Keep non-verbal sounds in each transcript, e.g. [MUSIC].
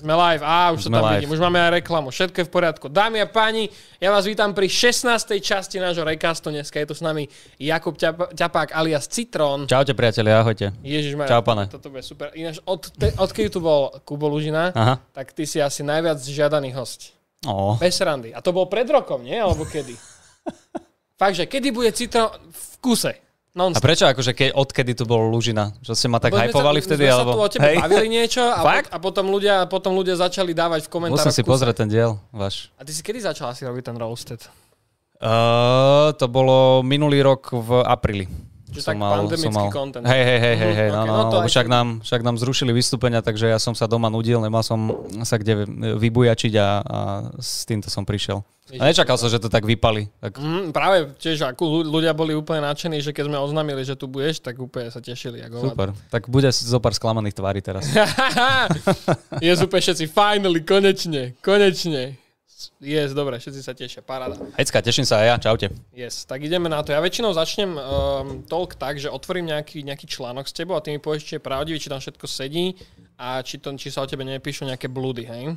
Sme live, á, už Sme tam live. vidím, už máme aj reklamu, všetko je v poriadku. Dámy a páni, ja vás vítam pri 16. časti nášho recastu. Dneska je tu s nami Jakub Ťap- Ťapák alias Citrón. Čaute priatelia, ahojte. Ježiš Čau, pane. Toto bude super. Ináč, od, te, odkedy tu bol Kubo Lužina, Aha. tak ty si asi najviac žiadaný host. Ó, Bez randy. A to bol pred rokom, nie? Alebo kedy? [LAUGHS] Fakt, že kedy bude Citrón v kuse? Non a prečo akože ke, odkedy tu bol Lužina? Že ste ma tak hypovali vtedy? Sme alebo... sa tu o tebe bavili niečo a, [LAUGHS] Fakt? a potom, ľudia, potom ľudia začali dávať v komentároch. Musím si kuse. pozrieť ten diel váš. A ty si kedy začal asi robiť ten roasted? Uh, to bolo minulý rok v apríli. Čiže tak pandemický content. Hej, hej, hej, hej, hej, Mhm, no, ok, no, no no, však, nám, však nám zrušili vystúpenia, takže ja som sa doma nudil, nemal som sa kde vybujačiť a, a s týmto som prišiel. A nečakal som, že to tak vypali. Tak, Mm, práve tiež, ako ľu- ľudia boli úplne nadšení, že keď sme oznámili, že tu budeš, tak úplne sa tešili. Ako super. Tak bude zo pár sklamaných tvári teraz. [LAUGHS] je úplne všetci, finally, konečne, konečne. Yes, dobre, všetci sa tešia, paráda. Hecka, teším sa aj ja, čaute. Yes, tak ideme na to. Ja väčšinou začnem um, talk tak, že otvorím nejaký, nejaký článok s tebou a ty mi povieš, či je pravdivý, či tam všetko sedí a či, to, či sa o tebe nepíšu nejaké blúdy, hej?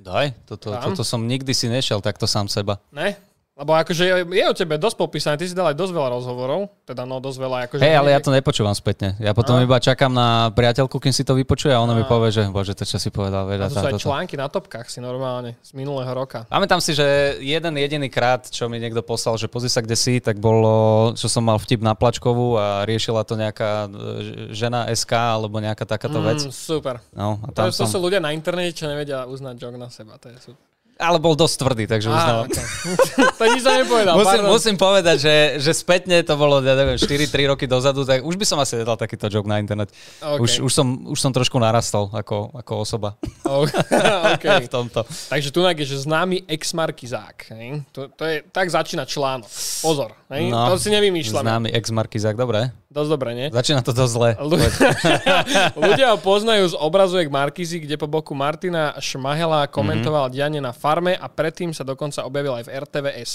Daj, toto, Tam? toto som nikdy si nešiel takto sám seba. Ne? Lebo akože je, o tebe dosť popísané, ty si dal aj dosť veľa rozhovorov, teda no dosť veľa akože... Hej, ale ja to nepočúvam spätne. Ja potom A? iba čakám na priateľku, kým si to vypočuje a ona mi povie, že bože, to čo si povedal, A veda, to sú aj články na topkách si normálne z minulého roka. Pamätám si, že jeden jediný krát, čo mi niekto poslal, že pozri sa kde si, tak bolo, čo som mal vtip na plačkovú a riešila to nejaká e, žena SK alebo nejaká takáto vec. Mm, super. No, a To, tam to som, sú ľudia na internete, čo nevedia uznať joke na seba. To je super. Ale bol dosť tvrdý, takže uznávam. okay. [LAUGHS] to nič sa nepovedal. Musím, pardon. musím povedať, že, že spätne to bolo, ja neviem, 4-3 roky dozadu, tak už by som asi nedal takýto joke na internet. OK. Už, už, som, už som trošku narastol ako, ako osoba okay. [LAUGHS] v tomto. Takže tu je, že známy ex-markizák. To, to je, tak začína článok. Pozor. Hej? No, to si nevymýšľame. Známy ex-markizák, dobre. Dosť dobre, nie? Začína to dosť zle. Ľu- [LAUGHS] Ľudia ho poznajú z obrazoviek Markizy, kde po boku Martina Šmahela komentoval Mhm. dianie na farme a predtým sa dokonca objavil aj v RTVS.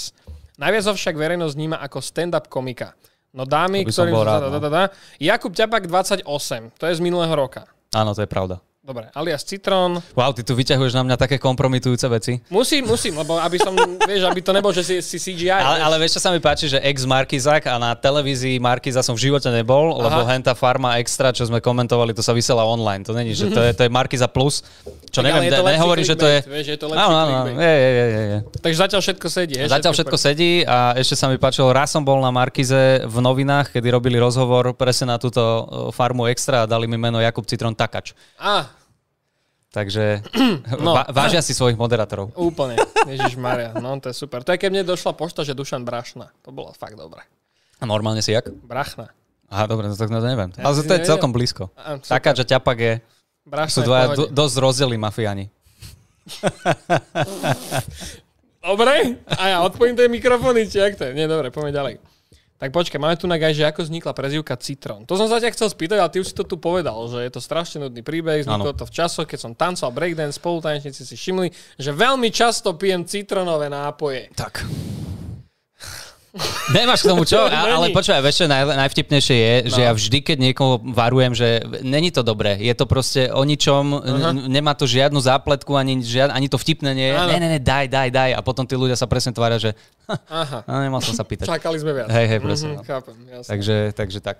Najviac ho však verejnosť vníma ako stand-up komika. No dámy, ktorým... rád, no. Jakub Ťapak 28, to je z minulého roka. Áno, to je pravda. Dobre, alias Citron. Wow, ty tu vyťahuješ na mňa také kompromitujúce veci. Musím, musím, lebo aby som, vieš, aby to nebolo, že si, si CGI. Ale, ale vieš, čo sa mi páči, že ex Markizák a na televízii Markiza som v živote nebol, Aha. lebo henta Farma Extra, čo sme komentovali, to sa vysiela online. To není, že to je, to je Markiza Plus. Čo Tak, neviem, je to nehovorím, že to je... vieš, je to lepší Áno, áno, je, je, je, je, je. Takže zatiaľ všetko sedí. hej, Zatiaľ všetko sedí a ešte sa mi páčilo, raz som bol na Markize v novinách, kedy robili rozhovor presne na túto e, farmu Extra a dali mi meno Jakub Citron Takač. Á, Takže [CLEARS THROAT] No. vážia si svojich moderátorov. [LAUGHS] úplne. Ježiš Maria, no to je super. To je, keď mne došla pošta, že Dušan Brašna. To bolo fakt dobré. A normálne si jak? Brachna. Aha, dobre, no tak no to neviem. Ja Ale to je celkom blízko. Super. Taká, že ťapak je, Brašna sú dvaja do, dosť rozdelí mafiáni. [LAUGHS] Dobre? A ja odpojím tie mikrofóny, či jak to je? Nie, dobre, poďme ďalej. Tak počkaj, máme tu na aj, že ako vznikla prezivka Citron. To som sa ťa chcel spýtať, ale ty už si to tu povedal, že je to strašne nudný príbeh, vzniklo Áno. to v časoch, keď som tancoval breakdance, spolutanečníci si všimli, že veľmi často pijem citronové nápoje. Tak. Nemáš k tomu čo? A, ale počúvaj, vieš naj, najvtipnejšie je, že No. ja vždy, keď niekoho varujem, že není to dobré, je to proste o ničom, n- nemá to žiadnu zápletku, ani, žiad, ani to vtipné nie je. Ne, ne, ne, daj, daj, daj. A potom tí ľudia sa presne tvária, že Aha, no, nemal som sa pýtať. čakali sme viac. Hej, hej, presne. Mhm, no. chápem, jasne. Takže, takže tak.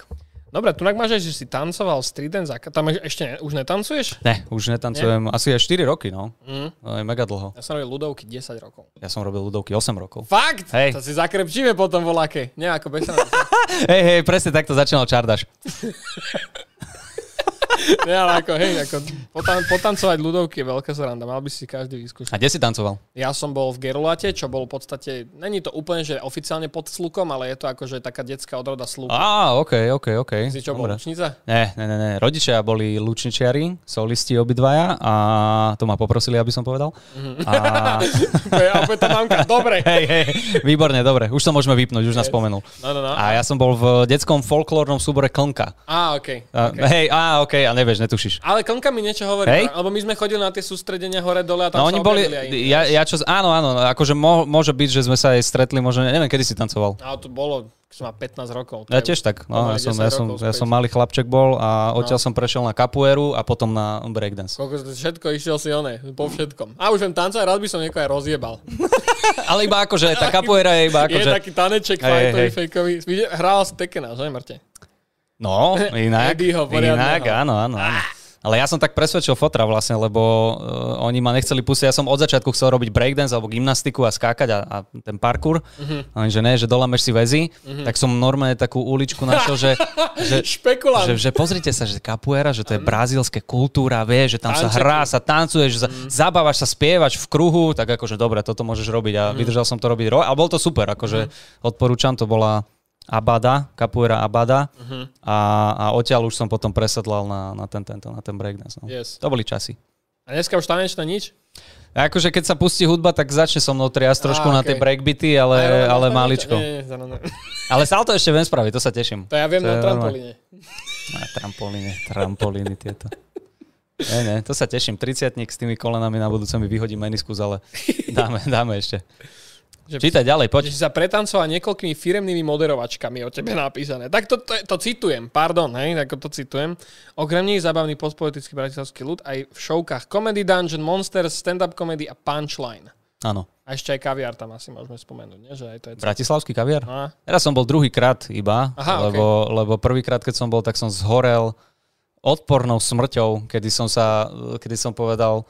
Dobre, tu máš aj, že si tancoval street dance, tam ešte ne, už netancuješ? Ne, už netancujem asi aj 4 roky, no. Mm. Je mega dlho. Ja som robil ľudovky 10 rokov. Ja som robil ľudovky 8 rokov. Fakt? Hej. To si zakrepčíme potom voláke. Nie ako bez. [LAUGHS] Hej, hej, presne takto začínal Čardaš. [LAUGHS] Nie, ale ako, hej, ako potan- potancovať ľudovky je veľká sranda. Mal by si každý vyskúšať. A kde si tancoval? Ja som bol v Gerulate, čo bol v podstate, není to úplne, že oficiálne pod slukom, ale je to akože taká detská odroda sluku. Á, OK, OK, OK. Si čo bol, lučnica? Ne, ne, ne, ne. Rodičia boli lučničiari, solisti obidvaja a to ma poprosili, aby som povedal. A... To je opäť tá mamka, dobre. hej, hej, výborne, dobre. Už to môžeme vypnúť, už nás spomenul. No, no, no. A ja som bol v detskom folklórnom súbore Klnka. Á. A, okej. Hej, á, OK, OK, a nevieš, netušíš. Ale Klnka mi niečo hovorí, Hej? lebo my sme chodili na tie sústredenia hore dole a tam No oni boli, aj ja, ja čo, áno, áno, akože mo, môže byť, že sme sa aj stretli, možno, neviem, kedy si tancoval. Ale to bolo, som mal 15 rokov. Ja je tiež tak, no, ja, som, 10 ja, som, ja som malý chlapček bol a odtiaľ som prešiel na capoeiru a potom na breakdance. Koľko všetko išiel si oné, po všetkom. A už viem tancovať, rád by som niekoho aj rozjebal. [LAUGHS] Ale iba akože, tá [LAUGHS] capoeira je iba Je akože... taký taneček Hej, hej. fejkový. Hral si Tekena, že Marte? No, [LAUGHS] inak, Eddieho inak, áno, áno, áno. Ale ja som tak presvedčil fotra vlastne, lebo uh, oni ma nechceli pustiť. Ja som od začiatku chcel robiť breakdance alebo gymnastiku a skákať a, a ten parkour. Mhm. Uh-huh. A oni, že ne, že dolameš si väzy. Uh-huh. Tak som normálne takú uličku našiel, že, [LAUGHS] že, že, že pozrite sa, že capoeira, že to je brazílske kultúra, vie, že tam sa Tančeky. hrá, sa tancuje, že sa, zabávaš sa, spievaš v kruhu, tak akože dobre, toto môžeš robiť a vydržal som to robiť rok. A bol to super, akože odporúčam, to bola Abada, capoeira Abada a, a odtiaľ už som potom presedlal na, na, ten, tento, na ten breakdance. No. Yes. To boli časy. A dneska už tanečné nič? Akože keď sa pustí hudba, tak začne so mnou triasť trošku Á, na tie breakbity, ale, Aj, ale rovno maličko. Nie, nie, nie. Ale salto ešte viem spraviť, to sa teším. To ja viem To na trampolíne. Na trampolíne, trampolíny tieto. Nie, nie, to sa teším. 30 s tými kolenami na budúce mi vyhodí meniskus, ale dáme, dáme ešte. Že- Čítaj ďalej, Že poď. si sa pretancoval niekoľkými firemnými moderovačkami o tebe napísané. Tak to, to, to citujem, pardon, hej, tak to citujem. Okrem nich zábavný postpolitický bratislavský ľud aj v showkách Comedy Dungeon, Monsters, Stand-up Comedy a Punchline. Áno. A ešte aj kaviár tam asi môžeme spomenúť, nie? Že aj to je... Bratislavský kaviar? No, Teraz som bol druhýkrát iba, Aha, lebo, lebo prvýkrát, keď som bol, tak som zhorel odpornou smrťou, kedy som sa, kedy som povedal,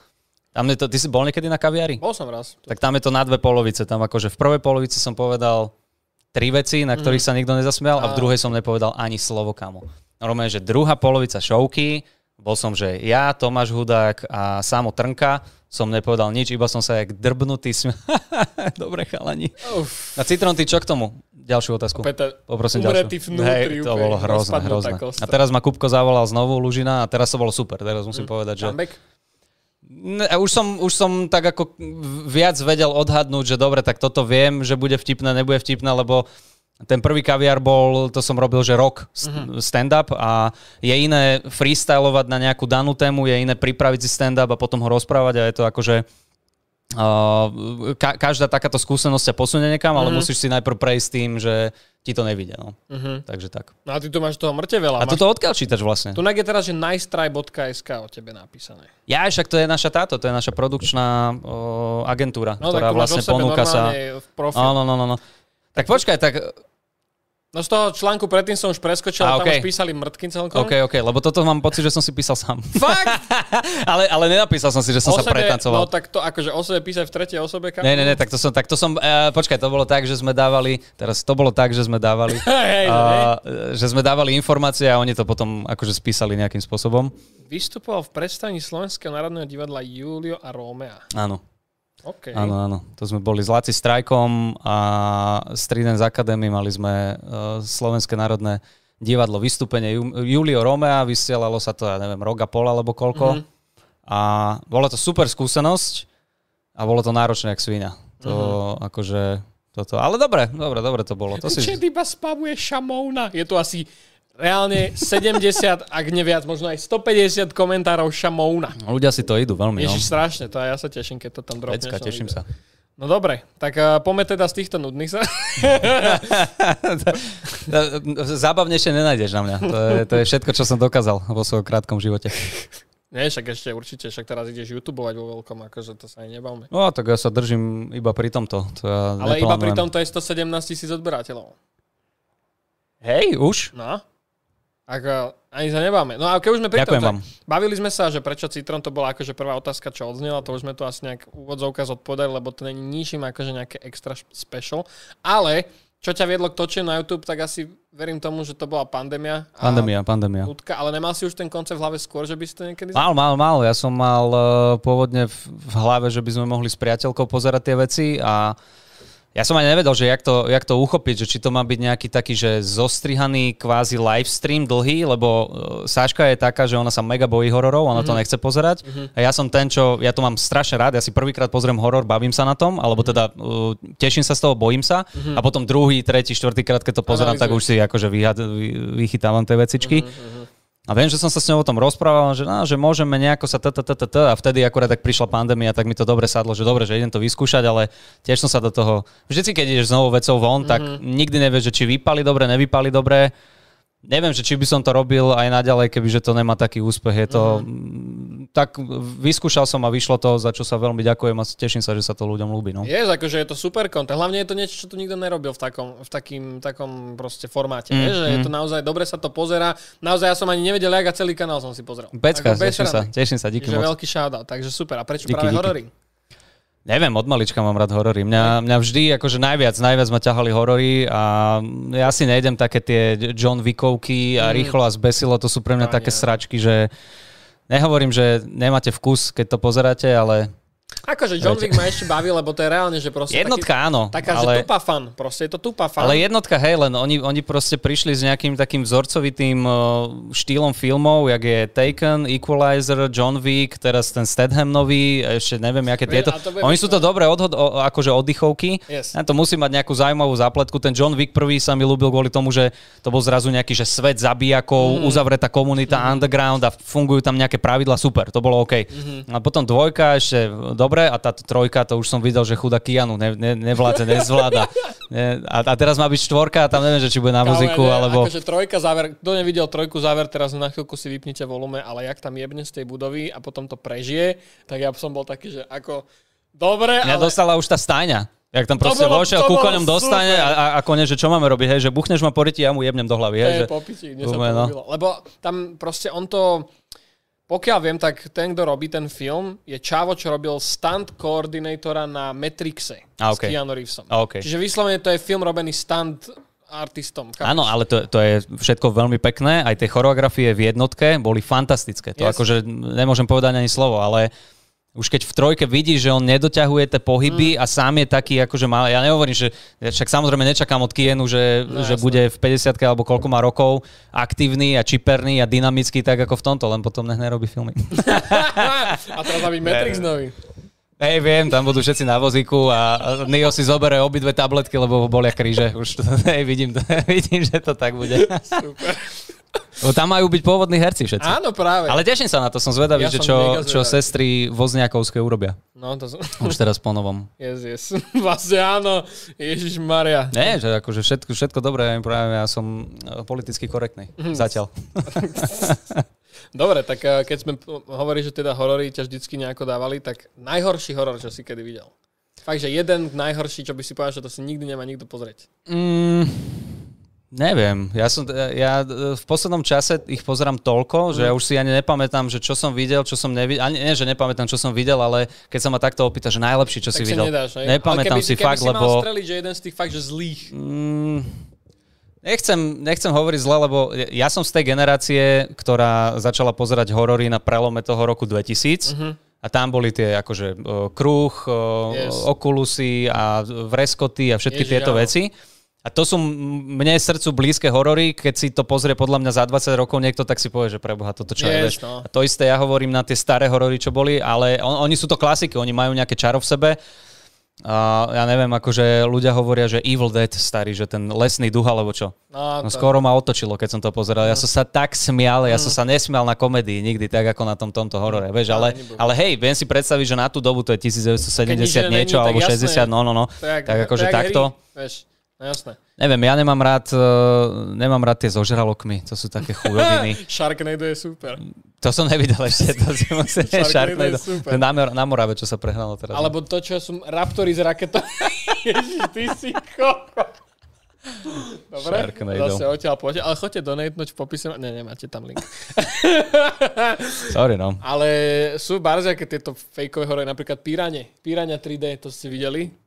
tam je to, ty si bol niekedy na kaviari? bol som raz. Tak tam je to na dve polovice. Tam akože v prvej polovici som povedal tri veci, na ktorých sa nikto nezasmial a v druhej som nepovedal ani slovo kamo. Normálne, že druhá polovica showky, bol som, že ja, Tomáš Hudák a Samo Trnka, som nepovedal nič, iba som sa jak drbnutý sm... [LAUGHS] Dobre chalani. Uf, A Citron, ty čo k tomu? Ďalšiu otázku. Peter, Poprosím ďalšiu. vnútri Hej, to bolo hrozné, hrozné. A teraz ma Kupko zavolal znovu, Lužina, a teraz to bolo super. Teraz musím Hm. povedať, že... comeback? Ne, už, som, už som tak ako viac vedel odhadnúť, že dobre, tak toto viem, že bude vtipné, nebude vtipné, lebo ten prvý kaviár bol, to som robil, že rok st- stand-up a je iné freestylovať na nejakú danú tému, je iné pripraviť si stand-up a potom ho rozprávať a je to akože Uh, ka- každá takáto skúsenosť ťa posunie niekam, ale musíš si najprv prejsť tým, že ti to nevíde. No. Mhm. Takže tak. No a ty tu máš toho mŕte veľa. A máš... toto odkiaľ čítaš vlastne? Tu je teraz, že nicetry.sk o tebe napísané. Ja, však to je naša táto, to je naša produkčná uh, agentúra, No tak ktorá vlastne o ponúka sa... Áno, no, no, no. Tak počkaj, tak No z toho článku predtým som už preskočil, A, a, tam už písali mŕtky celkom. OK, OK, lebo toto mám pocit, že som si písal sám. Fakt? [LAUGHS] ale, ale nenapísal som si, že som O sa sebe- No pretancoval. tak to akože o sebe písať v tretej osobe. kam? Ne, ne, ne, tak to som, tak to som, uh, počkaj, to bolo tak, že sme dávali, teraz to bolo tak, že sme dávali, [LAUGHS] Hej, uh, že sme dávali informácie a oni to potom akože spísali nejakým spôsobom. Vystupoval v predstavení Slovenského národného divadla Julio a Rómea. Áno, OK. áno, áno. To sme boli s Laci Strajkom a Strident z Academy mali sme uh, Slovenské národné divadlo vystúpenie Ju- Julio Romea, vysielalo sa to, ja neviem, rok a pol alebo koľko. Mhm. A bola to super skúsenosť a bolo to náročné jak svíňa. To Mhm. akože toto, ale dobre, dobre, dobre to bolo. To si, Čiže iba spavuje šamouna. Je tu asi reálne 70, ak neviac, možno aj 150 komentárov šamouna. ľudia si to idú veľmi, no. Ježiš, strašne, to aj ja sa teším, keď to tam dropneš. Pecka, teším sa. No dobre, tak uh, poďme teda z týchto nudných sa. [LAUGHS] Zábavnejšie nenájdeš na mňa. To je, to je všetko, čo som dokázal vo svojom krátkom živote. Nie, však ešte určite, však teraz ideš youtubovať vo veľkom, akože to sa aj nebavme. No tak ja sa držím iba pri tomto. To ja Ale iba pri tomto je 117 tisíc odberateľov. Hej, už? No. Ak, uh, ani sa nebáme. No a keď už sme pri Ďakujem tom, vám. bavili sme sa, že prečo Citron to bola akože prvá otázka, čo odznela, to už sme tu asi nejak úvodzovka zodpovedali, lebo to není ničím akože nejaké extra special. Ale čo ťa viedlo k točeniu na YouTube, tak asi verím tomu, že to bola pandémia. Pandémia, pandémia. Ľudka, ale nemal si už ten koncept v hlave skôr, že by si to niekedy... Mal, mal, mal. Ja som mal uh, pôvodne v, v hlave, že by sme mohli s priateľkou pozerať tie veci a ja som aj nevedel, že jak to, jak to uchopiť, že či to má byť nejaký taký, že zostrihaný kvázi live stream dlhý, lebo uh, Sáška je taká, že ona sa mega bojí hororov, ona to nechce pozerať. A ja som ten, čo, ja to mám strašne rád, ja si prvýkrát pozriem horor, bavím sa na tom, alebo teda uh, teším sa z toho, bojím sa. A potom druhý, tretí, štvrtý krát, keď to pozerám, tak už si akože vyhad, vy, vychytávam tie vecičky. A viem, že som sa s ňou o tom rozprával, že, no, že môžeme nejako sa tata, a vtedy akurát tak prišla pandémia, tak mi to dobre sadlo, že dobre, že idem to vyskúšať, ale tiež som sa do toho... Vždycky, keď ideš s novou vecou von, mm-hmm. tak nikdy nevieš, že či vypali dobre, nevypali dobre neviem, že či by som to robil aj naďalej, kebyže to nemá taký úspech. Je to, mm-hmm. tak vyskúšal som a vyšlo to, za čo sa veľmi ďakujem a teším sa, že sa to ľuďom ľúbi. No. Je, akože je to super content. Hlavne je to niečo, čo tu nikto nerobil v takom, v takým, takom proste formáte. Mm-hmm. Že je to naozaj, dobre sa to pozera. Naozaj ja som ani nevedel, jak a celý kanál som si pozrel. Becka, teším sa, teším sa, díky moc. veľký shoutout, takže super. A prečo díky, práve díky. horory? Neviem, od malička mám rád horory. Mňa, mňa vždy, akože najviac, najviac ma ťahali horory a ja si nejdem také tie John Wickovky a mm. rýchlo a zbesilo, to sú pre mňa no, také nie. sračky, že nehovorím, že nemáte vkus, keď to pozeráte, ale Akože John Wick ma ešte baví, lebo to je reálne, že proste... Jednotka taký, áno. Taká, ale... že tupa fan. Proste je to tupa fan. Ale jednotka, hej, len oni, oni proste prišli s nejakým takým vzorcovitým uh, štýlom filmov, jak je Taken, Equalizer, John Wick, teraz ten Statham nový, ešte neviem, aké tieto. Oni sú to dobré odhod, akože oddychovky. Yes. Ja to musí mať nejakú zaujímavú zápletku. Ten John Wick prvý sa mi ľúbil kvôli tomu, že to bol zrazu nejaký, že svet zabijakov, mm. uzavretá komunita, mm. underground a fungujú tam nejaké pravidla, super, to bolo OK. Mm-hmm. A potom dvojka ešte dobre a tá trojka, to už som videl, že chuda Kianu ne, ne, nevládze, nezvláda. Ne, a, a teraz má byť štvorka a tam neviem, že či bude na muziku, ne, alebo... Akože trojka záver, kto nevidel trojku záver, teraz na chvíľku si vypnite volume, ale jak tam jebne z tej budovy a potom to prežije, tak ja som bol taký, že ako... Dobre, Mňa ale... dostala už tá stajňa. Jak tam proste vošiel, ku koňom dostane a, a, a kone, že čo máme robiť, hej, že buchneš ma po ryti, ja mu jebnem do hlavy. Hej, hej že... popiči, sa no. Lebo tam proste on to pokiaľ viem, tak ten, kto robí ten film, je Čavo, čo robil stunt koordinátora na Matrixe a, okay. s Keanu Reevesom. A, okay. Čiže vyslovene to je film robený stunt artistom. Áno, ale to, to je všetko veľmi pekné. Aj tie choreografie v jednotke boli fantastické. To yes. akože nemôžem povedať ani slovo, ale už keď v trojke vidí, že on nedoťahuje tie pohyby mm. a sám je taký, akože má, ja nehovorím, že však samozrejme nečakám od Kienu, že, no, že bude v 50 alebo koľko má rokov aktívny a čiperný a dynamický, tak ako v tomto, len potom nech nerobí filmy. [LAUGHS] a teraz má byť Matrix nový. Hej, viem, tam budú všetci na vozíku a Neo si zoberie obidve tabletky, lebo bolia kríže. Už to, [LAUGHS] hej, vidím, [LAUGHS] vidím, že to tak bude. Super. O, tam majú byť pôvodní herci všetci. Áno, práve. Ale teším sa na to, som zvedavý, ja že čo, čo sestry Vozniakovské urobia. No, to som... Už teraz po novom. [LAUGHS] Yes, yes. [LAUGHS] Vlastne áno, Ježiš Maria. Nie, že akože všetko, všetko dobré, práve ja som e, politicky korektný. Mhm. Zatiaľ. [LAUGHS] Dobre, tak e, keď sme hovorili, že teda horory ťa vždycky nejako dávali, tak najhorší horor, čo si kedy videl? Fakt, že jeden najhorší, čo by si povedal, že to si nikdy nemá nikto pozrieť. Mm, Neviem, ja, som, ja v poslednom čase ich pozerám toľko, že ja už si ani nepamätám, že čo som videl, čo som nevidel, ani nie, že nepamätám, čo som videl, ale keď sa ma takto opýta, že najlepší, čo tak si videl, nedáš, ne? nepamätám keby, si keby fakt, si lebo... streliť, že jeden z tých fakt, že zlých. Mm, nechcem, nechcem hovoriť zle, lebo ja som z tej generácie, ktorá začala pozerať horory na prelome toho roku 2000. Mm-hmm. A tam boli tie akože uh, kruh, uh, yes. okulusy a vreskoty a všetky Ježiš, tieto áno. veci. A to sú mne srdcu blízke horory, keď si to pozrie podľa mňa za 20 rokov niekto, tak si povie, že preboha, toto čo yes, je. No. A to isté ja hovorím na tie staré horory, čo boli, ale on, oni sú to klasiky, oni majú nejaké čaro v sebe. A ja neviem, akože ľudia hovoria, že Evil Dead starý, že ten lesný duch alebo čo. No, no skoro ma otočilo, keď som to pozeral. Ja som sa tak smial, ja som sa nesmial na komedii nikdy, tak ako na tom tomto horore. Vieš, ale, ale hej, viem si predstaviť, že na tú dobu to je 1970 niečo, alebo 60, no, no, no. Tak, tak akože takto. Vieš No jasné. Neviem, ja nemám rád, uh, nemám rád tie zožralokmi, to sú také [LAUGHS] chujoviny. Sharknado je super. To som nevidel ešte, to si musím... Sharknado, [LAUGHS] Sharknado. je super. Na, na Morave, čo sa prehnalo teraz. Alebo to, čo sú Raptory z raketou. [LAUGHS] Ježiš, ty si koko. Dobre, Sharknado. zase odtiaľ poďte, ale choďte donatnúť v popise. Ne, nemáte tam link. Sorry, no. Ale sú barziaké tieto fejkové hore, napríklad Pírane. Pírania 3D, to ste videli?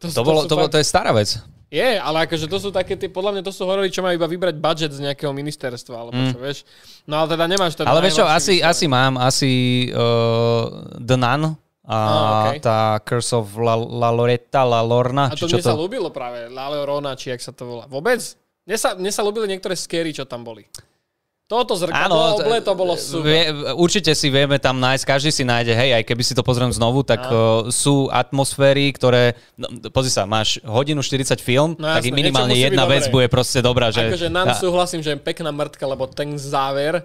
To, to, bolo, to, fakt... to je stará vec. Je, ale akože to sú také tie, podľa mňa to sú horory, čo majú iba vybrať budget z nejakého ministerstva, alebo mm. čo, vieš. No ale teda nemáš ten Ale vieš čo, asi, asi mám, asi uh, The Nun, a ah, okay. tá Curse of La, La Loretta, La Lorna. A to mne to... sa ľúbilo práve, La Lorona, či jak sa to volá. Vôbec? Mne sa, mne sa ľúbili niektoré scary, čo tam boli. Toto zrkadlo oble, to bolo super. Vie, určite si vieme tam nájsť, každý si nájde, hej, aj keby si to pozriem znovu, tak uh, sú atmosféry, ktoré, no, pozri sa, máš hodinu 40 film, no, tak jasné, minimálne jedna vec bude proste dobrá. Že, akože nám ja, súhlasím, že je pekná mrtka, lebo ten záver,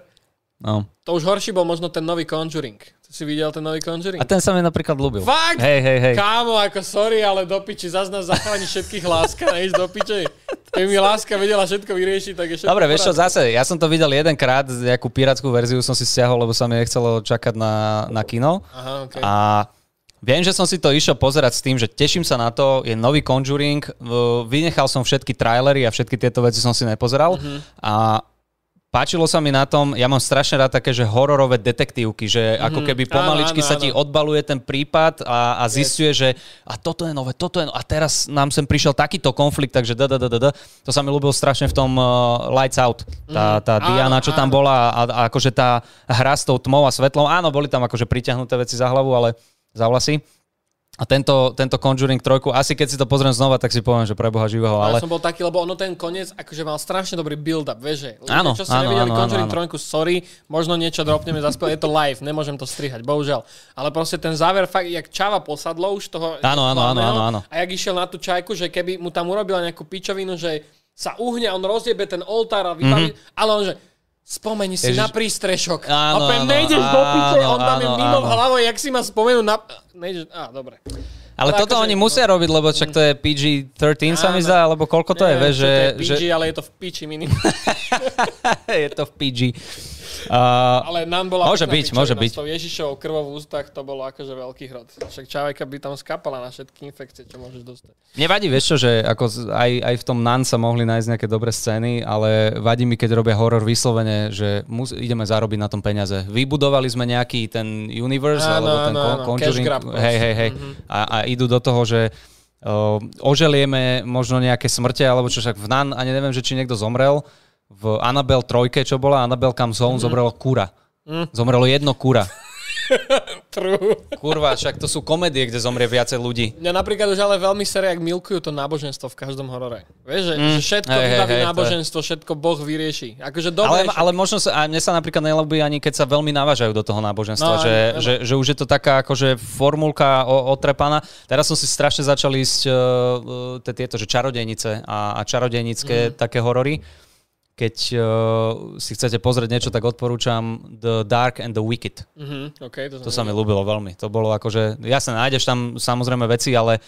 no. to už horší bol možno ten nový Conjuring. To si videl ten nový Conjuring? A ten sa mi napríklad ľúbil. Fakt? Hej, hej, hej. Kámo, ako sorry, ale do piči, zase nás zachráni všetkých láska, [LAUGHS] než do piči. Keby mi láska vedela všetko vyriešiť, tak je všetko Dobre, vieš čo, zase, ja som to videl jedenkrát, nejakú pirátskú verziu som si stiahol, lebo sa mi nechcelo čakať na, na kino. Aha, okay. A Viem, že som si to išiel pozerať s tým, že teším sa na to, je nový Conjuring, vynechal som všetky trailery a všetky tieto veci som si nepozeral uh-huh. a Páčilo sa mi na tom, ja mám strašne rád také, že hororové detektívky, že mm-hmm. ako keby pomaličky áno, áno, sa ti odbaluje ten prípad a, a zistuje, yes. že a toto je nové, toto je nové, a teraz nám sem prišiel takýto konflikt, takže da, da, da, da. To sa mi ľúbilo strašne v tom uh, Lights Out, tá, tá mm-hmm. Diana, čo tam bola a, a akože tá hra s tou tmou a svetlom, áno, boli tam akože priťahnuté veci za hlavu, ale za vlasy. A tento, tento Conjuring 3, asi keď si to pozriem znova, tak si poviem, že pre Boha živého. Ale... Ja som bol taký, lebo ono ten koniec akože mal strašne dobrý build-up, vieš, že áno, čo si áno, nevideli áno, Conjuring áno, 3, sorry, možno niečo dropneme zaspel, je to live, nemôžem to strihať, bohužiaľ. Ale proste ten záver, fakt, jak čava posadlo už toho... Áno, áno, áno, áno, áno. A jak išiel na tú čajku, že keby mu tam urobila nejakú pičovinu, že sa uhne, on rozjebe ten oltár a vybaví, mm-hmm. ale on že Spomeni si Ježiš... na prístrešok. Áno, a áno, nejdeš áno, do piče, on tam je mimo áno. hlavou, jak si ma spomenul na... Nejdeš... Á, dobre. Ale no, toto akože, oni musia no, robiť, lebo však to je PG-13 sa mi zdá, alebo koľko to je, vieš, že... To je PG, že... ale je to v piči minimum. [LAUGHS] je to v PG. Uh, ale nám bola môže byť, môže byť. S tou Ježišovou krvou v ústach to bolo akože veľký hrod. Však čávajka by tam skapala na všetky infekcie, čo môžeš dostať. Nevadí, vieš čo, že ako aj, aj v tom NAN sa mohli nájsť nejaké dobré scény, ale vadí mi, keď robia horor vyslovene, že mus, ideme zarobiť na tom peniaze. Vybudovali sme nejaký ten universe, áno, alebo ten áno, Conjuring, hej, hej, hej, mm-hmm. a, a idú do toho, že uh, oželieme možno nejaké smrte, alebo čo však v NAN, ani neviem, že či niekto zomrel, v Annabelle trojke, čo bola, Annabelle Comes Home, mm-hmm. zomrelo kura. Mm. Zomrelo jedno kura. [LAUGHS] True. Kurva, však to sú komédie, kde zomrie viacej ľudí. Mňa napríklad už ale veľmi sere, ak milkujú to náboženstvo v každom horore. Vieš, že, mm. že všetko hey, vybaví hey, náboženstvo, hey, všetko Boh vyrieši. Akože dobre, ale, ale možno sa, a mne sa napríklad nelobí ani keď sa veľmi navážajú do toho náboženstva, no, že, aj, že, že, už je to taká akože formulka otrepaná. Teraz som si strašne začal ísť uh, tieto, že čarodejnice a, a čarodejnické mm. také horory keď uh, si chcete pozrieť niečo, tak odporúčam The Dark and the Wicked. Mm-hmm, okay, to, to sa mi ľúbilo veľmi. To bolo akože, jasne, nájdeš tam samozrejme veci, ale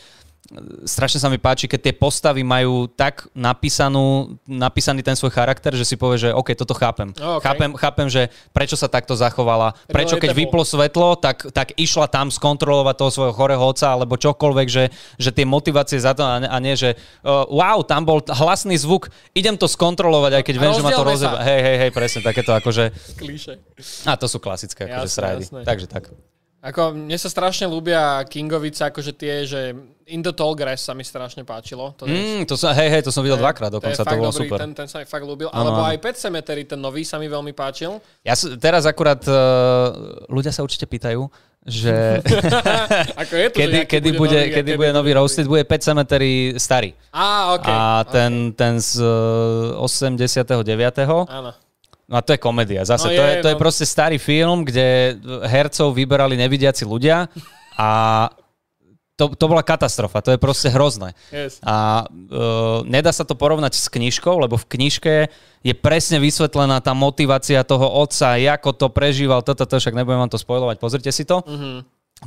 strašne sa mi páči, keď tie postavy majú tak napísanú, napísaný ten svoj charakter, že si povie, že OK, toto chápem. Oh, okay. chápem. Chápem, že prečo sa takto zachovala, prečo keď vyplo svetlo, tak, tak išla tam skontrolovať toho svojho chorého oca, alebo čokoľvek, že, že tie motivácie za to a nie, a nie že uh, wow, tam bol hlasný zvuk, idem to skontrolovať, aj keď viem, že ma to rozjeba. Hej, hej, hej, presne, takéto akože... Klíše. A to sú klasické akože srajdy. Takže tak. Ako, mne sa strašne ľúbia Kingovice, akože tie, že In the Tall Grass sa mi strašne páčilo. To, mm, to sa, hej, hej, to som videl dvakrát dokonca, to, to bolo dobrý, super. Ten, ten sa mi fakt ľúbil. Ano, Alebo aj Pet Cemetery, ten nový sa mi veľmi páčil. Ja teraz akurát, uh, ľudia sa určite pýtajú, že [LAUGHS] Ako je to, kedy, že kedy, bude, nový, kedy bude nový Roasted, bude Pet Cemetery starý. Á, okay. A ten, okay. ten z uh, 89. Áno. No a to je komédia. Zase no to, je, je, to no. je proste starý film, kde hercov vyberali nevidiaci ľudia a to, to bola katastrofa, to je proste hrozné. Yes. A uh, nedá sa to porovnať s knižkou, lebo v knižke je presne vysvetlená tá motivácia toho otca, ako to prežíval, toto, to, však nebudem vám to spojovať, pozrite si to. Mm-hmm.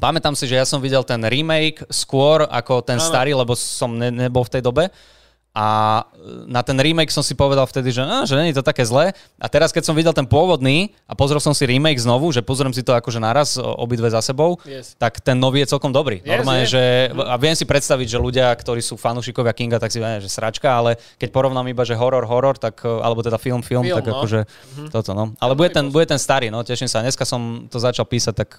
Pamätám si, že ja som videl ten remake skôr ako ten ano. starý, lebo som ne, nebol v tej dobe. A na ten remake som si povedal vtedy, že, no, že není to také zlé. A teraz, keď som videl ten pôvodný a pozrel som si remake znovu, že pozriem si to akože naraz obidve za sebou, yes. tak ten nový je celkom dobrý. Yes, Normálne, yes. že, a viem si predstaviť, že ľudia, ktorí sú fanúšikovia Kinga, tak si vedia, že sračka, ale keď porovnám iba, že horor, horor, tak, alebo teda film, film, film tak no. akože mm-hmm. toto, no. Ale bude ten, bude ten starý, no, teším sa. Dneska som to začal písať, tak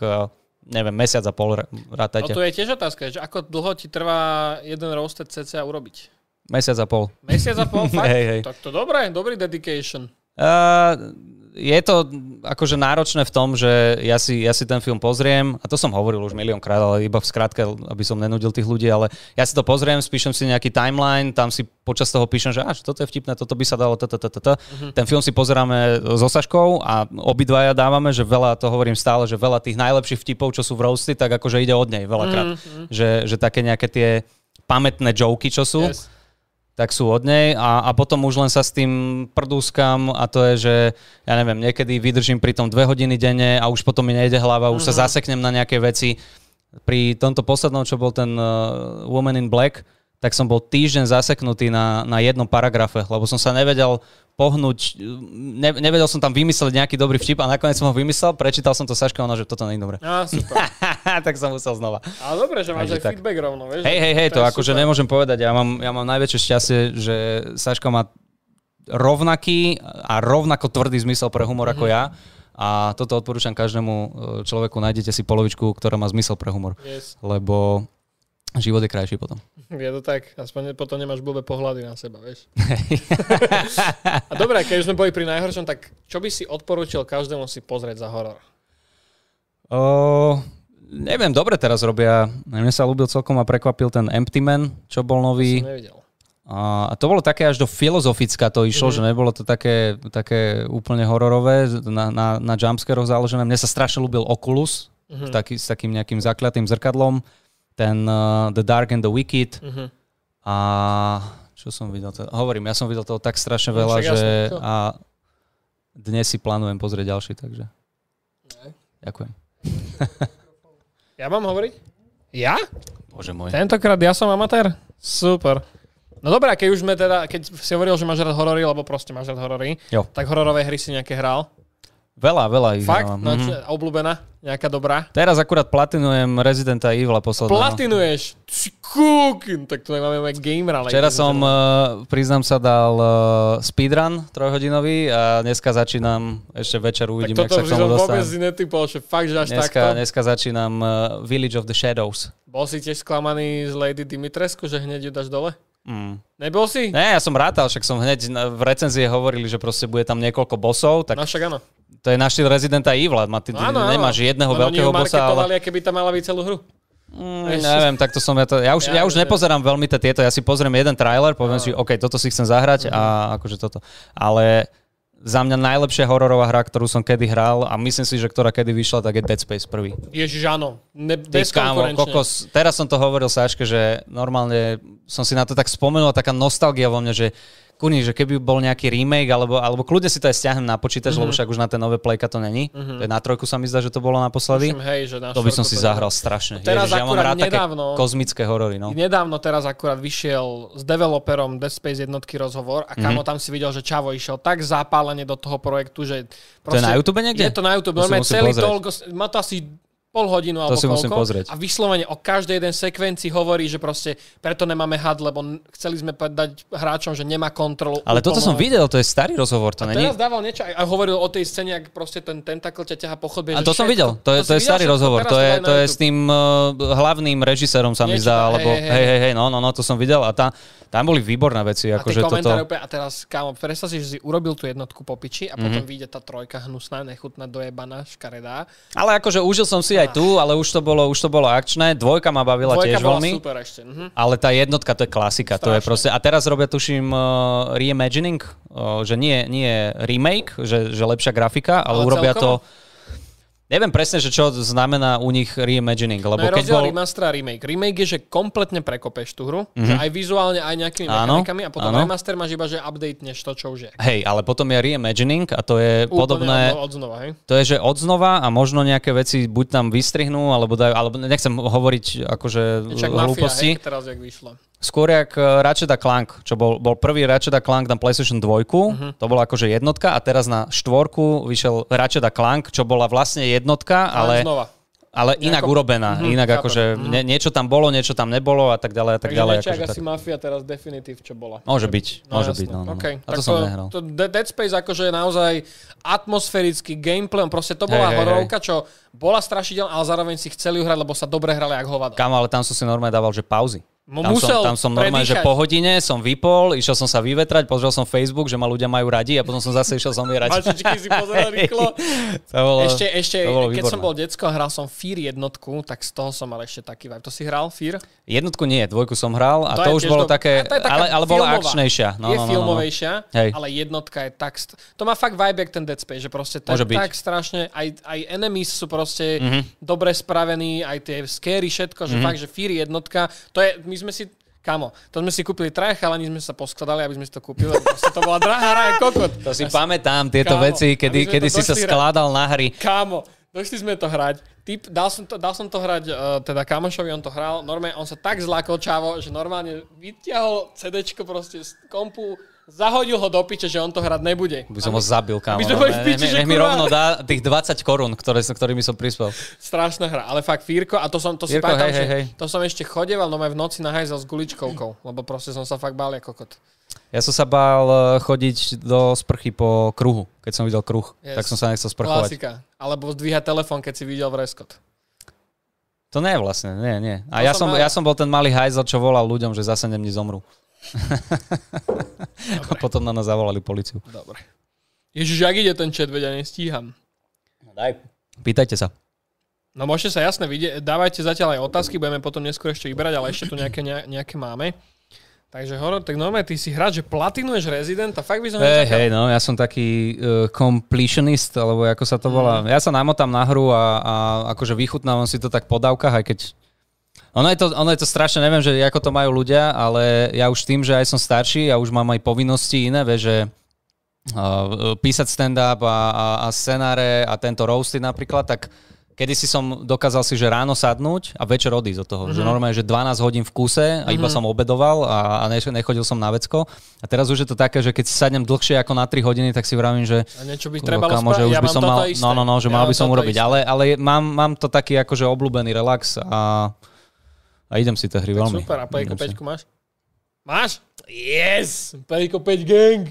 neviem, mesiac a pol rátajte. No to je tiež otázka, že ako dlho ti trvá jeden roasted CCA urobiť? Mesiac a pol. Mesiac a pol, [LAUGHS] fakt? hej, hej. Tak to dobré, dobrý dedication. Uh, je to akože náročné v tom, že ja si, ja si ten film pozriem, a to som hovoril už miliónkrát, ale iba v skratke, aby som nenudil tých ľudí, ale ja si to pozriem, spíšem si nejaký timeline, tam si počas toho píšem, že až toto je vtipné, toto by sa dalo, toto, toto, toto. Ten film si pozeráme so Saškou a obidvaja dávame, že veľa, to hovorím stále, že veľa tých najlepších vtipov, čo sú v roasty, tak akože ide od nej veľakrát. Že, že také nejaké tie pamätné joky, čo sú. Yes. Tak sú od nej a, a potom už len sa s tým prdúskam a to je, že ja neviem, niekedy vydržím pri tom dve hodiny denne a už potom mi nejde hlava, už Mhm. sa zaseknem na nejaké veci. Pri tomto poslednom, čo bol ten uh, Woman in Black, tak som bol týždeň zaseknutý na, na jednom paragrafe, lebo som sa nevedel pohnúť, ne, nevedel som tam vymyslieť nejaký dobrý vtip a nakoniec som ho vymyslel, prečítal som to Saška, ona, že toto nie je dobré. Á, super. [LAUGHS] tak som musel znova. Ale dobre, že máš Takže aj tak. feedback rovno, vieš. Hej, hej, hej, to je akože nemôžem povedať. Ja mám, ja mám najväčšie šťastie, že Saška má rovnaký a rovnako tvrdý zmysel pre humor ako ja. A toto odporúčam každému e, človeku. Nájdete si polovičku, ktorá má zmysel pre humor. Yes. Lebo život je krajší potom. Je to tak, aspoň potom nemáš blbé pohľady na seba, vieš. [LAUGHS] A dobre, keď už sme boli pri najhoršom, tak čo by si odporúčil každému si pozrieť za horor? O, neviem, dobre teraz robia. Mne sa ľúbil celkom a prekvapil ten Empty Man, čo bol nový. Som nevidel. A to bolo také až do filozofická to išlo, mm-hmm. že nebolo to také, také úplne hororové, na, na, na jumpscaroch založené. Mne sa strašne ľúbil Oculus, mm-hmm. taký, s takým nejakým zakliatým zrkadlom, ten uh, The Dark and the Wicked. Mhm. A čo som videl? To, hovorím, ja som videl toho tak strašne No, veľa, že a dnes si plánujem pozrieť ďalší, takže ďakujem. [LAUGHS] Ja mám hovoriť? Ja? Bože môj. Tentokrát ja som amatér? Super. No dobré, keď už sme teda, keď si hovoril, že máš rád horory, lebo proste máš rád horory, Jo. tak hororové hry si nejaké hral? Veľa, veľa ich Fakt? hrávam. No, Mhm. čo, obľúbená? Nejaká dobrá? Teraz akurát platinujem Residenta Evil posledného. Platinuješ? Kúkin, tak to nemáme aj gamera. Včera som, uh, priznám sa, dal uh, speedrun trojhodinový a dneska začínam, ešte večer tak uvidím, jak toto sa k tomu vôbec dostanem. si netypol, že fakt, že až Dneska, takto. dneska začínam uh, Village of the Shadows. Bol si tiež sklamaný z Lady Dimitrescu, že hneď ju dáš dole? Mm. Nebol si? Ne, ja som rátal, však som hneď v recenzie hovorili, že proste bude tam niekoľko bosov, tak No však áno. to je náš Residenta Evil. Má, ty, No, áno, áno. nemáš jedného oni veľkého bossa, ale... marketovali, aké by tam mala byť celú hru. Mm, neviem, tak to som ja to... Ja už, ja, Ja už neviem. nepozerám veľmi tie tieto, ja si pozriem jeden trailer, poviem si, OK, toto si chcem zahrať a Mhm. akože toto. Ale za mňa najlepšia hororová hra, ktorú som kedy hral a myslím si, že ktorá kedy vyšla, tak je Dead Space 1. Ježiš, áno. Ne, Ty kámo, kokos, teraz som to hovoril Sáške, že normálne som si na to tak spomenul, taká nostalgia vo mne, že kurní, že keby bol nejaký remake, alebo, alebo kľudne si to aj stiahnem na počítač, Mhm. lebo však už na tie nové playka to není. To je na trojku sa mi zdá, že to bolo naposledy. Myslím, hej, že na To by som si zahral strašne. Teraz Ježiš, ja mám rád také nedávno- kozmické horory. No. Nedávno teraz akurát vyšiel s developerom Dead Space jednotky rozhovor a Mhm. kamo tam si videl, že Čavo išiel tak zapálene do toho projektu, že... To je na YouTube niekde? Je to na YouTube. Normálne celý pozrieť. toľko, má to asi pol hodinu alebo si musím koľko. pozrieť. A vyslovene o každej jeden sekvencii hovorí, že proste preto nemáme had, lebo chceli sme dať hráčom, že nemá kontrolu. Ale toto som videl, to je starý rozhovor, to není... Teraz dával niečo a hovoril o tej scéne, ak proste ten tentakl ťa ťaha po chodbe. A to som všetko- videl, to je, to si je starý všetko? rozhovor, to je, to je s tým uh, hlavným režisérom sa mi zdá, alebo hej, hej, hej, hej, hej, no, no, no, to som videl a tá, tam boli výborné veci, A tie akože toto... úplne, a teraz, kámo, predstav si, že si urobil tú jednotku po piči a potom vyjde tá trojka hnusná, nechutná, dojebaná, škaredá. Ale akože užil som si aj tu, ale už to bolo, už to bolo akčné, dvojka ma bavila Dvojka tiež bola veľmi. super ešte. Mhm. Ale tá jednotka, to je klasika, to je proste... A teraz robia, tuším, uh, reimagining, uh, že nie, nie remake, že, že lepšia grafika, ale, Ale urobia celkovo? to... Neviem presne, že čo znamená u nich reimagining, No lebo je keď bol... remaster a remake. Remake je, že kompletne prekopeš tú hru, že aj vizuálne, aj nejakými. Áno, mechanikami a potom áno. remaster máš iba, že updateneš to, čo už je. Hej, ale potom je reimagining a to je Úplne podobné... od, od znova, hej? To je, že odznova a možno nejaké veci buď tam vystrihnú, alebo dajú, alebo nechcem hovoriť akože Čak Mafia, hlúposti. hej, teraz jak vyšlo. Skôr jak eh, Ratchet a Clank, čo bol, bol prvý Ratchet a Clank na PlayStation 2, Mhm. to bola akože jednotka a teraz na štvorku vyšiel Ratchet a Clank, čo bola vlastne jednotka, ale, Ale znova. ale inak urobená. Mhm, inak chápem. akože nie, niečo tam bolo, niečo tam nebolo a tak ďalej a tak Takže ďalej. niečo, Akože jak tak. asi Mafia teraz definitív, čo bola. Môže byť, môže jasné. byť. No, no, no. Okay, A tak to som nehral. To De- Dead Space akože je naozaj atmosférický gameplay, proste to bola Hej, hej, hororovka, čo bola strašidelná, ale zároveň si chceli ju hrať, lebo sa dobre hrali jak hovada. Kam, ale tam som si normálne dával, že pauzy. Tam som, tam som normálne, že predýchať. po hodine som vypol, išiel som sa vyvetrať, pozrel som Facebook, že ma ľudia majú radi a potom som zase išiel zomierať. Mačičky si pozeral rýchlo. [LAUGHS] to bolo, Ešte, ešte to bolo keď som výborné. bol decko a hral som Fear jednotku, tak z toho som mal ešte taký vibe. To si hral, Fear? Jednotku nie, dvojku som hral a to, je už bolo dob- také, to je ale, ale bola akčnejšia. No, je no, no, no, no. filmovejšia, Hej. ale jednotka je tak... St- to má fakt vibe, jak ten Dead Space, že proste byť. Mhm. tak strašne... Aj, aj enemies sú proste mm-hmm. dobre spravení, aj tie scary, všetko, že mm-hmm. fakt, že Fear jednotka, to je... My sme si Kamo, to sme si kúpili traja chalani, sme sa poskladali, aby sme si to kúpili. Proste to bola drahá hra, jak kokot. To si pamätám, tieto Kámo, veci, kedy, kedy to si sa skládal na hry. Kámo, došli sme to hrať. Typ, dal, som to, dal som to hrať uh, teda kamošovi, on to hral. Normálne, on sa tak zlákol čavo, že normálne vyťahol CDčko proste z kompu, zahodil ho do piče, že on to hrať nebude. By som ho zabil, kámo. My sme boli v piči, nech, že nech mi rovno dá tých 20 korún, ktoré, ktorými som prispel. Strašná hra, ale fakt Fírko, a to som, to si Fírko, pamätám, hej, hej, to som ešte chodeval, no aj v noci nahajzel s guličkovkou, lebo proste som sa fakt bál ako kokot. Ja som sa bál eh, chodiť do sprchy po kruhu, keď som videl kruh. Yes. Tak som sa nechcel sprchovať. Klasika. Alebo zdvíhať telefón, keď si videl vreskot. To nie vlastne, nie, nie. A To ja som som, mal. ja som bol ten malý hajzel, čo volal ľuďom, že zase nemni zomru. [LAUGHS] A potom na nás zavolali policiu. Dobre. Ježiš, jak ide ten chat, veď ja nestíham. Daj. Pýtajte sa. No môžete sa jasne vidieť, dávajte zatiaľ aj otázky, budeme potom neskôr ešte vybrať, ale ešte tu nejaké, ne- nejaké máme. Takže Horor, tak normálne ty si hráč, že platinuješ Resident a fakt by som Hej, hej, no, ja som taký uh, completionist, alebo ako sa to volá. Ja sa namotám na hru a, a akože vychutnávam si to tak po dávkach, aj keď... Ono je, to, ono je to strašne, neviem, že ako to majú ľudia, ale ja už tým, že aj som starší a už mám aj povinnosti iné, vieš, že uh, písať stand-up a, a, a scenáre a tento roasty napríklad, tak kedy si som dokázal si, že ráno sadnúť a večer odísť od toho. Mm-hmm. Že normálne, že 12 hodín v kuse a iba som obedoval a, a nech- nechodil som na vecko. A teraz už je to také, že keď si sadnem dlhšie ako na 3 hodiny, tak si vravím, že A niečo by Kurva, trebalo kámo, že už Ja by som mal, isté. no, no, no, že Ja mal by som urobiť, isté. ale, ale mám, mám to taký akože obľúbený relax a, a idem si tie hry Tak veľmi. Super, a Pejko Idem si. 5 máš? Máš? Yes! Pejko 5 gang!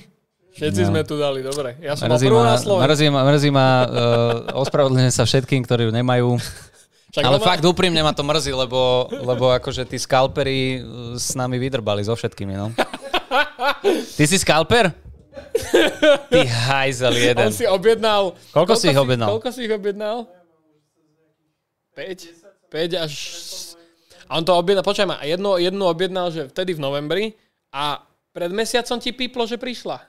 Všetci No. sme tu dali, dobre. Ja som Mrzí ma, na Slovensku. mrzí ma, mrzí ma uh, ospravedlňujem sa všetkým, ktorí ju nemajú. Však Ale fakt úprimne ma to mrzí, lebo, lebo akože tí skalperi uh, s nami vydrbali so všetkými, no. [LAUGHS] Ty si skalper? Ty hajzel [LAUGHS] jeden. On si objednal... Koľko si ich objednal? Koľko si ich objednal? 5? 5 až... A on to objednal, počkaj ma, jednu, jednu objednal, že vtedy v novembri a pred mesiacom ti píplo, že prišla.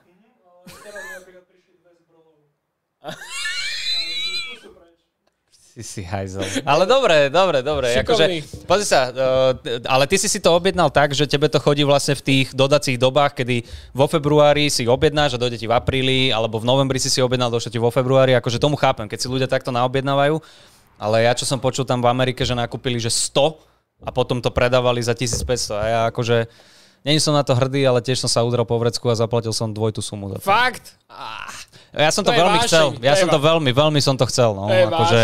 Si si hajzel. Ale dobre, dobre, dobre. Akože, pozri sa, uh, ale ty si si to objednal tak, že tebe to chodí vlastne v tých dodacích dobách, kedy vo februári si objednáš a dojde ti v apríli, alebo v novembri si si objednal, došlo ti vo februári. Akože tomu chápem, keď si ľudia takto naobjednávajú. Ale ja, čo som počul tam v Amerike, že nakúpili, že 100 a potom to predávali za 1500. A ja akože, není som na to hrdý, ale tiež som sa udrel po vrecku a zaplatil som dvojitú sumu za to. Fakt? Ah, Ja som to, To veľmi vášeň, chcel. Ja to som to veľmi, veľmi som to chcel. No. to Akože.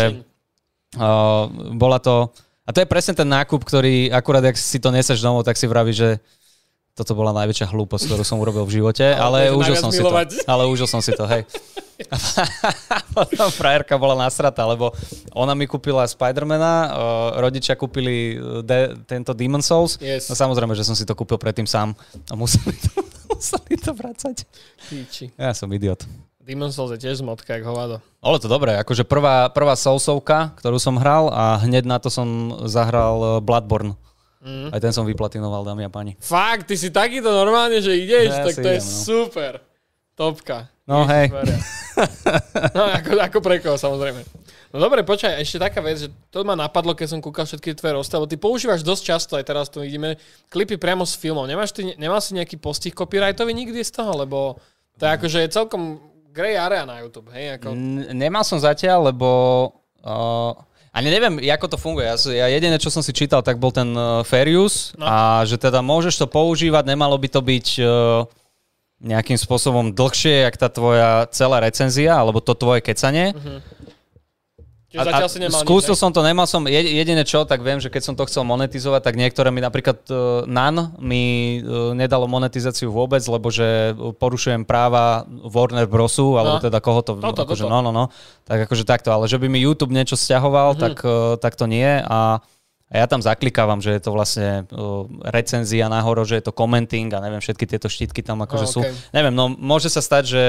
Uh, bola to... A to je presne ten nákup, ktorý akurát, ak si to neseš domov, tak si vraví, že toto bola najväčšia hlúposť, ktorú som urobil v živote, ale, že užil som si milovať. to. Ale užil som si to, hej. [LAUGHS] A potom frajerka bola nasratá, lebo ona mi kúpila Spidermana, uh, rodičia kúpili uh, de, tento Demon Souls. Yes. No samozrejme, že som si to kúpil predtým sám a museli to, [LAUGHS] museli to vracať. Píči. Ja som idiot. Demon Souls je tiež zmotka, jak hovado. Ale to dobré, akože prvá, prvá Soulsovka, ktorú som hral a hneď na to som zahral eh, Bloodborne. Mm. Aj ten som vyplatinoval, dámy a páni. Fakt, ty si takýto normálne, že ideš, Ja tak to je idem, no. super. Topka. No, hej. Ježišmaria. [LAUGHS] No ako, ako pre koho, samozrejme. No dobre, počkaj, ešte taká vec, že to ma napadlo, keď som kúkal všetky tvoje lebo ty používaš dosť často, aj teraz tu vidíme, klipy priamo s filmom. Nemáš ty, nemal si nejaký postih copyrightový nikdy z toho, lebo to je akože je celkom grey area na YouTube, hej? Ako... N- nemal som zatiaľ, lebo... Uh, ani neviem, ako to funguje. Ja, ja jediné, čo som si čítal, tak bol ten uh, fair use No. a že teda môžeš to používať, nemalo by to byť uh, nejakým spôsobom dlhšie, jak tá tvoja celá recenzia, alebo to tvoje kecanie. Čiže zatiaľ si nemal skúsil nič, som to, nemal som, jed- jediné čo, tak viem, že keď som to chcel monetizovať, tak niektoré mi napríklad uh, NAN mi uh, nedalo monetizáciu vôbec, lebo že porušujem práva Warner Brosu, alebo No. teda koho to, Toto, akože, toto. no, no, no, tak akože takto, ale že by mi YouTube niečo stiahoval, Mhm. tak, uh, tak to nie a A ja tam zaklikávam, že je to vlastne uh, recenzia na horo, že je to commenting a neviem, všetky tieto štítky tam akože No, sú. okej. Neviem, no môže sa stať, že,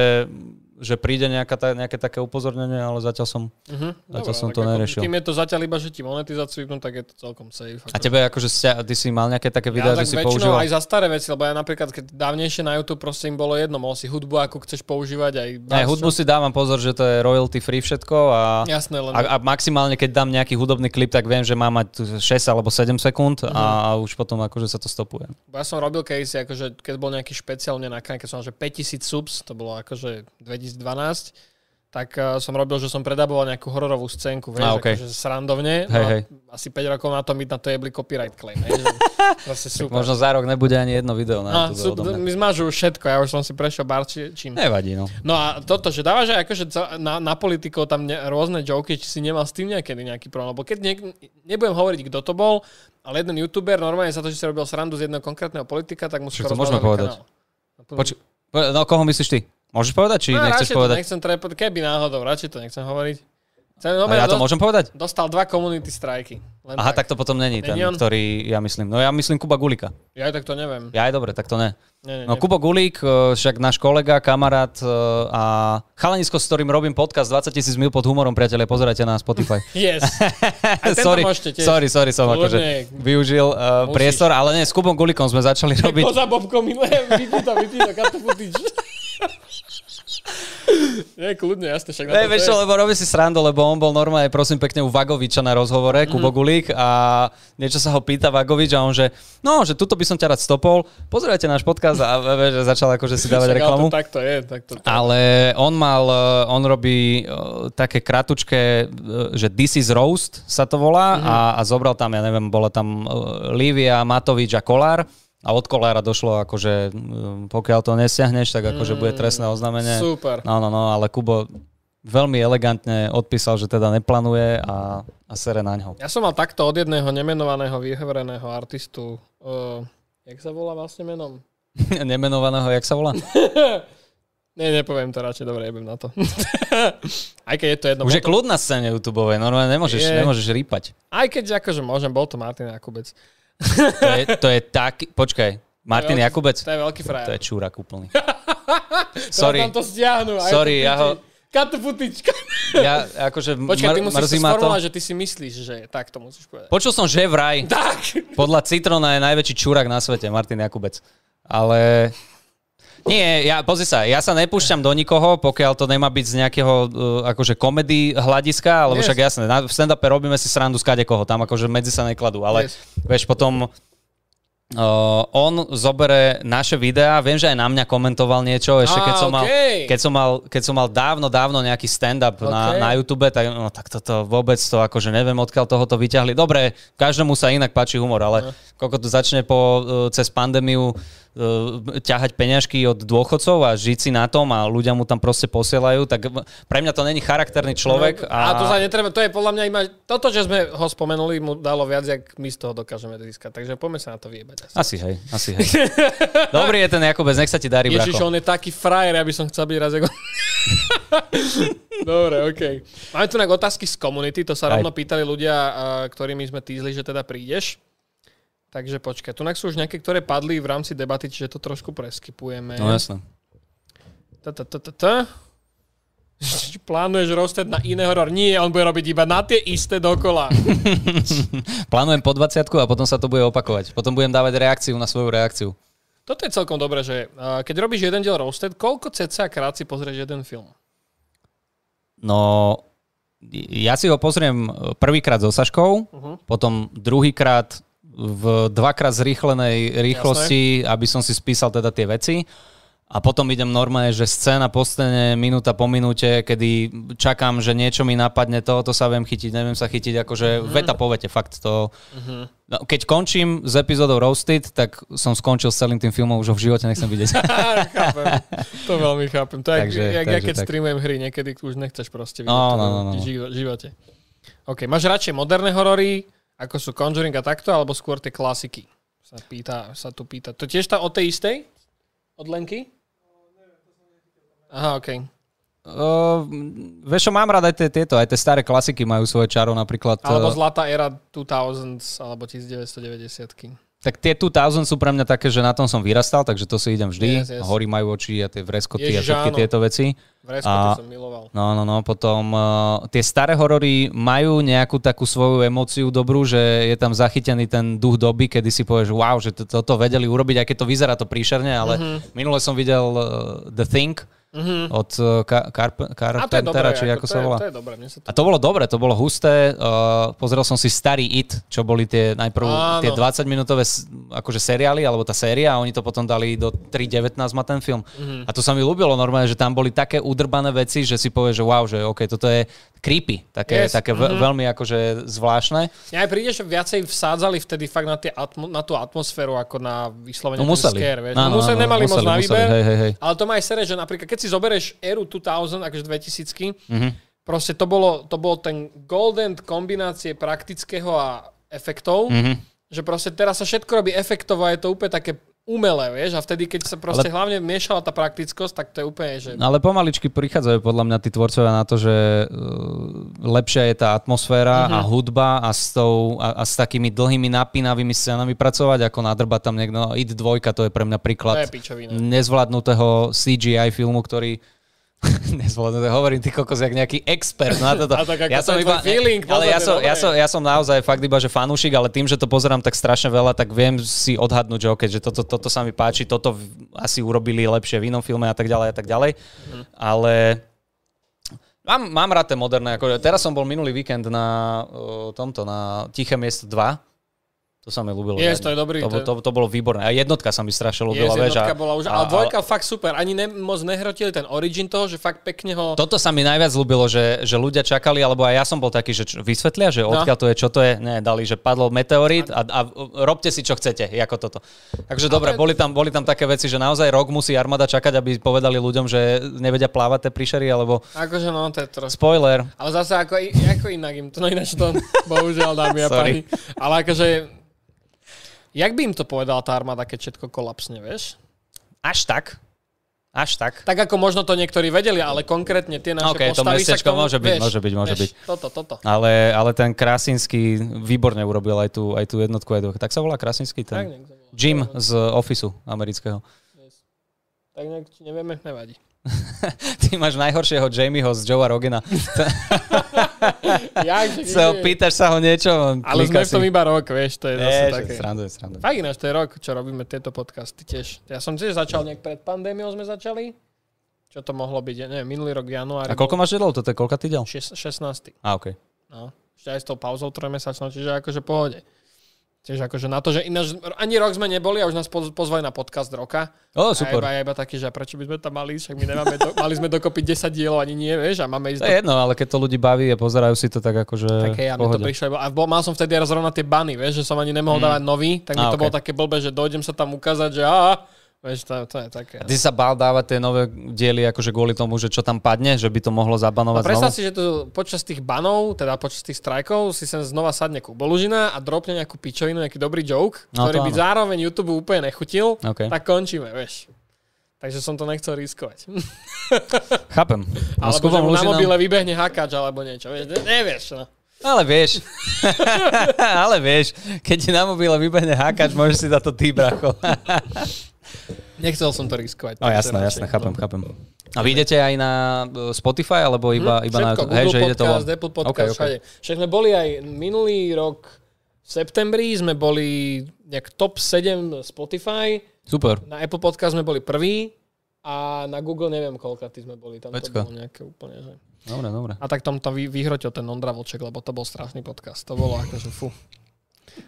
že príde nejaká, ta, nejaké také upozornenie, ale zatiaľ som... Uh-huh. Zatiaľ som to neriešil. Kým je to zatiaľ iba, že ti monetizáciu vypnú, tak je to celkom safe. A tebe akože, stia- ty si mal nejaké také videá, ja že si používal? aj za staré veci, lebo ja napríklad, keď dávnejšie na YouTube proste im bolo jedno, mohol si hudbu, ako chceš používať aj... Aj hudbu si dávam pozor, že to je royalty free všetko a, Jasné, len... a, a maximálne keď dám nejaký hudobný klip, tak viem, že má mať 6 alebo 7 sekúnd Mhm. a, a už potom akože sa to stopuje. Ja som robil case, akože keď bol nejaký špeciál mne na keď som mal, že 5000 subs, to bolo akože 2012, tak uh, som robil, že som predaboval nejakú hororovú scénku, vieš, A, okej. akože srandovne. Hej, no, hej. Asi 5 rokov na to mi na to jebli copyright claim. Hej, že, [LAUGHS] super. Možno za rok nebude ani jedno video na No, super, mňa. my zmažu už všetko, ja už som si prešiel čím. Nevadí, no. No a toto, že dávaš aj akože na, na politikov tam ne, rôzne joky, či si nemal s tým niekedy nejaký problém. Lebo keď niek- nebudem hovoriť, kto to bol, ale jeden youtuber normálne za to, že si robil srandu z jedného konkrétneho politika, tak mu Však skoro to môžeme povedať. kanál. Poč- po- no koho myslíš ty? Môžeš povedať, či No, nechceš povedať? To nechcem trepa, keby náhodou, radšej to nechcem hovoriť. Chcem, no, ja to môžem povedať? Dostal dva community strajky. Len Aha, tak to potom není ten, on? ktorý ja myslím. No ja myslím Kuba Gulika. Ja aj tak to neviem. Ja aj dobre, tak to ne. Nie, nie, No. Kubo Gulík, e, však náš kolega, kamarát e, a chalanisko, s ktorým robím podcast 20 tisíc mil pod humorom, priatelia, pozerajte na Spotify. [LAUGHS] Yes. [LAUGHS] Sorry, tiež. sorry, sorry, som akože využil uh, Musíš. priestor, ale nie, s Kubom Gulikom sme začali [LAUGHS] robiť. Poza Bobkom, milé, vypí to, vypí. Nie, kľudne, jasne, však Ne, vieš je. lebo robí si srandu, lebo on bol normálne, prosím pekne, u Vagoviča na rozhovore, Mhm. Kubo Gulík a niečo sa ho pýta Vagovič a on že, no, že tuto by som ťa rád stopol, pozerajte náš podcast a vieš, začal akože si dávať Však, ale reklamu. to Tak to je, tak to, to. Ale on mal, eh, on robí eh, také kratučké, eh, že This is Roast sa to volá Mhm. a, a zobral tam, ja neviem, bola tam Livia, Matovič a Kolár a od Kolára došlo akože, eh, pokiaľ to nestiahneš, tak akože bude trestné oznámenie. Mm, Super. No, no, no, ale Kubo veľmi elegantne odpísal, že teda neplánuje a, a sere na ňo. Ja som mal takto od jedného nemenovaného vyhovoreného artistu, uh, jak sa volá vlastne menom? [LAUGHS] Nemenovaného, jak sa volá? [LAUGHS] Nie, nepoviem to radšej, dobre, jebem na to. [LAUGHS] Aj keď je to jedno. Už je to, kľud na scéne YouTube, normálne nemôžeš, Je. nemôžeš rýpať. aj keď akože môžem, bol to Martin Jakubec. To je, to je taký, počkaj, Martin veľký- Jakubec, To je veľký to frajer. je čúrak úplný. [LAUGHS] Sorry. Tam to stiahnu. Sorry, to ja ho- Cut to ja akože [LAUGHS] Počkaj, ty mr- musíš mrzí ma to. že ty si myslíš, že je. Tak to musíš povedať. Počul som, že vraj Tak. podľa Citrona je najväčší čúrak na svete, Martin Jakubec. Ale nie, ja, pozri sa, ja sa nepúšťam do nikoho, pokiaľ to nemá byť z nejakého uh, akože komedy hľadiska, alebo Yes. však jasné, na, v stand-upe robíme si srandu z kadekoho, tam akože medzi sa nekladú, ale Yes. vieš, potom Uh, on zobere naše videá, viem, že aj na mňa komentoval niečo, ešte Á, keď som, mal, okej. keď, som mal, keď som mal dávno, dávno nejaký stand-up Ok. na, na YouTube, tak, no, tak toto vôbec to akože neviem, odkiaľ toho to vyťahli. Dobre, každému sa inak páči humor, ale No. koľko to začne po, uh, cez pandémiu ťahať peňažky od dôchodcov a žiť si na tom a ľudia mu tam proste posielajú, tak pre mňa to není charakterný človek. A... a to sa netreba, to je podľa mňa iba, toto, že sme ho spomenuli, mu dalo viac, jak my z toho dokážeme získať. Takže poďme sa na to vyjebať. Asi. Asi hej, asi hej. [LAUGHS] Dobrý je ten Jakubec, nech sa ti darí, Ježiš, brako. on je taký frajer, aby som chcel byť raz ako... [LAUGHS] Dobre, okej. Máme tu otázky z komunity, to sa rovno pýtali ľudia, ktorými sme týzli, že teda prídeš. Takže počkaj, tu sú už nejaké, ktoré padli v rámci debaty, čiže to trošku preskipujeme. No jasné. Či [LAUGHS] Plánuješ roasted na iné horor? Nie, on bude robiť iba na tie isté dokola. [LAUGHS] Plánujem po 20 a potom sa to bude opakovať. Potom budem dávať reakciu na svoju reakciu. Toto je celkom dobré, že keď robíš jeden diel roasted, koľko cca krát si pozrieš jeden film? No, ja si ho pozriem prvýkrát so Saškou, Uh-huh. potom druhýkrát v dvakrát zrýchlenej rýchlosti, aby som si spísal teda tie veci. A potom idem normálne, že scéna po scéne, minúta po minúte, kedy čakám, že niečo mi napadne, tohoto sa viem chytiť, neviem sa chytiť, akože veta po vete, fakt to... No, keď končím s epizódou Roasted, tak som skončil s celým tým filmom, už ho v živote nechcem vidieť. [LAUGHS] chápem. To veľmi chápem. To je, Takže- jak, takže ja keď tak. streamujem hry, niekedy už nechceš proste vidieť No, to no, no, no. v živo- živote. OK, máš radšej moderné horory, ako sú Conjuring a takto, alebo skôr tie klasiky? Sa, pýta, sa tu pýta. To tiež tá o tej istej? Od Lenky? Aha, OK. Uh, vieš čo, mám rád aj tie, tieto, aj tie staré klasiky majú svoje čaro, napríklad... Alebo uh, zlatá éra 2000 alebo 1990 tak tie 2000 sú pre mňa také, že na tom som vyrastal, takže to si idem vždy. Yes, yes. Hory majú oči a tie vreskoty Ježiš, a všetky áno. tieto veci. Vreskoty A- som miloval. No, no, no, potom uh, tie staré horory majú nejakú takú svoju emóciu dobrú, že je tam zachytený ten duch doby, kedy si povieš, wow, že to- toto vedeli urobiť, keď to vyzerá to príšerne, ale Mhm. minule som videl uh, The Thing od A to je dobré, Carpentera, či ako to, sa volá. to je dobré, mne sa to... A to bolo dobre, to bolo husté. Uh, pozrel som si starý It, čo boli tie najprv Áno. tie 20-minútové s- akože seriály, alebo tá séria a oni to potom dali do 3.19 má ten film. Mhm. A to sa mi ľúbilo normálne, že tam boli také udrbané veci, že si povieš, že wow, že OK, toto je creepy, také, Yes, také ve- veľmi akože zvláštne. Mňa aj príde, že viacej vsádzali vtedy fakt na, tie atmo- na tú atmosféru, ako na vyslovene No museli. scare, vieš. Áno, no, museli, nemali moc museli, na museli, výber, hej, hej, hej. ale to má aj sere, že napríklad, keď si zoberieš éru 2000, akože 2000 Mhm. proste to bolo, to bol ten golden kombinácie praktického a efektov, Mhm. že proste teraz sa všetko robí efektovo a je to úplne také umelé, vieš, a vtedy, keď sa proste Ale- hlavne miešala tá praktickosť, tak to je úplne, že... Ale pomaličky prichádzajú podľa mňa tí tvorcovia na to, že uh, lepšia je tá atmosféra Mhm. a hudba a s, tou, a, a s takými dlhými napínavými scénami pracovať, ako nadrbať tam niekto. No, IT 2 to je pre mňa príklad nezvládnutého CGI filmu, ktorý [LAUGHS] nezvládnuté, hovorím ty kokos, jak nejaký expert na toto. [LAUGHS] A tak ako to je tvoj feeling, ale ja som, ja, som, ja som naozaj fakt iba, že fanúšik, ale tým, že to pozerám tak strašne veľa, tak viem si odhadnúť, že, okay, že toto, toto sa mi páči, toto asi urobili lepšie v inom filme a tak ďalej a tak ďalej. Mhm. Ale mám, mám rád tie moderné. Ako, teraz som bol minulý víkend na uh, tomto, na Tiché miesto 2. To sa mi ľúbilo. Yes, riadne. to je dobrý, To, to je- to, bolo výborné. A jednotka sa mi strašne Yes, ľúbila. vieš, jednotka a- bola už, a- ale dvojka fakt super. Ani ne, moc nehrotili ten origin toho, že fakt pekne ho... Toto sa mi najviac ľúbilo, že, že ľudia čakali, alebo aj ja som bol taký, že čo, vysvetlia, že No. odkiaľ to je, čo to je. Ne, dali, že padlo meteorit a, a robte si, čo chcete, ako toto. Takže dobre, boli tam, boli tam také veci, že naozaj rok musí armáda čakať, aby povedali ľuďom, že nevedia plávať tie príšery, alebo Akože no, to je trošku... spoiler. Ale zase ako, ako inak im to, no ináč to, [LAUGHS] bohužiaľ, dámy a páni. Ale akože, jak by im to povedala tá armáda, keď všetko kolapsne, vieš? Až tak. Až tak. Tak ako možno to niektorí vedeli, ale konkrétne tie naše OK, to postavy sa k tomu, môže byť, vieš, môže byť, môže vieš, byť. Toto, toto. Ale, ale ten Krasinský výborne urobil aj tú, aj tú jednotku. Aj tak sa volá Krasinský? Tak, Ten to bolo. Jim z Officeu amerického. Tak nejak, nevieme, nevadí. [LAUGHS] Ty máš najhoršieho Jamieho z Joea Rogena. [LAUGHS] [LAUGHS] Že So, pýtaš sa ho niečo, on ale sme v tom si. iba rok, vieš, to je zase Nie, také. srandujem, srandujem. Fakt ináč, to je rok, čo robíme tieto podcasty tiež. Ja som tiež začal nejak pred pandémiou sme začali. Čo to mohlo byť? Ja neviem, minulý rok v januári. A koľko máš dielov? Toto je koľka ty? Šes- 16. A, okej. No. Ešte aj s tou pauzou trojmesačnou, čiže akože pohode. Tiež akože na to, že ináč ani rok sme neboli a už nás poz- pozvali na podcast roka. A ja super. iba, ja iba taký, že a prečo by sme tam mali, však my nemáme, do, mali sme dokopy 10 dielov, ani nie, vieš, a máme ísť To je jedno, ale keď to ľudí baví a pozerajú si to tak akože Také ja, mne to prišlo, iba- a bol, mal som vtedy raz zrovna tie bany, vieš, že som ani nemohol dávať nový, tak mi A, to ok. bolo také blbé, že dojdem sa tam ukázať, že á, vieš, to, to je také. Ty si sa bál dávať tie nové diely akože kvôli tomu, že čo tam padne, že by to mohlo No zabanovať predstav znovu? si, že to počas tých banov, teda počas tých strajkov, si sem znova sadne Kubolužina a dropne nejakú pičovinu, nejaký dobrý joke, No, ktorý to by áno. zároveň YouTube úplne nechutil, OK. tak končíme, vieš. Takže som to nechcel riskovať. [LAUGHS] Chápem. No, alebo že mu na mobile vybehne hakač alebo niečo, vieš. Ne, nevieš, no. Ale vieš. [LAUGHS] ale vieš, keď ti na mobile vybehne hákač, môžeš si dať to ty, bracho. [LAUGHS] Nechcel som to riskovať. No jasné, jasné, chápem, chápem. A vy idete aj na e, Spotify, alebo iba, iba na YouTube? Hej, Google že ide to. Apple Podcast, OK, OK. všade. Však sme boli aj minulý rok v septembri, sme boli nejak top 7 Spotify, Super. na Apple Podcast sme boli prví a na Google neviem koľka ty sme boli, tam to Pecka. bolo nejaké úplne, že... Dobre, dobre. A tak tam to vy, vyhrotil ten Ondra Vlček, lebo to bol strašný podcast. To bolo akože fu.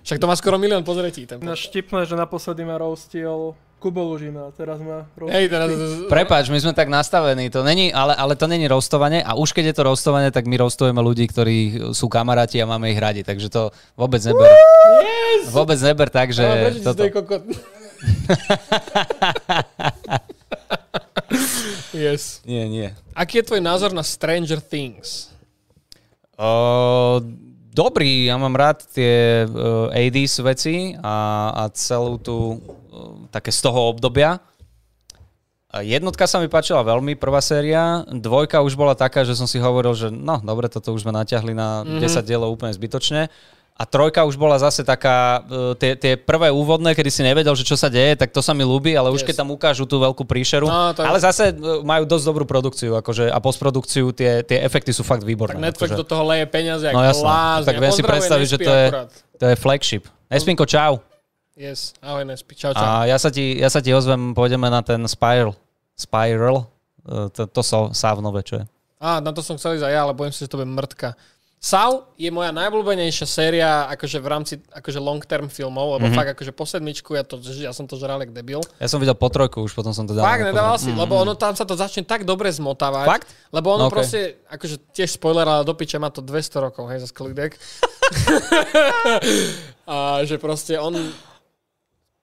Však to má skoro milión pozretí. Ten Ináč štipné, že naposledy ma roastil Kubo Lužina, a teraz ma roastil. Hej, teraz... Prepač, my sme tak nastavení, to není, ale, ale to není roastovanie a už keď je to roastovanie, tak my roastujeme ľudí, ktorí sú kamaráti a máme ich radi, takže to vôbec neber. Yes! Vôbec neber tak, že Ale toto. kokot? [LAUGHS] yes. Nie, nie. Aký je tvoj názor na Stranger Things? O, dobrý, ja mám rád tie uh, 80s veci a, a celú tú uh, také z toho obdobia. Jednotka sa mi páčila veľmi, prvá séria. Dvojka už bola taká, že som si hovoril, že no dobre, toto už sme natiahli na Mhm. 10 dielov úplne zbytočne. A trojka už bola zase taká, e, tie, tie prvé úvodné, kedy si nevedel, že čo sa deje, tak to sa mi ľúbi, ale už Yes. keď tam ukážu tú veľkú príšeru. No, to Ale zase e, majú dosť dobrú produkciu akože, a postprodukciu, tie, tie efekty sú fakt výborné. Tak Netflix akože. do toho leje peniaze, No jasné. Tak viem si predstaviť, že to je, to je flagship. Espinko, čau. Yes, ahoj Nespi, čau, čau. A ja sa ti, ja sa ti ozvem, pôjdeme na ten Spiral. Spiral? E, To, to so, sávnové, čo je. Á, na to som chcel ísť aj ja, ale bojím sa, že to bude mrtka. Saw je moja najobľúbenejšia séria akože v rámci akože long term filmov, lebo mm-hmm. fakt akože po sedmičku ja, to, ja som to žral jak debil. Ja som videl po trojku, už potom som to dal. Fakt, nedával si, lebo ono tam sa to začne tak dobre zmotávať. Fakt? Lebo ono No, okej. proste, akože tiež spoiler, ale do piče má to 200 rokov, hej, za sklidek. [LAUGHS] [LAUGHS] A že proste on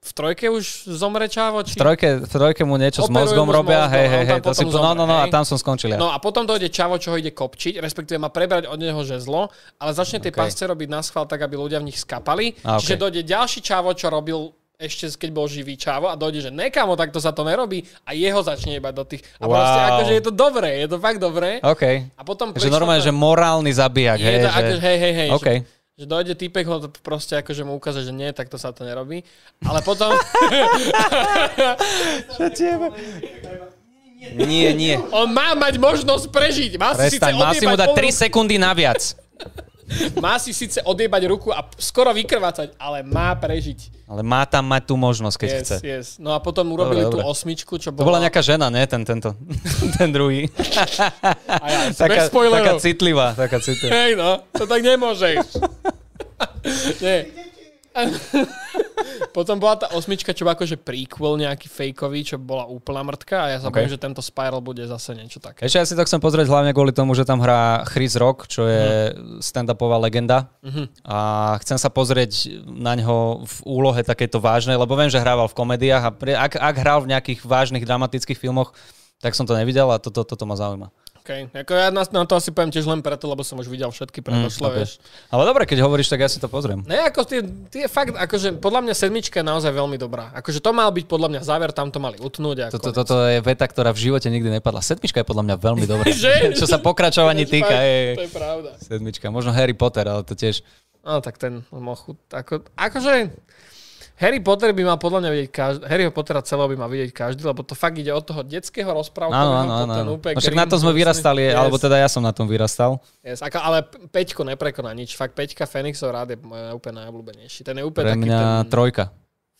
v trojke už zomre čávo, či... V trojke, v trojke mu niečo s Operujú mozgom mu s robia, mozgom hej, a hej, hej, to si, potom no, no, no, zomre, a hej. tam som skončil ja. No a potom dojde čavo, čo ho ide kopčiť, respektíve má prebrať od neho žezlo, ale začne tie Okay. pasce robiť na schvál tak, aby ľudia v nich skapali. A, Čiže okay. dojde ďalší čavo, čo robil ešte keď bol živý čavo a dojde, že nekamo, takto sa to nerobí a jeho začne iba do tých... A Wow. proste akože je to dobré, je to fakt dobré. OK. A potom Že prišla normálne, tá- že morálny zabijak, je hej, to že... akože, hej, hej, hej. OK. Že, že dojde týpek, ho to proste akože mu ukáže, že nie, takto sa to nerobí. Ale potom... [LAUGHS] Nie, nie. on má mať možnosť prežiť. Má si síce Prestaň, má si mu dať pol 3 sekundy naviac. [LAUGHS] Má si síce odjebať ruku a skoro vykrvácať, ale má prežiť. Ale má tam mať tú možnosť, keď Yes, chce. yes. No a potom urobili Dobre, tú dobre. osmičku, čo To bola nejaká žena, ne? Ten, tento, [LAUGHS] ten druhý. A ja, taká, taká citlivá, taká citlivá. Hej no, to tak nemôžeš. [LAUGHS] Nie. [LAUGHS] Potom bola tá osmička, čo bola akože prequel nejaký fejkový, čo bola úplná mrtka a ja sa Okay. bojím, že tento Spiral bude zase niečo také. Ešte ja si to chcem pozrieť hlavne kvôli tomu, že tam hrá Chris Rock, čo je stand-upová legenda. A chcem sa pozrieť na ňo v úlohe takejto vážnej, lebo viem, že hrával v komédiách a ak, ak hral v nejakých vážnych dramatických filmoch, tak som to nevidel a toto, toto ma zaujíma. Okay. Ako ja na, na to asi poviem tiež len preto, lebo som už videl všetky predošlé, ok. vieš. Ale dobre, keď hovoríš, tak ja si to pozriem. Ne, ako tie, tie fakt, akože podľa mňa sedmička je naozaj veľmi dobrá. Akože to mal byť podľa mňa záver, tam to mali utnúť. Toto, toto je veta, ktorá v živote nikdy nepadla. Sedmička je podľa mňa veľmi dobrá. [LAUGHS] Čo sa pokračovaní týka. Je, To je pravda. sedmička. Možno Harry Potter, ale to tiež... No tak ten mochu, ako, akože Harry Potter by mal podľa mňa vidieť každý, Harryho Pottera celého by mal vidieť každý, lebo to fakt ide od toho detského rozprávkového Áno, áno, áno. No však na to sme vyrastali, yes, alebo teda ja som na tom vyrastal. Yes, ako, ale Peťko neprekoná nič, fakt Peťka Fenixov rád je úplne najobľúbenejší. Ten je úplne Pre taký mňa ten... trojka.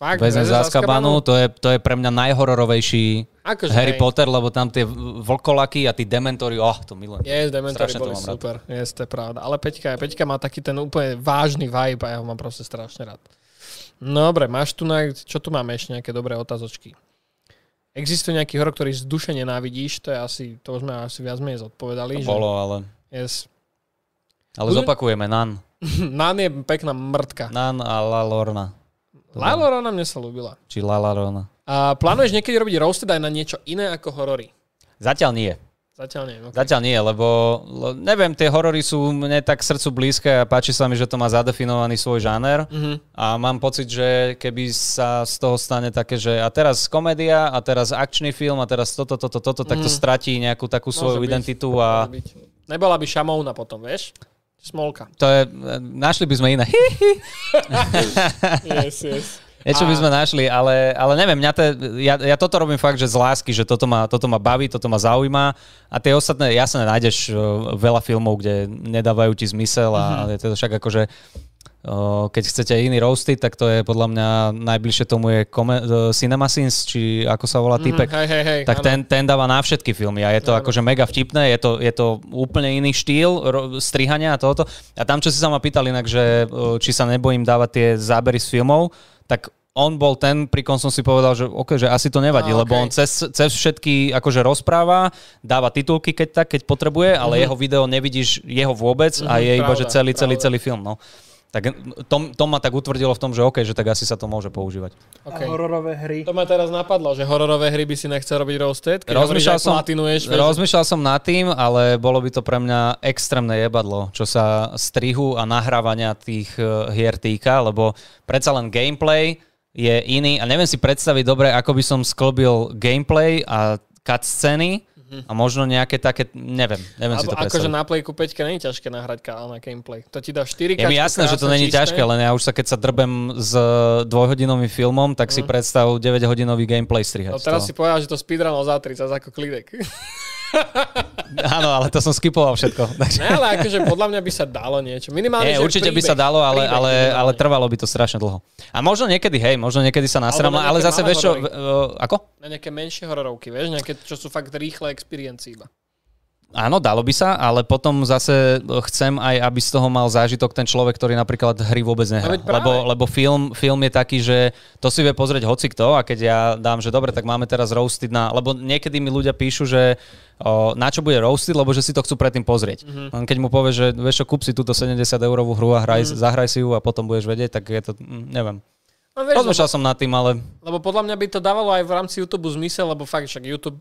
Fakt, Väzen z Azkabanu, to je, to je pre mňa najhororovejší Akože, Harry hej. Potter, lebo tam tie vlkolaky a tí dementori, oh, to milujem. Yes, Dementori Strašne boli mám rád. super. Yes, to je pravda. Ale Peťka, Peťka má taký ten úplne vážny vibe a ja ho mám proste strašne rád. No dobre, máš tu na... Čo tu máme ešte nejaké dobré otázočky? Existuje nejaký horor, ktorý z duše nenávidíš? To je asi... To sme asi viac menej zodpovedali. To bolo, ale... Yes. Ale Budem- zopakujeme, Nan. [LAUGHS] Nan je pekná mrtka. Nan a La Lorna. Na mne sa ľúbila. Či La Lorna. A plánuješ niekedy robiť roasted aj na niečo iné ako horory? Zatiaľ nie. Zatiaľ neviem. Okay. Zatiaľ nie, lebo le- neviem, tie horory sú mne tak srdcu blízke a páči sa mi, že to má zadefinovaný svoj žáner Mhm. a mám pocit, že keby sa z toho stane také, že a teraz komédia a teraz akčný film a teraz toto, toto, toto, tak to Mhm. stratí nejakú takú svoju Môže byť. identitu a byť. Nebola by šamovna potom, vieš? Smolka. to je, našli by sme iné. [LAUGHS] Yes, yes. Niečo by sme našli, ale, ale neviem, mňa to, ja, ja toto robím fakt, že z lásky, že toto ma, toto ma baví, toto ma zaujíma a tie ostatné, jasne nájdeš uh, veľa filmov, kde nedávajú ti zmysel a Mhm. je to však akože uh, keď chcete iný roasty, tak to je podľa mňa najbližšie tomu je Come- uh, CinemaSins, či ako sa volá. Mhm, hej, hej, hej, tak áno. ten, ten dáva na všetky filmy a je to Áno. akože mega vtipné, je to, je to úplne iný štýl ro- strihania a toto. A tam, čo si sa ma pýtal inak, že či sa nebojím dávať tie zábery z filmov, tak on bol ten, pri kom som si povedal, že, okay, že asi to nevadí, Á, lebo on cez, cez všetky akože rozpráva, dáva titulky keď tak, keď potrebuje, ale jeho video nevidíš jeho vôbec a Mhm, je iba, že pravda, celý, celý, pravda. celý film. No. Tak to, to ma tak utvrdilo v tom, že OK, že tak asi sa to môže používať. Okay. A hororové hry. To ma teraz napadlo, že hororové hry by si nechcel robiť roasted, keď Rozmýšľal hovoríš, som, platinuješ. rozmýšľal som nad tým, ale bolo by to pre mňa extrémne jebadlo, čo sa strihu a nahrávania tých eh, hier týka, lebo predsa len gameplay je iný a neviem si predstaviť dobre, ako by som sklbil gameplay a cutscény a možno nejaké také, neviem, neviem si Alebo to akože predstaviť. na Playku 5 nie je ťažké nahrať kanál na gameplay. To ti dá 4 Je mi jasné, že to není ťažké, len ja už sa keď sa drbem s dvojhodinovým filmom, tak si predstav 9-hodinový gameplay strihať. No teraz si povedal, že to speedrunol za 30 ako klidek. [LAUGHS] Áno, ale to som skipoval všetko. Takže... Ne, ale akože podľa mňa by sa dalo niečo. Minimálne, Nie, určite by príbeh, sa dalo, ale, príbeh ale, minimálne. ale trvalo by to strašne dlho. A možno niekedy, hej, možno niekedy sa nasram, na ale nejaké zase vieš čo, uh, ako? Na nejaké menšie hororovky, vieš, nejaké, čo sú fakt rýchle experience iba. Áno, dalo by sa, ale potom zase chcem aj, aby z toho mal zážitok ten človek, ktorý napríklad hry vôbec nehrá. No. Lebo, lebo film, film je taký, že to si vie pozrieť hoci kto a keď ja dám, že dobre, tak máme teraz roasted na... Lebo niekedy mi ľudia píšu, že o, na čo bude roasted, lebo že si to chcú predtým pozrieť. Mhm. Mm-hmm. Keď mu povie, že vieš čo, kúp si túto 70 eurovú hru a hraj, mm-hmm. zahraj si ju a potom budeš vedieť, tak je to, mm, neviem. No, vieš, Rozmýšľal som nad tým, ale lebo podľa mňa by to dávalo aj v rámci YouTube zmysel, lebo fakt však YouTube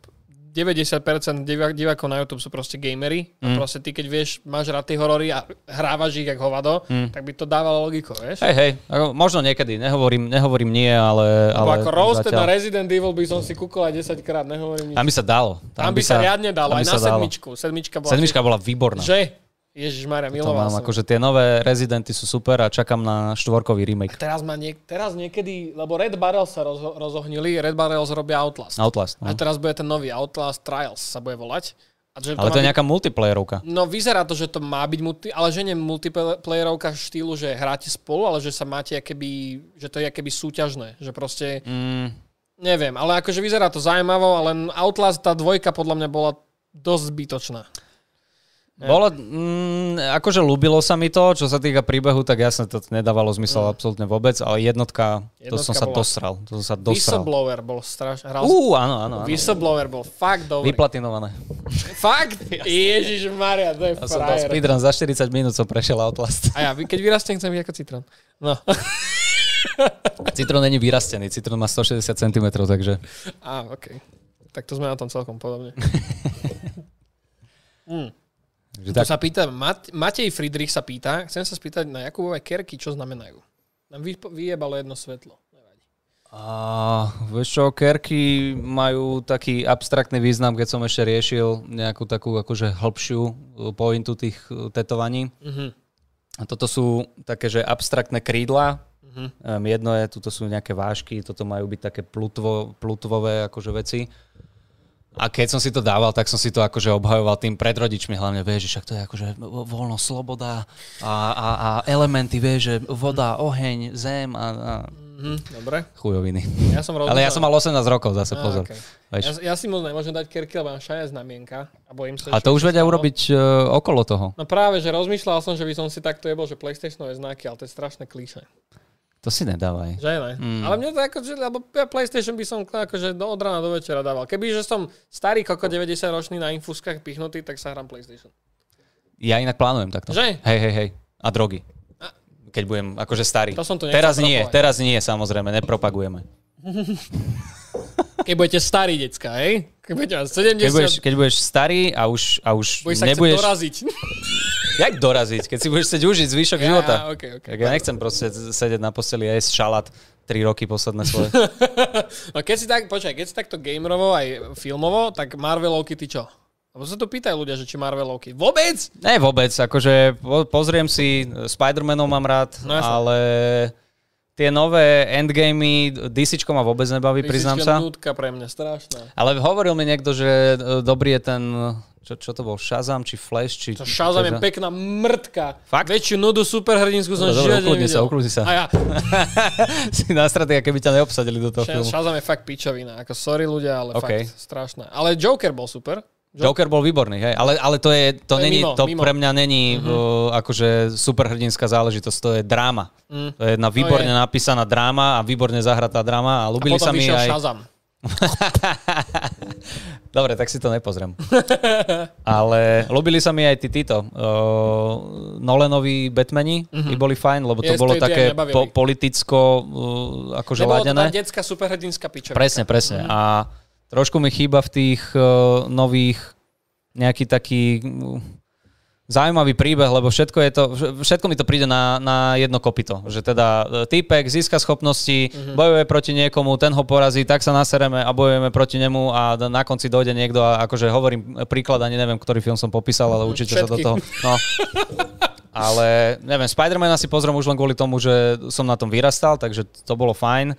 90% divá- divákov na YouTube sú proste gamery a proste ty keď vieš, máš rád tie horory a hrávaš ich jak hovado, tak by to dávalo logiku, vieš? hej, hej, ako, možno niekedy, nehovorím, nehovorím nie, ale... Ale ako roasted zatiaľ- na Resident Evil by som si kúkol aj 10 krát, nehovorím nič. Tam by sa dalo. Tam by sa riadne dalo, tam aj na dalo. sedmičku. Sedmička bola... Sedmička bola výborná. Že? Ježišmarja, To miloval mám, som. akože tie nové Residenty sú super a čakám na štvorkový remake. Teraz, má niek- teraz niekedy, lebo Red Barrels sa rozho- rozohnili, Red Barrels robia Outlast. Outlast. A No. teraz bude ten nový Outlast Trials sa bude volať. A že Ale má to je byť- nejaká multiplayerovka. No vyzerá to, že to má byť multi, ale že nie multiplayerovka štýlu, že hráte spolu, ale že sa máte akéby, že to je akéby súťažné, že proste, Mm, neviem, ale akože vyzerá to zaujímavo, ale Outlast tá dvojka podľa mňa bola dosť zbytočná. Bolo, mm, akože ľúbilo sa mi to, čo sa týka príbehu, tak jasne to nedávalo zmysel absolútne vôbec, ale jednotka, to Jednotka som sa bola- dosral. To som sa dosral. Whistleblower bol strašne, hral Ú, áno, áno. áno. Whistleblower bol fakt dobrý. Vyplatinované. Fakt? [LAUGHS] Ježiš Maria, to je Ja som dal speedrun za 40 minút som prešiel Outlast. A ja, keď vyrastiem, chcem byť ako citrón. No. [LAUGHS] Citrón není vyrastený, citrón má 160 cm, takže... Á, OK. Tak to sme na tom celkom podobne. takže [LAUGHS] Tu tak, sa pýta, Mat- Matej Friedrich sa pýta, chcem sa spýtať na Jakubové kerky, čo znamenajú. Nám vy- vyjebalo jedno svetlo. Nevadí. A, vieš čo, kerky majú taký abstraktný význam, keď som ešte riešil nejakú takú akože hĺbšiu uh, pointu tých uh, tetovaní. Mhm. A toto sú také, že abstraktné krídla. Mhm. Um, jedno je, tuto sú nejaké vážky, toto majú byť také plutvo, plutvové akože veci. A keď som si to dával, tak som si to akože obhajoval tým pred rodičmi hlavne, vieš, že však to je akože voľno, sloboda a, a, a elementy, vieš, že voda, oheň, zem a, a Mhm, dobre. chujoviny. Ja som rozmýšľal- Ale ja som mal 18 rokov zase, pozor. okay. Ja, ja, si moc nemôžem dať kerky, lebo mám šaje znamienka a bojím sa, A to už vedia urobiť uh, okolo toho. No práve, že rozmýšľal som, že by som si takto jebol, že PlayStationové znaky, ale to je strašné klíše. To si nedávaj. Že ne? Mm. Ale mne to ako, že, lebo ja PlayStation by som akože do, od rána do večera dával. Keby, že som starý koko 90 ročný na infuskách pichnutý, tak sa hrám PlayStation. Ja inak plánujem takto. Že? Hej, hej, hej. A drogy. Keď budem akože starý. To som tu teraz nie, teraz nie, samozrejme, nepropagujeme. [LAUGHS] Keď budete starí decka, hej? Keď budete mať 70, Keď budeš, keď budeš starý a už, a už budeš sa nebudeš... doraziť. Jak doraziť? Keď si budeš chcieť užiť zvyšok života. Ja, okay, okay. Tak ja nechcem proste sedieť na posteli a jesť šalát 3 roky posledné svoje. [LAUGHS] No keď si tak, počkaj, keď si takto gamerovo aj filmovo, tak Marvelovky ty čo? Lebo sa tu pýtajú ľudia, že či Marvelovky. Vôbec? Ne, vôbec. Akože po, pozriem si, Spider-Manov mám rád, No jasne. ale tie nové endgamey DC ma vôbec nebaví, priznám sa. Pre mňa, strašná. Ale hovoril mi niekto, že e, dobrý je ten, čo, čo to bol, Shazam či Flash? Či, To Shazam je pekná mrtka. Fakt? Väčšiu nudu superhrdinsku som v živote ukludni sa, nevidel. ukludni sa. A ja, [LAUGHS] si nastratý, keby ťa neobsadili do toho Sh- filmu. Shazam je fakt pičovina. Ako sorry ľudia, ale OK. fakt strašná. Ale Joker bol super. Joker bol výborný, hej, ale, ale to je, to, To je není, mimo, to mimo. pre mňa není uh, akože superhrdinská záležitosť, to je dráma. Mm. To je jedna výborne je. napísaná dráma a výborne zahratá dráma a A ľúbili potom sa mi vyšiel aj... Shazam. [LAUGHS] Dobre, tak si to nepozriem. Ale ľúbili sa mi aj tí títo. Uh, Nolanoví Batmani mm-hmm. boli fajn, lebo to Yes, bolo to- to také po, politicko uh, akože Nebolo to tá ladené. detská superhrdinská pičovina. Presne, presne. Mm-hmm. A trošku mi chýba v tých uh, nových nejaký taký uh, zaujímavý príbeh, lebo všetko, je to, všetko mi to príde na, na jedno kopito. Že teda e, týpek získa schopnosti, mm-hmm. bojuje proti niekomu, ten ho porazí, tak sa nasereme a bojujeme proti nemu a na konci dojde niekto a akože hovorím príklad, ani neviem, ktorý film som popísal, ale určite Všetky. sa do toho... No. Ale neviem, Spider-Man si pozriem už len kvôli tomu, že som na tom vyrastal, takže to bolo fajn.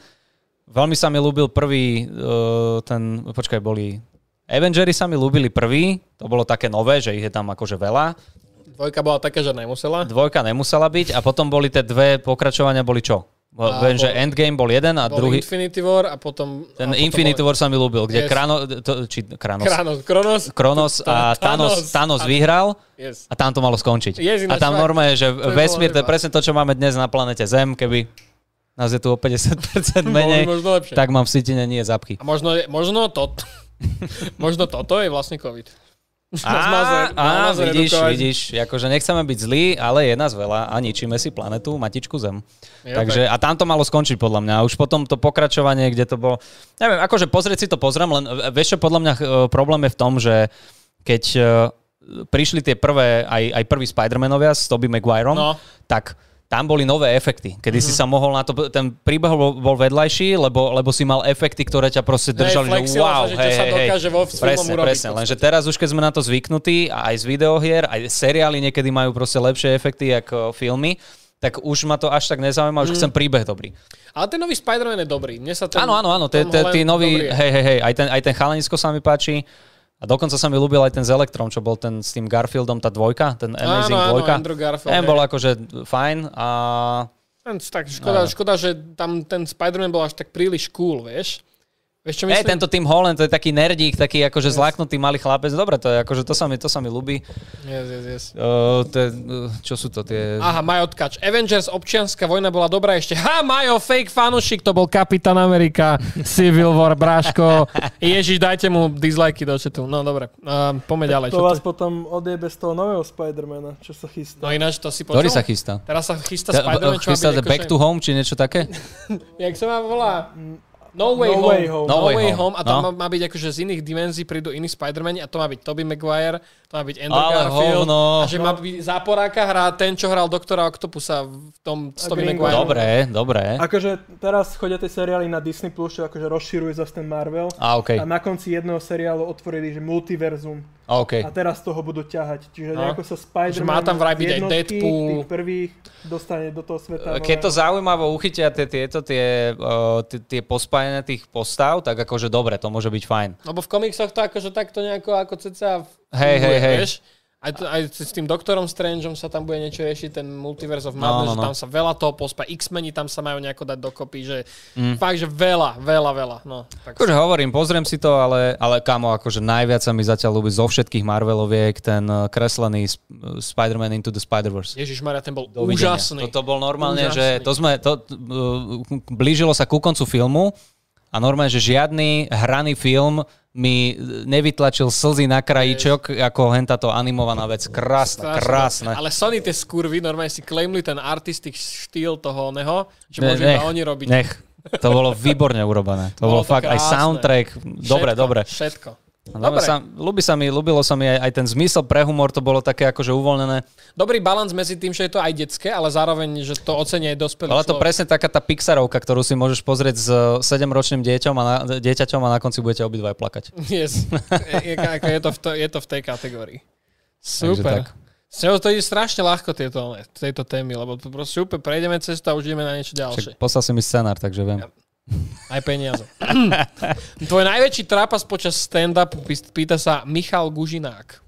Veľmi sa mi ľúbil prvý, uh, ten, počkaj, boli Avengery sa mi ľúbili prvý, to bolo také nové, že ich je tam akože veľa. Dvojka bola taká, že nemusela? Dvojka nemusela byť a potom boli tie dve pokračovania, boli čo? A Viem, bol, že Endgame bol jeden a bol druhý... Infinity War a potom... Ten a potom Infinity bol... War sa mi ľúbil, kde yes. Krano, to, či Kranos. Kranos, Kronos. Kronos a Thanos, Thanos vyhral yes. a tam to malo skončiť. Yes, a tam normálne, že vesmír, to je presne to, čo máme dnes na planete Zem, keby nás je tu o [LAUGHS] 50% menej, tak mám v sítine nie zapchy. A možno, možno to, [LAUGHS] možno toto je vlastne COVID. Á, á, vidíš, redukovať. vidíš, akože nechceme byť zlí, ale je nás veľa a ničíme si planetu, matičku Zem. Takže, a tam to malo skončiť podľa mňa. Už potom to pokračovanie, kde to bolo... Neviem, akože pozrieť si to pozriem, len vieš čo, podľa mňa e, problém je v tom, že keď e, prišli tie prvé, aj, aj prvý Spider-Manovia s Tobey Maguireom, no. tak tam boli nové efekty, kedy mm-hmm. si mhm. sa mohol na to, ten príbeh bol, bol vedľajší, lebo, lebo si mal efekty, ktoré ťa proste držali, hey, že wow, že hej, sa dokáže vo presne, urobiť. Presne, lenže teraz už keď sme na to zvyknutí, aj z videohier, aj seriály niekedy majú proste lepšie efekty ako filmy, tak už ma to až tak nezaujíma, už mm. chcem príbeh dobrý. Ale ten nový Spider-Man je dobrý. Mne sa ten, áno, áno, áno, tí noví, hej, hej, hej, aj ten, aj ten chalanisko sa mi páči. A dokonca sa mi ľúbil aj ten z Electrom, čo bol ten s tým Garfieldom, tá dvojka, ten Amazing áno, dvojka. Áno, Andrew Garfield. Ten bol akože fajn a... Tak škoda, škoda, že tam ten Spider-Man bol až tak príliš cool, vieš. Vieš, čo myslím? Hey, tento Tim Holland, to je taký nerdík, taký akože yes. zláknutý malý chlapec. Dobre, to je akože, to sa mi, to sa mi ľúbi. Yes, yes, yes. Uh, to je, čo sú to tie... Aha, Majo Tkač. Avengers, občianská vojna bola dobrá ešte. Ha, Majo, fake fanušik, to bol Kapitán Amerika, Civil War, Bráško. Ježiš, dajte mu dislikey do chatu. No, dobre, uh, poďme ďalej. To vás to... potom odjebe z toho nového Spidermana, čo sa chystá. No ináč, to si počul? Ktorý sa chystá? Teraz sa chystá Spider-Man, čo chystá Back to Home, či niečo také? [LAUGHS] Jak sa má volá? No Way, no home. way home. No, no Way, way home. home. A tam no. má, byť akože z iných dimenzií prídu iní Spider-Man a to má byť Tobey Maguire, to má byť Andrew Ale Garfield. Hovno. A že má byť záporáka hrá ten, čo hral doktora Octopusa v tom s Tobey Maguire. Dobre, dobre. Akože teraz chodia tie seriály na Disney+, Plus, čo akože rozširuje zase ten Marvel. A, okay. a na konci jedného seriálu otvorili, že multiverzum. A, okay. a teraz toho budú ťahať. Čiže nejako sa Spider-Man má tam vraj byť aj Deadpool. Tých prvých dostane do toho sveta. Keď to zaujímavo uchytia tie, tieto, tie, tie, tie pospájania tých postav, tak akože dobre, to môže byť fajn. Lebo v komiksoch to akože takto nejako ako cca... Hej, hej, hej. Vieš? Aj, to, aj s tým doktorom Strangeom sa tam bude niečo riešiť, ten Multiverse of Madness, no, no, no. že tam sa veľa toho pospa. X-meni tam sa majú nejako dať dokopy, že mm. fakt, že veľa, veľa, veľa. No, tak akože hovorím, pozriem si to, ale, ale kamo, akože najviac sa mi zatiaľ ľúbi zo všetkých Marveloviek ten eh, kreslený Spider-Man Into the Spider-Verse. Ježiš Maria, ten bol Dovidenia. úžasný. To, to bol normálne, úžasný. že to sme, to, uh, blížilo sa ku koncu filmu a normálne, že žiadny hraný film mi nevytlačil slzy na krajíčok, yes. ako henta to animovaná vec. Krásne, krásne. Ale Sony tie skurvy normálne si claimli ten artistic štýl toho oného, že ne, môžu iba oni robiť. Nech. To bolo výborne urobené. To bolo, bolo to fakt krásne. aj soundtrack. Dobre, všetko, dobre. Všetko. Dobre. Sa, ľúbi sa mi, ľúbilo sa mi aj, aj ten zmysel pre humor, to bolo také akože uvoľnené. Dobrý balans medzi tým, že je to aj detské, ale zároveň, že to ocenie aj dospelý Ale to človek. presne taká tá Pixarovka, ktorú si môžeš pozrieť s 7-ročným dieťom a na, dieťaťom a na konci budete obidvaj plakať. [LAUGHS] Yes. je, to v to, je to v tej kategórii. Super. S ňou to ide strašne ľahko tieto, tejto témy, lebo to proste úplne prejdeme cestu a už ideme na niečo ďalšie. Však poslal si mi scenár, takže viem. Ja. Aj peniaze. [CLEARS THROAT] Tvoj najväčší trápas počas stand-upu pýta sa Michal Gužinák.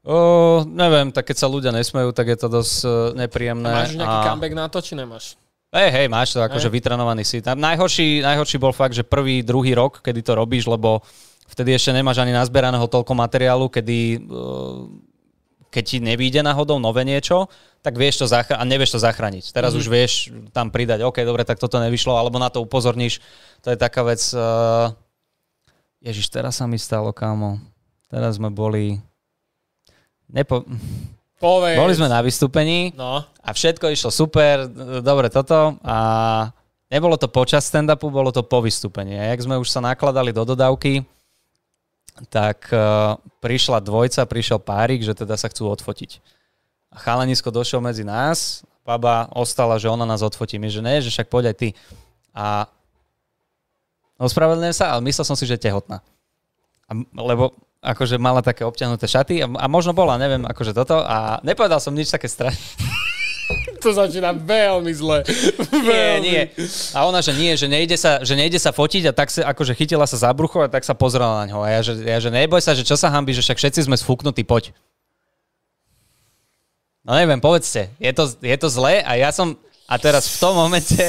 O, neviem, tak keď sa ľudia nesmejú, tak je to dosť uh, nepríjemné. A máš nejaký a... comeback na to, či nemáš? Hej, hej, máš to akože vytrenovaný si. Najhorší, najhorší bol fakt, že prvý, druhý rok, kedy to robíš, lebo vtedy ešte nemáš ani nazberaného toľko materiálu, kedy uh, keď ti nevíde náhodou nové niečo, tak vieš to zachrániť a nevieš to zachrániť. Teraz mm-hmm. už vieš tam pridať, OK, dobre, tak toto nevyšlo, alebo na to upozorníš. To je taká vec... Uh... Ježiš, teraz sa mi stalo, kámo. Teraz sme boli... Nepo... Povedz. Boli sme na vystúpení no. a všetko išlo super, dobre toto a nebolo to počas stand-upu, bolo to po vystúpení. A jak sme už sa nakladali do dodávky, tak uh, prišla dvojca, prišiel párik, že teda sa chcú odfotiť. A chalanisko došiel medzi nás, baba ostala, že ona nás odfotí. My, že ne, že však poď aj ty. A ospravedlňujem sa, ale myslel som si, že je tehotná. A, lebo akože mala také obťahnuté šaty a, a možno bola, neviem, akože toto a nepovedal som nič také strašné. [LAUGHS] [LAUGHS] To začína veľmi zle. Nie, nie. A ona, že nie, že nejde sa, že nejde sa fotiť a tak sa, akože chytila sa za brucho a tak sa pozrela na ňo. A ja, že, ja, že neboj sa, že čo sa hambí, že však všetci sme sfúknutí, poď. No neviem, povedzte, je to, je to zlé a ja som, a teraz v tom momente,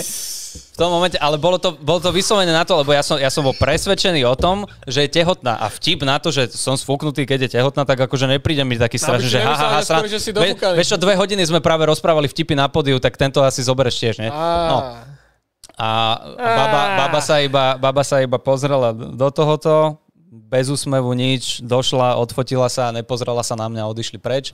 v tom momente, ale bolo to, bolo to vyslovené na to, lebo ja som, ja som bol presvedčený o tom, že je tehotná a vtip na to, že som sfúknutý, keď je tehotná, tak akože nepríde mi taký strašný, že ha, ha, ha, skôr, že si Ve, vieš čo, dve hodiny sme práve rozprávali vtipy na podiu, tak tento asi zoberieš tiež, nie? No. A baba, baba, sa iba, baba sa iba pozrela do tohoto, bez úsmevu nič, došla, odfotila sa, nepozrela sa na mňa, odišli preč.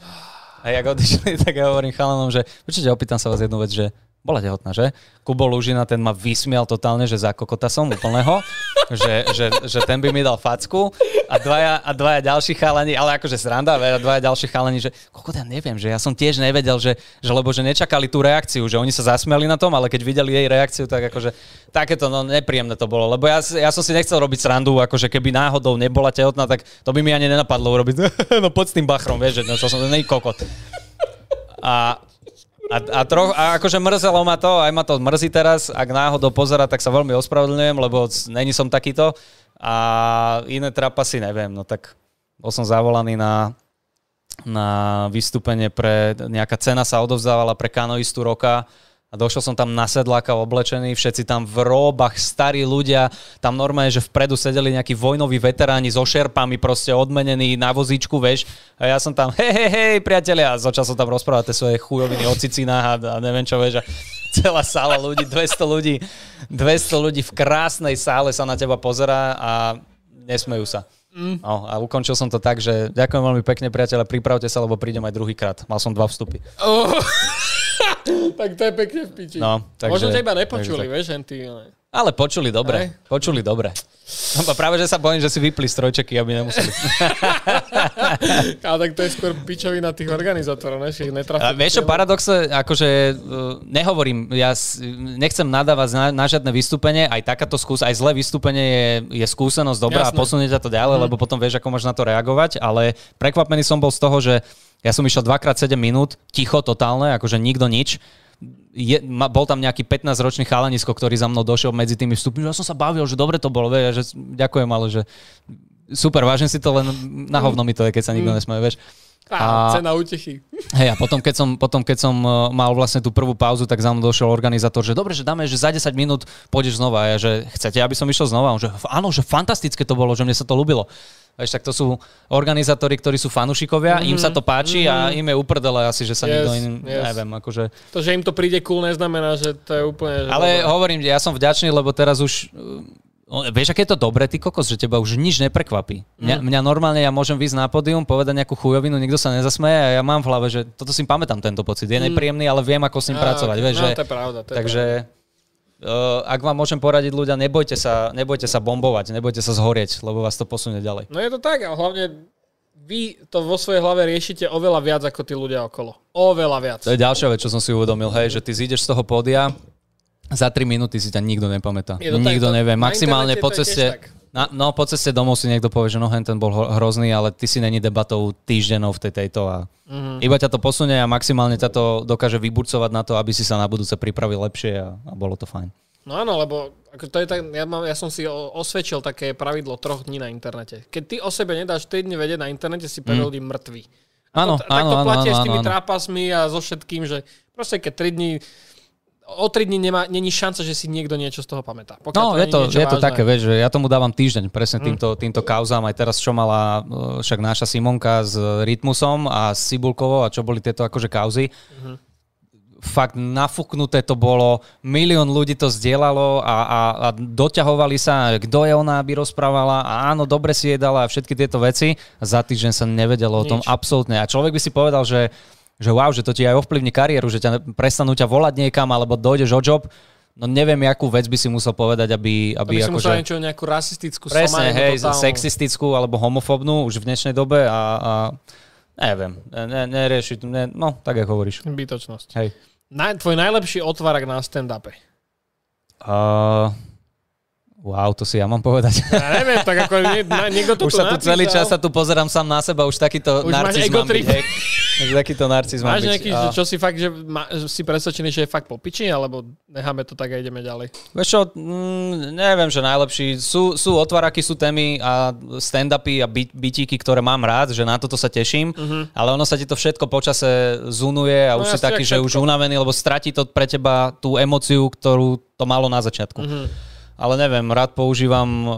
A jak odišli, [LAUGHS] tak ja hovorím chalanom, že určite opýtam sa vás jednu vec, že bola tehotná, že? Kubo Lužina, ten ma vysmial totálne, že za kokota som úplného, že, že, že ten by mi dal facku a dvaja, a dvaja ďalší chalani, ale akože sranda, a dvaja ďalší chalani, že kokota, neviem, že ja som tiež nevedel, že, že lebo že nečakali tú reakciu, že oni sa zasmiali na tom, ale keď videli jej reakciu, tak akože takéto no nepríjemné to bolo, lebo ja, ja som si nechcel robiť srandu, akože keby náhodou nebola tehotná, tak to by mi ani nenapadlo urobiť, [LAUGHS] no poď s tým bachrom, vieš, že no, som to kokot. A, a, a, troch, a akože mrzelo ma to, aj ma to mrzí teraz, ak náhodou pozera, tak sa veľmi ospravedlňujem, lebo není som takýto. A iné trapasy neviem, no tak bol som zavolaný na, na vystúpenie pre, nejaká cena sa odovzdávala pre kanoistu roka a došiel som tam na sedláka oblečený, všetci tam v róbach, starí ľudia, tam normálne, že vpredu sedeli nejakí vojnoví veteráni so šerpami, proste odmenení na vozíčku, vieš. A ja som tam, hej, hej, hej, priatelia, a začal som tam rozprávať tie svoje chujoviny o cicinách a, a neviem čo, vieš. A celá sála ľudí, 200 ľudí, 200 ľudí v krásnej sále sa na teba pozerá a nesmejú sa. Mm. No, a ukončil som to tak, že ďakujem veľmi pekne, priateľe, pripravte sa, lebo prídem aj druhýkrát. Mal som dva vstupy. Oh. [LAUGHS] tak to je pekne v piči. No, takže, Možno ťa iba nepočuli, takže, vieš, ty, ale... Ale počuli dobre, Aj. počuli dobre. No, práve, že sa bojím, že si vypli strojčeky, aby nemuseli. [LAUGHS] Ale tak to je skôr pičovina tých organizátorov, ne? A vieš čo, paradoxe, akože uh, nehovorím, ja nechcem nadávať na, na žiadne vystúpenie, aj takáto skús, aj zlé vystúpenie je, je skúsenosť dobrá Jasné. a posunie ťa to ďalej, mm. lebo potom vieš, ako máš na to reagovať, ale prekvapený som bol z toho, že ja som išiel 2x7 minút, ticho, totálne, akože nikto nič. Je, ma, bol tam nejaký 15-ročný chalanisko, ktorý za mnou došiel medzi tými vstupmi, že ja som sa bavil, že dobre to bolo, vieš, že ďakujem, ale že super, vážim si to, len na hovno mi to je, keď sa nikto mm. nesmeje, vieš. A, cena utechy. [LAUGHS] Hej, a potom keď, som, potom, keď som e, mal vlastne tú prvú pauzu, tak za mnou došiel organizátor, že dobre, že dáme, že za 10 minút pôjdeš znova. A ja, že chcete, aby som išiel znova? On, že áno, že fantastické to bolo, že mne sa to ľúbilo. Vieš, tak to sú organizátori, ktorí sú fanúšikovia, mm-hmm. im sa to páči mm-hmm. a mhm. im je uprdele asi, že sa yes, nikto iný, yes. neviem, akože... To, že im to príde cool, neznamená, že to je úplne... Že Ale dobré. hovorím, ja som vďačný, lebo teraz už Vieš, aké je to dobré, ty kokos, že teba už nič neprekvapí. Mňa, mm. mňa normálne, ja môžem výsť na pódium, povedať nejakú chujovinu, nikto sa nezasmeje a ja mám v hlave, že toto si pamätám tento pocit. Je mm. nepríjemný, ale viem, ako s ním a, pracovať. Vieš, no, že, to je pravda. To je takže, pravda. Uh, ak vám môžem poradiť ľudia, nebojte sa, nebojte sa bombovať, nebojte sa zhorieť, lebo vás to posunie ďalej. No je to tak a hlavne vy to vo svojej hlave riešite oveľa viac ako tí ľudia okolo. Oveľa viac. To je ďalšia vec, čo som si uvedomil, hej, že ty zídeš z toho pódia, za 3 minúty si ťa nikto nepamätá. Nikto nevie. Maximálne po ceste, na, no po ceste domov si niekto povie, že no ten bol hrozný, ale ty si není debatou týždenov v tej tejto a mm-hmm. iba ťa to posunie a maximálne ťa to dokáže vyburcovať na to, aby si sa na budúce pripravil lepšie a, a bolo to fajn. No áno, lebo ako to je tak, ja, mám, ja som si osvedčil také pravidlo troch dní na internete. Keď ty o sebe nedáš 3 dni vedieť na internete, si 5 mm. ľudí mŕtvy. Áno, áno, tak to platíš s tými áno. trápasmi a so všetkým, že proste keď 3 dní o 3 dní nemá, není šanca, že si niekto niečo z toho pamätá. Pokiaľ no, to je to, je to také, vieš, že ja tomu dávam týždeň presne hm. týmto, týmto kauzám. Aj teraz, čo mala e, však naša Simonka s Rytmusom a s Cibulkovou a čo boli tieto akože kauzy. Mm fakt nafúknuté to bolo, milión ľudí to zdieľalo a, a, a doťahovali sa, kto je ona, aby rozprávala a áno, dobre si jedala a všetky tieto veci. Za týždeň sa nevedelo Nič. o tom absolútne. A človek by si povedal, že že wow, že to ti aj ovplyvní kariéru, že ťa prestanú ťa volať niekam alebo dojdeš o job. no neviem, akú vec by si musel povedať, aby, aby, Aby si musel akože... niečo, nejakú rasistickú Presne, hej, totálnu. sexistickú alebo homofobnú už v dnešnej dobe a, a neviem, ne, neriešiť, ne, no tak ako hovoríš. Bytočnosť. Hej. Naj, tvoj najlepší otvárak na stand-upe. Uh, wow, to si ja mám povedať. Ja neviem, tak ako nie, na, niekto to už tu sa tu celý napísal. čas sa tu pozerám sám na seba, už takýto Už narcis mám byť. Hej. Už takýto narcis mám Máš byť. nejaký, A- že čo si fakt, že ma, si presvedčený, že je fakt po piči, alebo necháme to tak a ideme ďalej? Vieš čo, mm, neviem, že najlepší. Sú, sú otváraky, sú témy a stand-upy a byt, bytíky, ktoré mám rád, že na toto sa teším, uh-huh. ale ono sa ti to všetko počase zunuje a No už si jasne, taký, že už všetko. unavený, lebo stratí to pre teba tú emociu, ktorú to malo na začiatku. Mhm. Ale neviem, rád používam uh,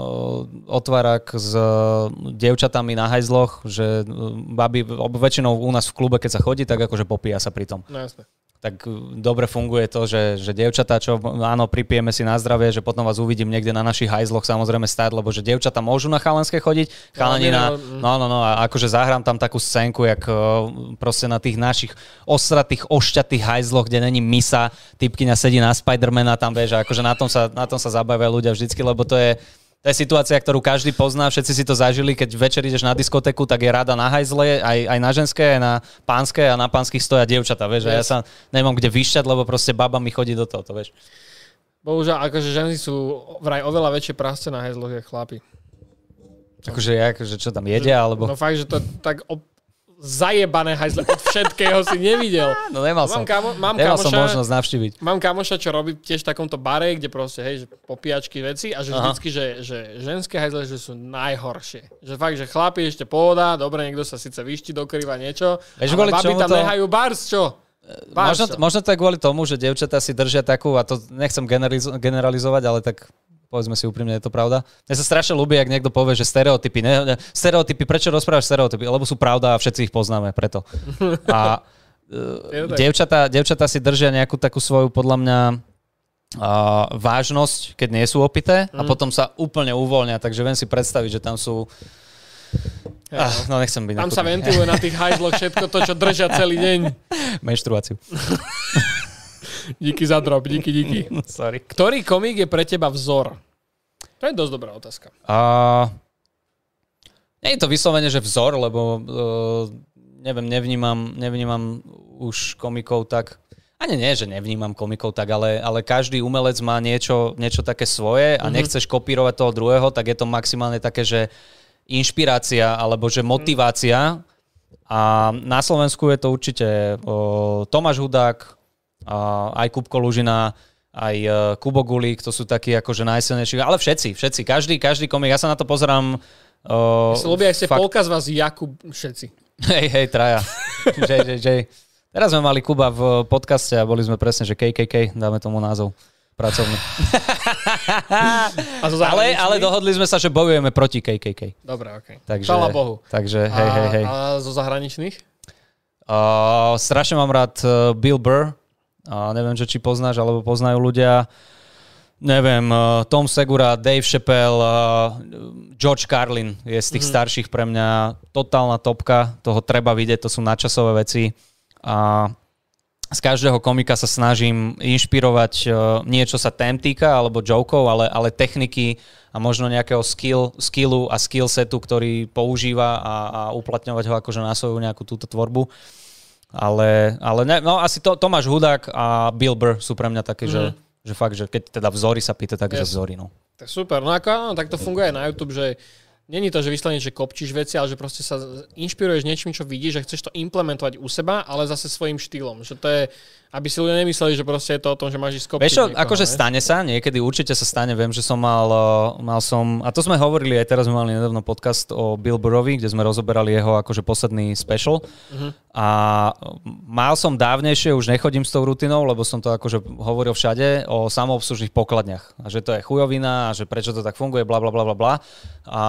otvárak s uh, dievčatami na hajzloch, že baby, ob- väčšinou u nás v klube, keď sa chodí, tak akože popíja sa pri tom No jasne. Tak uh, dobre funguje to, že, že dievčatá, čo áno, pripijeme si na zdravie, že potom vás uvidím niekde na našich hajzloch samozrejme stať, lebo že dievčatá môžu na chalanské chodiť, chalani na, no, mm. no, no, no, a akože zahrám tam takú scénku, jak uh, proste na tých našich ostratých, ošťatých hajzloch, kde není misa, typkyňa sedí na Spidermana, tam vieš, akože na tom sa, na tom sa zabavia ľudia vždycky, lebo to je, to je situácia, ktorú každý pozná, všetci si to zažili, keď večer ideš na diskotéku, tak je rada na hajzle, aj, aj na ženské, aj na pánske a na pánskych stoja dievčatá, vieš, a ja sa nemám kde vyšťať, lebo proste baba mi chodí do toho, vieš. Bohužiaľ, akože ženy sú vraj oveľa väčšie prásce na hezloch, jak chlapi. Akože jak, že čo tam jedia, alebo... No fakt, že to tak ob... zajebané hajzle od všetkého si nevidel. [LAUGHS] No nemal som, Mám, kamo, mám nemal som kamoša, možnosť navštíviť. Mám kamoša, čo robí tiež v takomto bare, kde proste, hej, že popíjačky veci a že Aha. vždycky, že, že ženské hajzle, že sú najhoršie. Že fakt, že chlapi ešte pohoda, dobre, niekto sa síce vyšti do krýva niečo, Vieš, ale čomu tam to- nehajú bars, čo? Bars, Možno, čo? možno to je kvôli tomu, že dievčatá si držia takú, a to nechcem generalizo- generalizovať, ale tak povedzme si úprimne, je to pravda. Mne sa strašne ľúbi, ak niekto povie, že stereotypy, ne, ne, stereotypy, prečo rozprávaš stereotypy? Lebo sú pravda a všetci ich poznáme, preto. [LAUGHS] A uh, tak. dievčatá, dievčatá si držia nejakú takú svoju, podľa mňa, uh, vážnosť, keď nie sú opité a potom sa úplne uvoľnia, takže viem si predstaviť, že tam sú... Hej, Ah, no nechcem byť Tam sa nechutný. ventiluje na tých hajzloch všetko to, čo držia celý deň. [LAUGHS] Menštruáciu. [LAUGHS] Díky za drop, díky, díky. [LAUGHS] Sorry. Ktorý komik je pre teba vzor? To je dosť dobrá otázka. A... Nie je to vyslovene, že vzor, lebo uh, neviem, nevnímam, nevnímam už komikov tak... Ani nie, že nevnímam komikov tak, ale, ale každý umelec má niečo, niečo také svoje a nechceš kopírovať toho druhého, tak je to maximálne také, že inšpirácia alebo že motivácia. A na Slovensku je to určite o, Tomáš Hudák, aj Kupko Lužina, aj e, Kubo Gulík, to sú takí akože najsilnejší, ale všetci, všetci, každý, každý komik, ja sa na to pozerám Si ľúbia, aj ste fakt- polka z vás Jakub všetci. Hej, hej, traja. [LAUGHS] Jay. Teraz sme mali Kuba v podcaste a boli sme presne, že KKK, dáme tomu názov pracovný. [LAUGHS] A Ale, ale dohodli sme sa, že bojujeme proti KKK. Dobre, okej. Takže, Chvala Bohu. Takže hej, hej, hej. A, zo zahraničných? Uh, strašne mám rád uh, Bill Burr. Uh, neviem, že či poznáš, alebo poznajú ľudia. Neviem, uh, Tom Segura, Dave Chappelle, uh, George Carlin je z tých Mhm. starších pre mňa totálna topka. Toho treba vidieť, to sú nadčasové veci. A z každého komika sa snažím inšpirovať uh, nie čo sa tém týka, alebo jokov, ale, ale techniky a možno nejakého skill, skillu a skillsetu, ktorý používa a, a uplatňovať ho akože na svoju nejakú túto tvorbu. Ale, ale ne, no asi to, Tomáš Hudák a Bill Burr sú pre mňa také, mm. že, že fakt, že keď teda vzory sa pýta, tak že Jasne. vzory, no. Tak super. No ako áno, tak to funguje na YouTube, že není to, že vyslovene, že kopčíš veci, ale že proste sa inšpiruješ niečím, čo vidíš, že chceš to implementovať u seba, ale zase svojím štýlom. Že to je, aby si ľudia nemysleli, že proste je to o tom, že máš ísť Vieš čo, akože vieš? stane sa, niekedy určite sa stane, viem, že som mal, uh, mal som, a to sme hovorili aj teraz, sme mali nedávno podcast o Bill Burrovi, kde sme rozoberali jeho akože posledný special Mhm. a mal som dávnejšie, už nechodím s tou rutinou, lebo som to akože hovoril všade o samoobslužných pokladniach a že to je chujovina a že prečo to tak funguje, bla bla bla bla bla a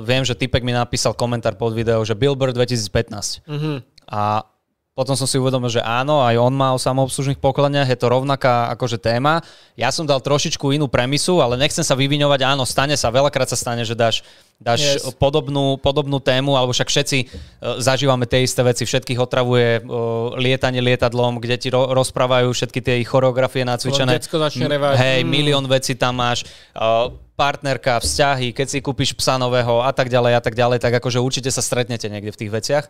viem, že typek mi napísal komentár pod video, že Bill Burr 2015 Mhm. a potom som si uvedomil, že áno, aj on má o samoobslužných pokladniach, je to rovnaká akože téma. Ja som dal trošičku inú premisu, ale nechcem sa vyviňovať, áno, stane sa, veľakrát sa stane, že dáš, dáš Yes. podobnú, podobnú tému, alebo však všetci e, zažívame tie isté veci, všetkých otravuje e, lietanie lietadlom, kde ti ro- rozprávajú všetky tie ich choreografie nacvičené. revať. Hej, Mm. milión vecí tam máš. E, partnerka, vzťahy, keď si kúpiš psa nového a tak ďalej a tak ďalej, tak akože určite sa stretnete niekde v tých veciach.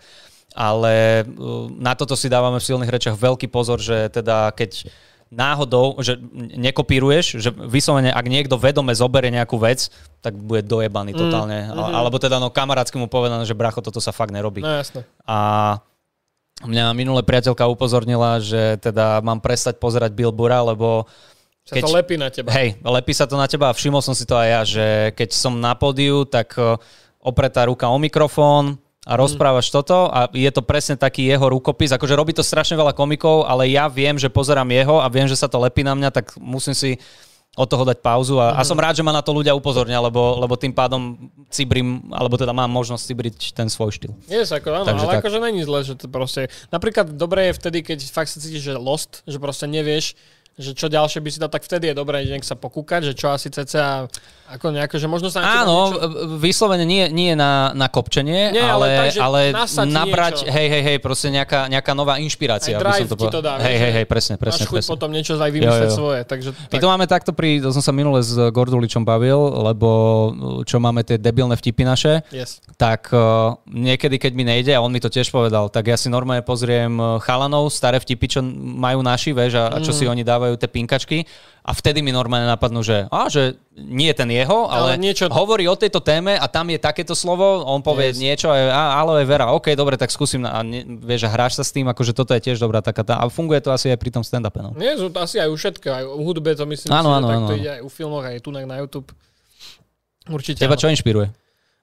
Ale uh, na toto si dávame v silných rečiach veľký pozor, že teda keď náhodou, že nekopíruješ, že vyslovene, ak niekto vedome zoberie nejakú vec, tak bude dojebaný totálne. Mm, Alebo teda no kamarátsky mu povedané, že bracho, toto sa fakt nerobí. No jasné. A mňa minule priateľka upozornila, že teda mám prestať pozerať Bill Burra, lebo Sa to lepí na teba. Hej, lepí sa to na teba a všimol som si to aj ja, že keď som na pódiu, tak e, opretá ruka o mikrofón a rozprávaš mm. toto a je to presne taký jeho rukopis. Akože robí to strašne veľa komikov, ale ja viem, že pozerám jeho a viem, že sa to lepí na mňa, tak musím si od toho dať pauzu a, a som rád, že ma na to ľudia upozornia, lebo, lebo tým pádom cibrím, alebo teda mám možnosť cibriť ten svoj štýl. Yes, ako áno, Takže ale tak. akože není zle, že to proste... Napríklad dobré je vtedy, keď fakt sa cítiš, že lost, že proste nevieš, že čo ďalšie by si dal, tak vtedy je dobré nech sa pokúkať, že čo asi cca ako nejako, že možno sa na Áno, niečo... vyslovene nie, nie na, na kopčenie, Nie, ale ale, tak, že ale nabrať, niečo. hej, hej, hej, proste nejaká, nejaká nová inšpirácia. Aj by som drive to ti to povedal. dá, Hej, hej, hej, presne, presne, Máš presne. potom niečo aj vymyslieť Jo, jo. svoje, takže... My to máme takto pri, to som sa minule s Gorduličom bavil, lebo čo máme tie debilné vtipy naše, Yes. tak uh, niekedy, keď mi nejde, a on mi to tiež povedal, tak ja si normálne pozriem chalanov, staré vtipy, čo majú naši, vieš, a, a čo Mm. si oni dávajú, tie pinkačky. A vtedy mi normálne napadnú, že, á, že nie je ten jeho, ale, Ale niečo- hovorí o tejto téme a tam je takéto slovo, on povie Yes. niečo a, a aloe vera, ok, dobre, tak skúsim a ne, vieš, a hráš sa s tým, akože toto je tiež dobrá taká tá, a funguje to asi aj pri tom stand-upe, no. Nie, sú to asi aj u všetko, aj u hudbe to myslím, Áno, si, áno, že takto áno. ide aj u filmoch, aj tu na na YouTube. Určite. Teba áno. čo inšpiruje?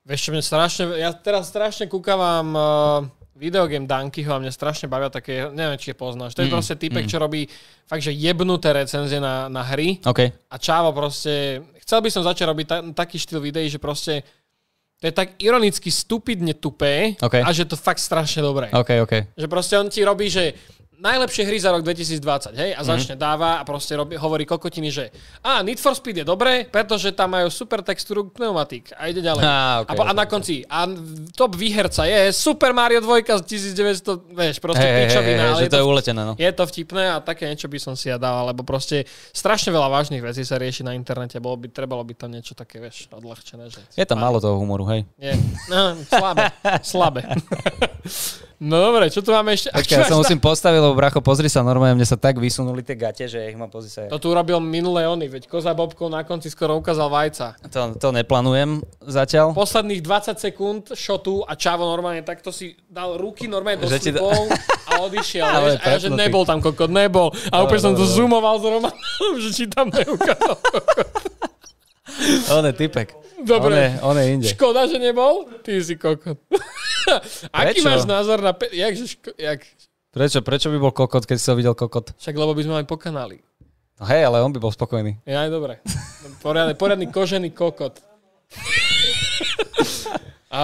Vieš čo, mne strašne, ja teraz strašne kúkavam uh, videogame Dankyho a mňa strašne bavia také, neviem, či je poznáš. To je Mm, proste typek, čo robí fakt, že jebnuté recenzie na, na hry OK. a Čávo proste, chcel by som začať robiť ta, taký štýl videí, že proste to je tak ironicky stupidne tupé OK. a že to fakt strašne dobré. OK, OK. Že proste on ti robí, že najlepšie hry za rok 2020, hej? A Mhm. začne dáva a proste robí, hovorí kokotiny, že a Need for Speed je dobré, pretože tam majú super textúru pneumatík. A ide ďalej. Á, a, ok, po, a na konci, a top výherca je Super Mario 2 z 1900, vieš, proste hej, pičovina. hej, ale že je to je uletené, no. je to vtipné a také niečo by som si ja dal, lebo proste strašne veľa vážnych vecí sa rieši na internete. Bolo by, trebalo by tam niečo také, vieš, odľahčené. Že Je tam málo toho humoru, hej. Je. No, slabé. [LAUGHS] slabé. no dobre, čo tu máme ešte? A Počkaj, ja sa musím postaviť, lebo bracho, pozri sa, normálne mne sa tak vysunuli tie gate, že ich mám, pozri sa. To tu urobil minulé ony, veď Koza Bobko na konci skoro ukázal vajca. To, to neplánujem zatiaľ. Posledných 20 sekúnd šotu a Čavo normálne takto si dal ruky normálne do Že slipov a odišiel. Ale [LAUGHS] vieš, a ja, že nebol tam kokot, nebol. A úplne som to zoomoval s Romanom, že či tam neukázal. On je typek. Dobre. On je, on je inde. Škoda, že nebol? Ty si kokot. [LAUGHS] Aký máš názor na... Pe- jak, že ško- jak? Prečo, prečo by bol kokot, keď si ho videl kokot? Však lebo by sme mali po kanáli. No hej, ale on by bol spokojný. Je aj dobre. Poriadny, poriadny kožený kokot. A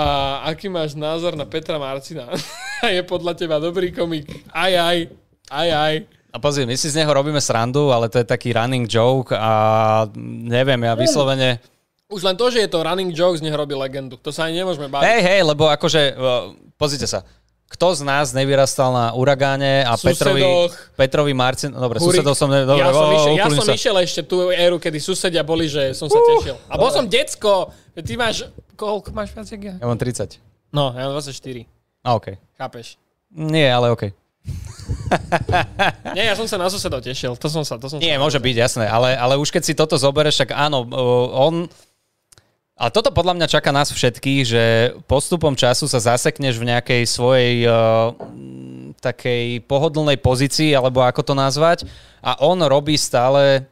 aký máš názor na Petra Marcina? [LAUGHS] je podľa teba dobrý komik? Aj, aj, aj, aj. A pozri, my si z neho robíme srandu, ale to je taký running joke a neviem, ja vyslovene... Už len to, že je to running joke, z neho robí legendu. To sa ani nemôžeme baviť. Hej, hej, lebo akože, uh, pozrite sa, kto z nás nevyrastal na Uragáne a Petrovi, Susedoch. Petrovi Marcin... Dobre, Hurik. susedov som... Ne, dobre, ja som, išiel, ja som sa. išiel ešte tú éru, kedy susedia boli, že som sa tešil. A bol som decko. Ty máš... Koľko máš viac, ja? Ja mám 30. No, ja mám 24. A OK. Chápeš? Nie, ale OK. Nie, ja som sa na susedov tešil. To som sa... To som Nie, sa môže byť, jasné, ale, ale už keď si toto zoberieš, tak áno, on... A toto podľa mňa čaká nás všetkých, že postupom času sa zasekneš v nejakej svojej uh, takej pohodlnej pozícii, alebo ako to nazvať. A on robí stále,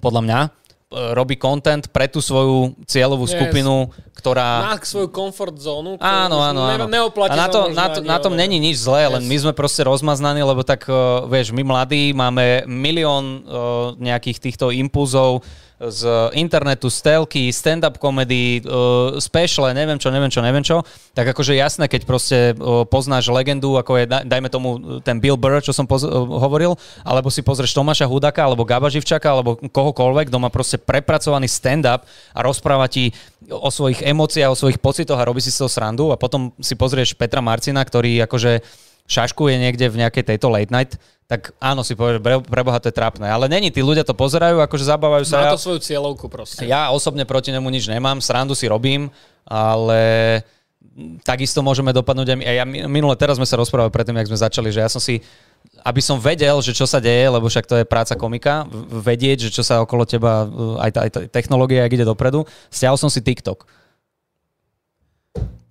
podľa mňa, uh, robí content pre tú svoju cieľovú Yes. skupinu, ktorá... Má svoju comfort zónu. Áno, áno, ne- áno. Neoplatí A na, to, na, to, na tom není nič zlé, len Yes. my sme proste rozmaznaní, lebo tak, uh, vieš, my mladí máme milión uh, nejakých týchto impulzov, z internetu, z telky, stand-up komedy, uh, special, neviem čo, neviem čo, neviem čo, tak akože jasné, keď proste uh, poznáš legendu, ako je, da- dajme tomu ten Bill Burr, čo som poz- uh, hovoril, alebo si pozrieš Tomáša Hudaka, alebo Gaba Živčaka, alebo kohokoľvek, kto má proste prepracovaný stand-up a rozpráva ti o svojich emóciách, o svojich pocitoch a robí si z toho srandu. A potom si pozrieš Petra Marcina, ktorý akože šaškuje niekde v nejakej tejto late night, tak áno, si povieš, pre, preboha to je trápne. Ale není, tí ľudia to pozerajú, akože zabávajú sa. Má Ja, to svoju cieľovku proste. ja osobne proti nemu nič nemám, srandu si robím, ale takisto môžeme dopadnúť aj my. Ja mi- minule, teraz sme sa rozprávali predtým, jak sme začali, že ja som si, aby som vedel, že čo sa deje, lebo však to je práca komika, vedieť, že čo sa okolo teba, aj tá, aj tá technológia, jak ide dopredu, stiahol som si TikTok.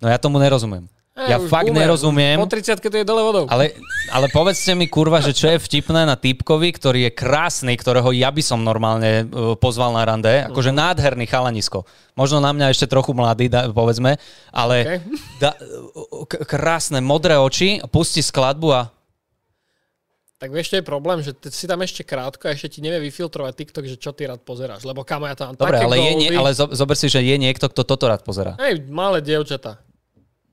No ja tomu nerozumiem. Ja už fakt boomer. nerozumiem. Po 30 to je dole vodou. Ale, ale povedzte mi, kurva, že čo je vtipné na týpkovi, ktorý je krásny, ktorého ja by som normálne uh, pozval na rande, akože nádherný chalanisko. Možno na mňa ešte trochu mladý, da, povedzme, ale Okay. da, k- krásne modré oči, pustí skladbu a Tak vieš, čo je problém, že ty si tam ešte krátko a ešte ti nevie vyfiltrovať TikTok, že čo ty rád pozeráš. Lebo kamo, ja tam Dobre, také ale, je, nie, ale zo- zober si, že je niekto, kto toto rád pozera. Hej, malé dievčatá.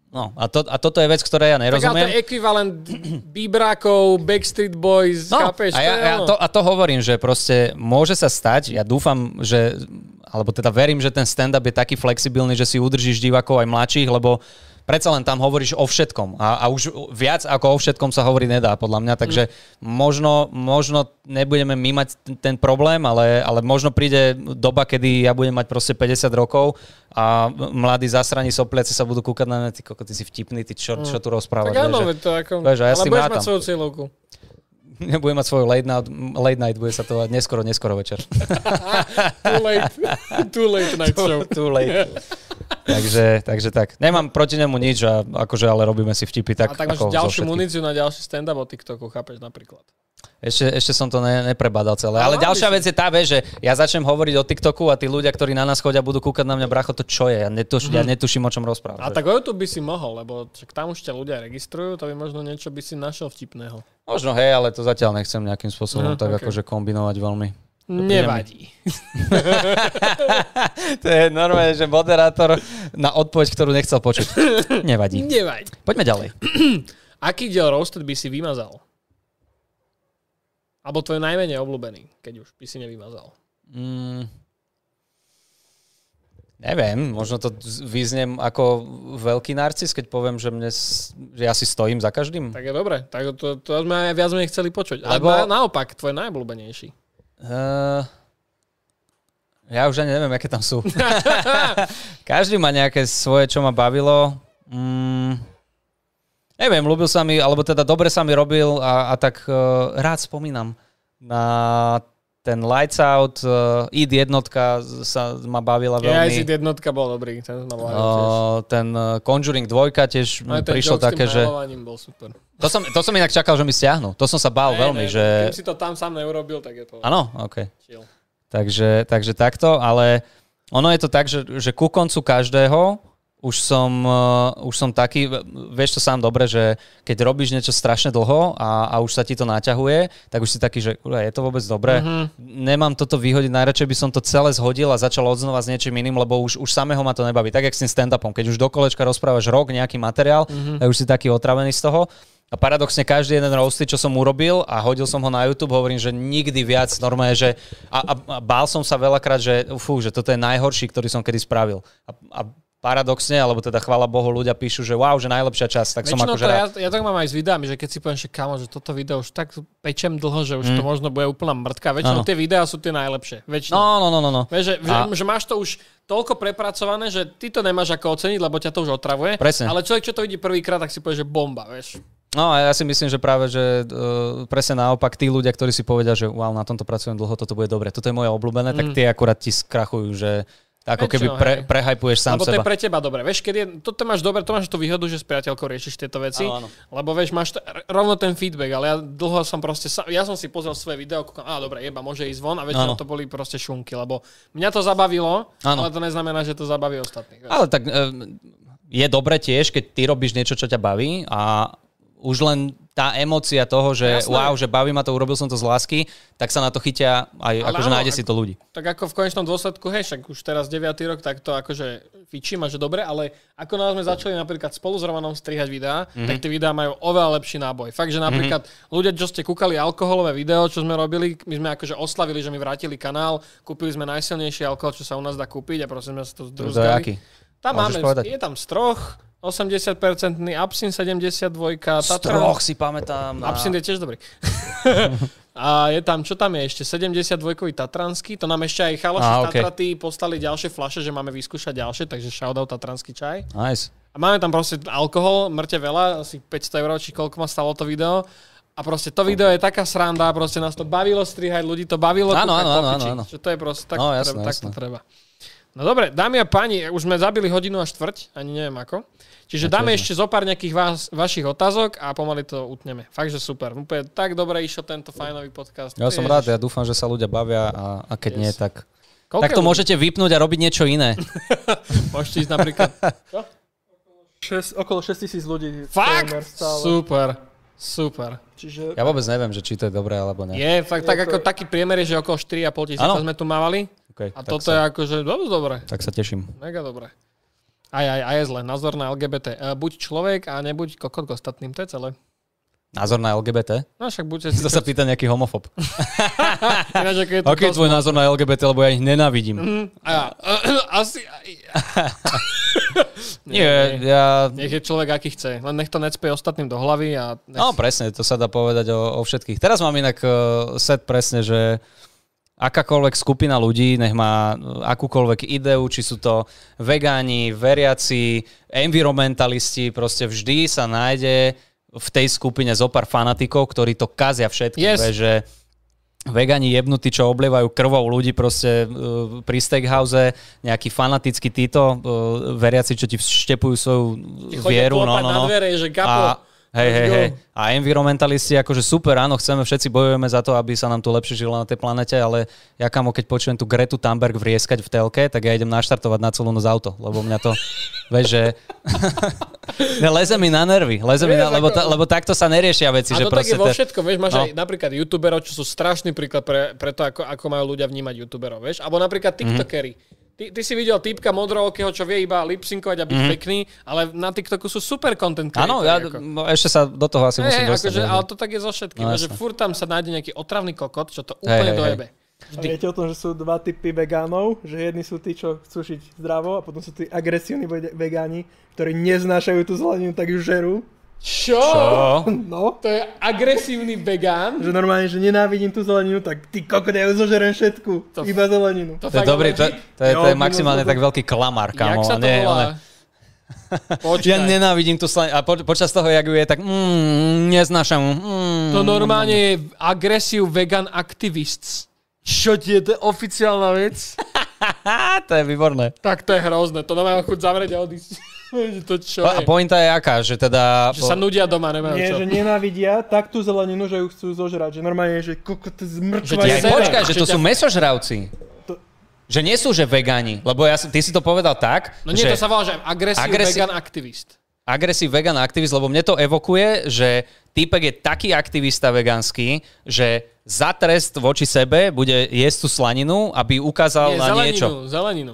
No, a, to, a toto je vec, ktoré ja Tak ale to nerozumiem. je ekvivalent [CLEARS THROAT] Bíbrákov, Backstreet Boys, No, chápeš? a, ja, ja to, a to hovorím, že proste môže sa stať, ja dúfam, že, alebo teda verím, že ten stand-up je taký flexibilný, že si udržíš divákov aj mladších, lebo predsa len tam hovoríš o všetkom a, a už viac ako o všetkom sa hovorí nedá, podľa mňa, takže možno, možno nebudeme my mať ten, ten problém, ale, ale možno príde doba, kedy ja budem mať proste 50 rokov a mladí zasraní sopliaci sa budú kúkať na mňa, ty koko, ty si vtipný, ty čo, čo tu rozprávaš. Tak áno, vieš, to ako... vieš, ja ale budeš rátam. mať svoju cieľovku. [LAUGHS] Nebudem mať svoju late night, late night, bude sa to neskoro, neskoro večer. [LAUGHS] Too late. [LAUGHS] Too late night show. Too late. takže, takže tak. Nemám proti nemu nič, a akože, ale robíme si vtipy tak, A tak máš ďalšiu muníciu na ďalší stand-up o TikToku, chápeš napríklad. Ešte, ešte som to ne, neprebadal celé. Ale Ale ďalšia vec je tá, vec, že ja začnem hovoriť o TikToku a tí ľudia, ktorí na nás chodia, budú kúkať na mňa, bracho, to čo je? Ja, netuš, ja netuším, o čom rozprávam. A tak o YouTube by si mohol, lebo tam už ťa ľudia registrujú, to by možno niečo by si našiel vtipného. Možno hej, ale to zatiaľ nechcem nejakým spôsobom Aha, tak ok. akože kombinovať veľmi. Nevadí. [LAUGHS] To je normálne, že moderátor na odpoveď, ktorú nechcel počuť. [LAUGHS] Nevadí. Nevadí. Poďme ďalej. [CLEARS THROAT] Aký diel roasted by si vymazal? Alebo tvoj najmenej obľúbený, keď už by si nevymazal. Mm, neviem, možno to vyznem ako veľký narcis, keď poviem, že, mne, že ja si stojím za každým. Tak je dobre. Tak to, to sme aj viac menej chceli počuť. Lebo... Na, naopak, tvoj najobľúbenejší. Uh, ja už ani neviem, aké tam sú. [LAUGHS] Každý má nejaké svoje, čo ma bavilo. Mm, neviem, ľúbil sa mi, alebo teda dobre sa mi robil a, a tak uh, rád spomínam na ten Lights Out, uh, ID jednotka sa ma bavila Ja veľmi. si jednotka bol dobrý. Ten ma bavil. Uh, ten uh, Conjuring 2 tiež mi ten prišlo také, že... bol super. To som, to som inak čakal, že mi stiahnu. To som sa bál Ne, veľmi, ne, že... Kým si to tam sám neurobil, tak je to Áno, OK. chill. Takže, takže takto, ale ono je to tak, že, že ku koncu každého už som, uh, už som taký, vieš to sám dobre, že keď robíš niečo strašne dlho a, a už sa ti to naťahuje, tak už si taký, že "Kurva, je to vôbec dobré. Mhm. Nemám toto vyhodiť, najradšej by som to celé zhodil a začal odznova s niečím iným, lebo už, už samého ma to nebaví. Tak jak s tým stand-upom, keď už do kolečka rozprávaš rok nejaký materiál, Mhm. tak už si taký otravený z toho. A paradoxne každý jeden roasty, čo som urobil a hodil som ho na YouTube, hovorím, že nikdy viac normálne, že a, a, a bál som sa veľakrát, že fú, že toto je najhorší, ktorý som kedy spravil. A, a paradoxne, alebo teda chvála Bohu, ľudia píšu, že wow, že najlepšia časť, tak som Väčšinou akože to, rád. ja, ja tak mám aj s videami, že keď si poviem, že kamo, že toto video už tak pečem dlho, že už to možno bude úplná mrtka. Väčšinou tie videá sú tie najlepšie. Väčšinou. No, no, no, no. no. Vieš, že, A- že, máš to už toľko prepracované, že ty to nemáš ako oceniť, lebo ťa to už otravuje. Presne. Ale človek, čo to vidí prvýkrát, tak si povie, že bomba, vieš. No a ja si myslím, že práve, že uh, presne naopak tí ľudia, ktorí si povedia, že wow, na tomto pracujem dlho, toto bude dobre, toto je moje obľúbené, tak tie akurát ti skrachujú, že ako keby pre, prehajpuješ sám Lebo to je seba. pre teba dobre. Vieš, keď je, toto máš dobre, to máš tú výhodu, že s priateľkou riešiš tieto veci. Áno, áno. Lebo vieš, máš t- rovno ten feedback, ale ja dlho som proste, sa, ja som si pozrel svoje video, kúkam, á, dobre, jeba, môže ísť von a väčšinou Áno. to boli proste šunky, lebo mňa to zabavilo, Áno. ale to neznamená, že to zabaví ostatných. Vieš. Ale tak um, je dobre tiež, keď ty robíš niečo, čo ťa baví a už len tá emócia toho, že Jasné. wow, že baví ma to, urobil som to z lásky, tak sa na to chytia aj, Ale akože áno, nájde ak- si to ľudí. Tak ako v konečnom dôsledku, hej, však už teraz 9. rok, tak to akože fičím a že dobre, ale ako nás sme začali napríklad spolu s Romanom strihať videá, Mhm. mm-hmm. tak tie videá majú oveľa lepší náboj. Fakt, že napríklad mm-hmm. ľudia, čo ste kúkali alkoholové video, čo sme robili, my sme akože oslavili, že mi vrátili kanál, kúpili sme najsilnejší alkohol, čo sa u nás dá kúpiť a proste sme sa to aký? Tam Môžeš máme, povedať? je tam stroch, 80% Absin 72, Z troch si pamätám. Na... Absint je tiež dobrý. [LAUGHS] a je tam, čo tam je ešte? 72-kový Tatranský, to nám ešte aj chaloši Á, z ok. Tatraty postali ďalšie flaše, že máme vyskúšať ďalšie, takže shoutout Tatranský čaj. Nice. A máme tam proste alkohol, mŕte veľa, asi 500 eur, či koľko ma stalo to video. A proste to video je taká sranda, proste nás to bavilo strihať, ľudí to bavilo Áno, áno, áno, áno, to je proste, tak, No, jasné, treba, tak to jasné. treba. No dobre, dámy a páni, už sme zabili hodinu a štvrť, ani neviem ako. Čiže dáme ešte zo pár nejakých vás, vašich otázok a pomaly to utneme. Fakt, že super. Úplne tak dobre išiel tento fajnový podcast. Ja som Ježiš. rád, ja dúfam, že sa ľudia bavia a, a keď Yes. nie, tak... Koľko Tak to ľudí? môžete vypnúť a robiť niečo iné. [LAUGHS] Môžete ísť napríklad... Šes, okolo 6 tisíc ľudí. Fakt? Super. Super. Čiže Ja vôbec neviem, že či to je dobré alebo nie. Je, fakt, tak Je ako to- taký priemer je, že okolo 4,5 tisíca Áno. sme tu mávali. Okay, A toto sa, je akože dosť dobre. Tak sa teším. Mega dobre. Aj, aj, aj je zle. Názor na LGBT. E, buď človek a nebuď kokot k ostatným. To je celé. Názor na LGBT? No však buďte [LAUGHS] si... To sa pýta nejaký homofob. [LAUGHS] Ináč, je to Aký je tvoj názor na LGBT, lebo ja ich nenávidím. Mhm. A ja, [CLEARS THROAT] asi... [LAUGHS] Nie, ja... Nech je človek, aký chce. Len nech to necpe ostatným do hlavy a... Nech... No presne, to sa dá povedať o, o všetkých. Teraz mám inak uh, set presne, že akákoľvek skupina ľudí, nech má uh, akúkoľvek ideu, či sú to vegáni, veriaci, environmentalisti, proste vždy sa nájde v tej skupine zo pár fanatikov, ktorí to kazia všetkým. Yes. Že vegani jebnutí, čo oblievajú krvou ľudí proste uh, pri steakhouse, nejakí fanatickí títo uh, veriaci, čo ti vštepujú svoju Ti vieru. No, no, no. dvere, že gapo. A, hej, hej, hej. A environmentalisti, akože super, áno, chceme, všetci bojujeme za to, aby sa nám tu lepšie žilo na tej planete, ale ja kamo, keď počujem tu Gretu Thunberg vrieskať v telke, tak ja idem naštartovať na celú noc auto, lebo mňa to, [LAUGHS] vieš, že... ne, leze mi na nervy, leze mi na, lebo, ta, lebo takto sa neriešia veci, A že to tak je vo všetkom, vieš, máš No. aj napríklad youtuberov, čo sú strašný príklad pre, pre to, ako, ako majú ľudia vnímať youtuberov, vieš, alebo napríklad Mhm. tiktokery. Ty, ty si videl týpka modrookého, čo vie iba lipsynkovať a byť pekný, ale na TikToku sú super content. Áno, ja ako. no, ešte sa do toho asi Hej, musím dostať. akože, že- ale to tak je so všetkým, No, že furt tam sa nájde nejaký otravný kokot, čo to úplne hej. dojebe. A viete o tom, že sú dva typy vegánov, že jedni sú tí, čo chcú žiť zdravo a potom sú tí agresívni ve- vegáni, ktorí neznášajú tú zeleninu, tak ju žerú. Čo? Čo? No, To je agresívny vegán? že normálne, že nenávidím tú zeleninu, tak ty kokot, ja zožerem všetku, To- iba zeleninu. To je dobrý, to, to, je, to je maximálne tak veľký klamár, Jak kamo. sa to nie, volá? Počkaj. Ja nenávidím tú slan... A po, počas toho, jak ju je, tak mm, neznášam. Mm. To normálne je agresív vegan activists. Čo ti je to je oficiálna vec? [LAUGHS] To je výborné. Tak to je hrozné, to nemám chuť zavrieť a odísť. To čo Po, a je? pointa je aká, že teda... Že sa nudia doma, nemajú Nie, čo. že nenávidia tak tú zeleninu, že ju chcú zožrať. Že normálne, že kokot, zmrkva Že ti Ja, Sebe. počkaj, že to sú mesožravci. To- Že nie sú, že vegáni. Lebo ja, ty si to povedal tak, No nie, že to sa volá, že agresív Agresi- vegan aktivist. agresív vegan aktivist, lebo mne to evokuje, že týpek je taký aktivista vegánsky, že za trest voči sebe bude jesť tú slaninu, aby ukázal Nie, na zeleninu, niečo. zeleninu.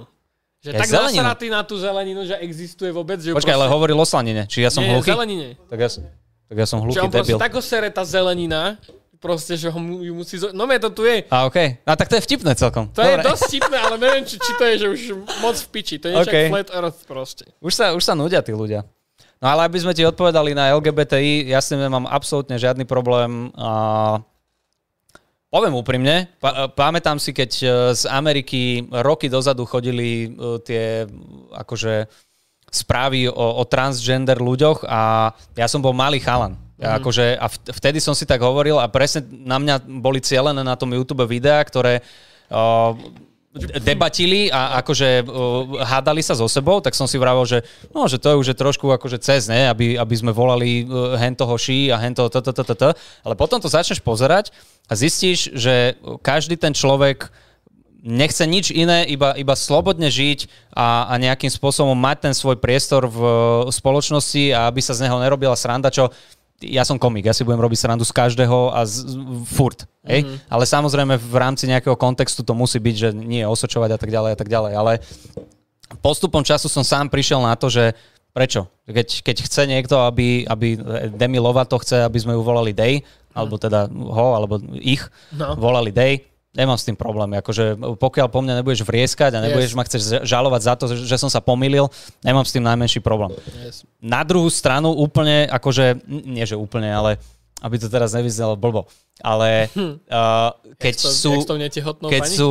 Že Ja tak zeleninu. nasratý na tú zeleninu, že existuje vôbec. Že Počkaj, ale proste- hovoril o slanine. Či ja som Nie, hluchý? zelenine. Tak ja, som- tak ja som hluchý proste debil. tak osere tá zelenina, proste, že ho mu, ju musí... Zo... No mne to tu je. A okej. A tak to je vtipné celkom. To je dosť vtipné, ale neviem, či, či to je, že už moc v piči. To je niečo okay. flat earth proste. Už sa, už sa nudia tí ľudia. No ale aby sme ti odpovedali na LGBTI, ja s tým nemám absolútne žiadny problém. A poviem úprimne, pa, pamätám si, keď e, z Ameriky roky dozadu chodili e, tie akože správy o, o transgender ľuďoch a ja som bol malý chalan. Ja akože, a vtedy som si tak hovoril a presne na mňa boli cielené na tom YouTube videá, ktoré o, debatili a akože uh, hádali sa so sebou, tak som si vravel, že, no, že to je už trošku akože cez, ne? Aby, aby sme volali uh, hen toho ší a hen toho t, t, t, t, t. Ale potom to začneš pozerať a zistíš, že každý ten človek nechce nič iné, iba, iba slobodne žiť a, a nejakým spôsobom mať ten svoj priestor v uh, spoločnosti a aby sa z neho nerobila sranda, čo ja som komik, ja si budem robiť srandu z každého a z, furt. Hej? Mhm. Ale samozrejme v rámci nejakého kontextu to musí byť, že nie osočovať a tak ďalej a tak ďalej. Ale postupom času som sám prišiel na to, že prečo? Keď, keď chce niekto, aby, aby Demi Lovato chce, aby sme ju volali Day, alebo teda ho, alebo ich No. volali Day, nemám s tým problém. Akože pokiaľ po mne nebudeš vrieskať a nebudeš Yes. ma chceš žalovať za to, že, som sa pomýlil, nemám s tým najmenší problém. Yes. Na druhú stranu úplne, akože, nie že úplne, ale aby to teraz nevyznelo blbo, ale uh, [LAUGHS] keď to, sú... keď pani? sú,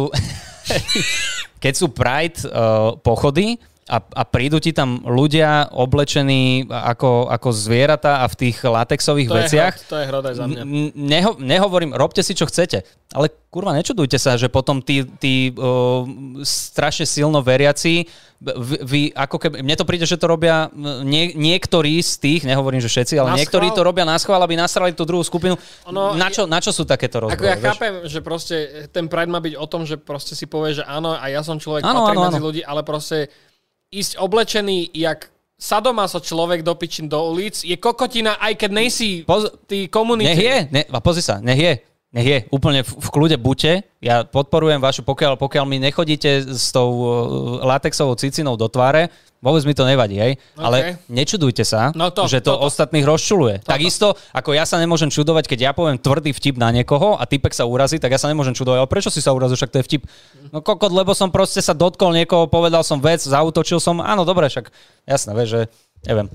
[LAUGHS] keď sú Pride uh, pochody a, a prídu ti tam ľudia oblečení ako, ako zvieratá a v tých latexových to veciach, Je hrod, to je hrod aj za mňa. Neho, nehovorím, robte si čo chcete, ale kurva, nečudujte sa, že potom tí, tí uh, strašne silno veriaci, vy, vy, ako keby, mne to príde, že to robia nie, niektorí z tých, nehovorím, že všetci, ale Na niektorí schvál? to robia na schvál, aby nasrali tú druhú skupinu. Ono na, čo, na čo sú takéto rozbory? Ako ja vieš? chápem, že proste ten Pride má byť o tom, že proste si povie, že áno, a ja som človek, Áno, patrím medzi ľudí, ale proste ísť oblečený jak sadomaso človek do pičin do ulic je kokotina, aj keď nejsi Poz- ty komunite. Nech je, ne, a pozri sa, nech je, nech je, úplne v, v kľude buďte. Ja podporujem vašu, pokiaľ, pokiaľ mi nechodíte s tou uh, latexovou cicinou do tváre, vôbec mi to nevadí, hej. Ale nečudujte sa, No to, že to toto. ostatných rozčuluje. Takisto, ako ja sa nemôžem čudovať, keď ja poviem tvrdý vtip na niekoho a typek sa urazí, tak ja sa nemôžem čudovať, ale prečo si sa urazil, však to je vtip. No kokot, lebo som proste sa dotkol niekoho, povedal som vec, zautočil som, áno, dobre, však jasné, vieš, že neviem.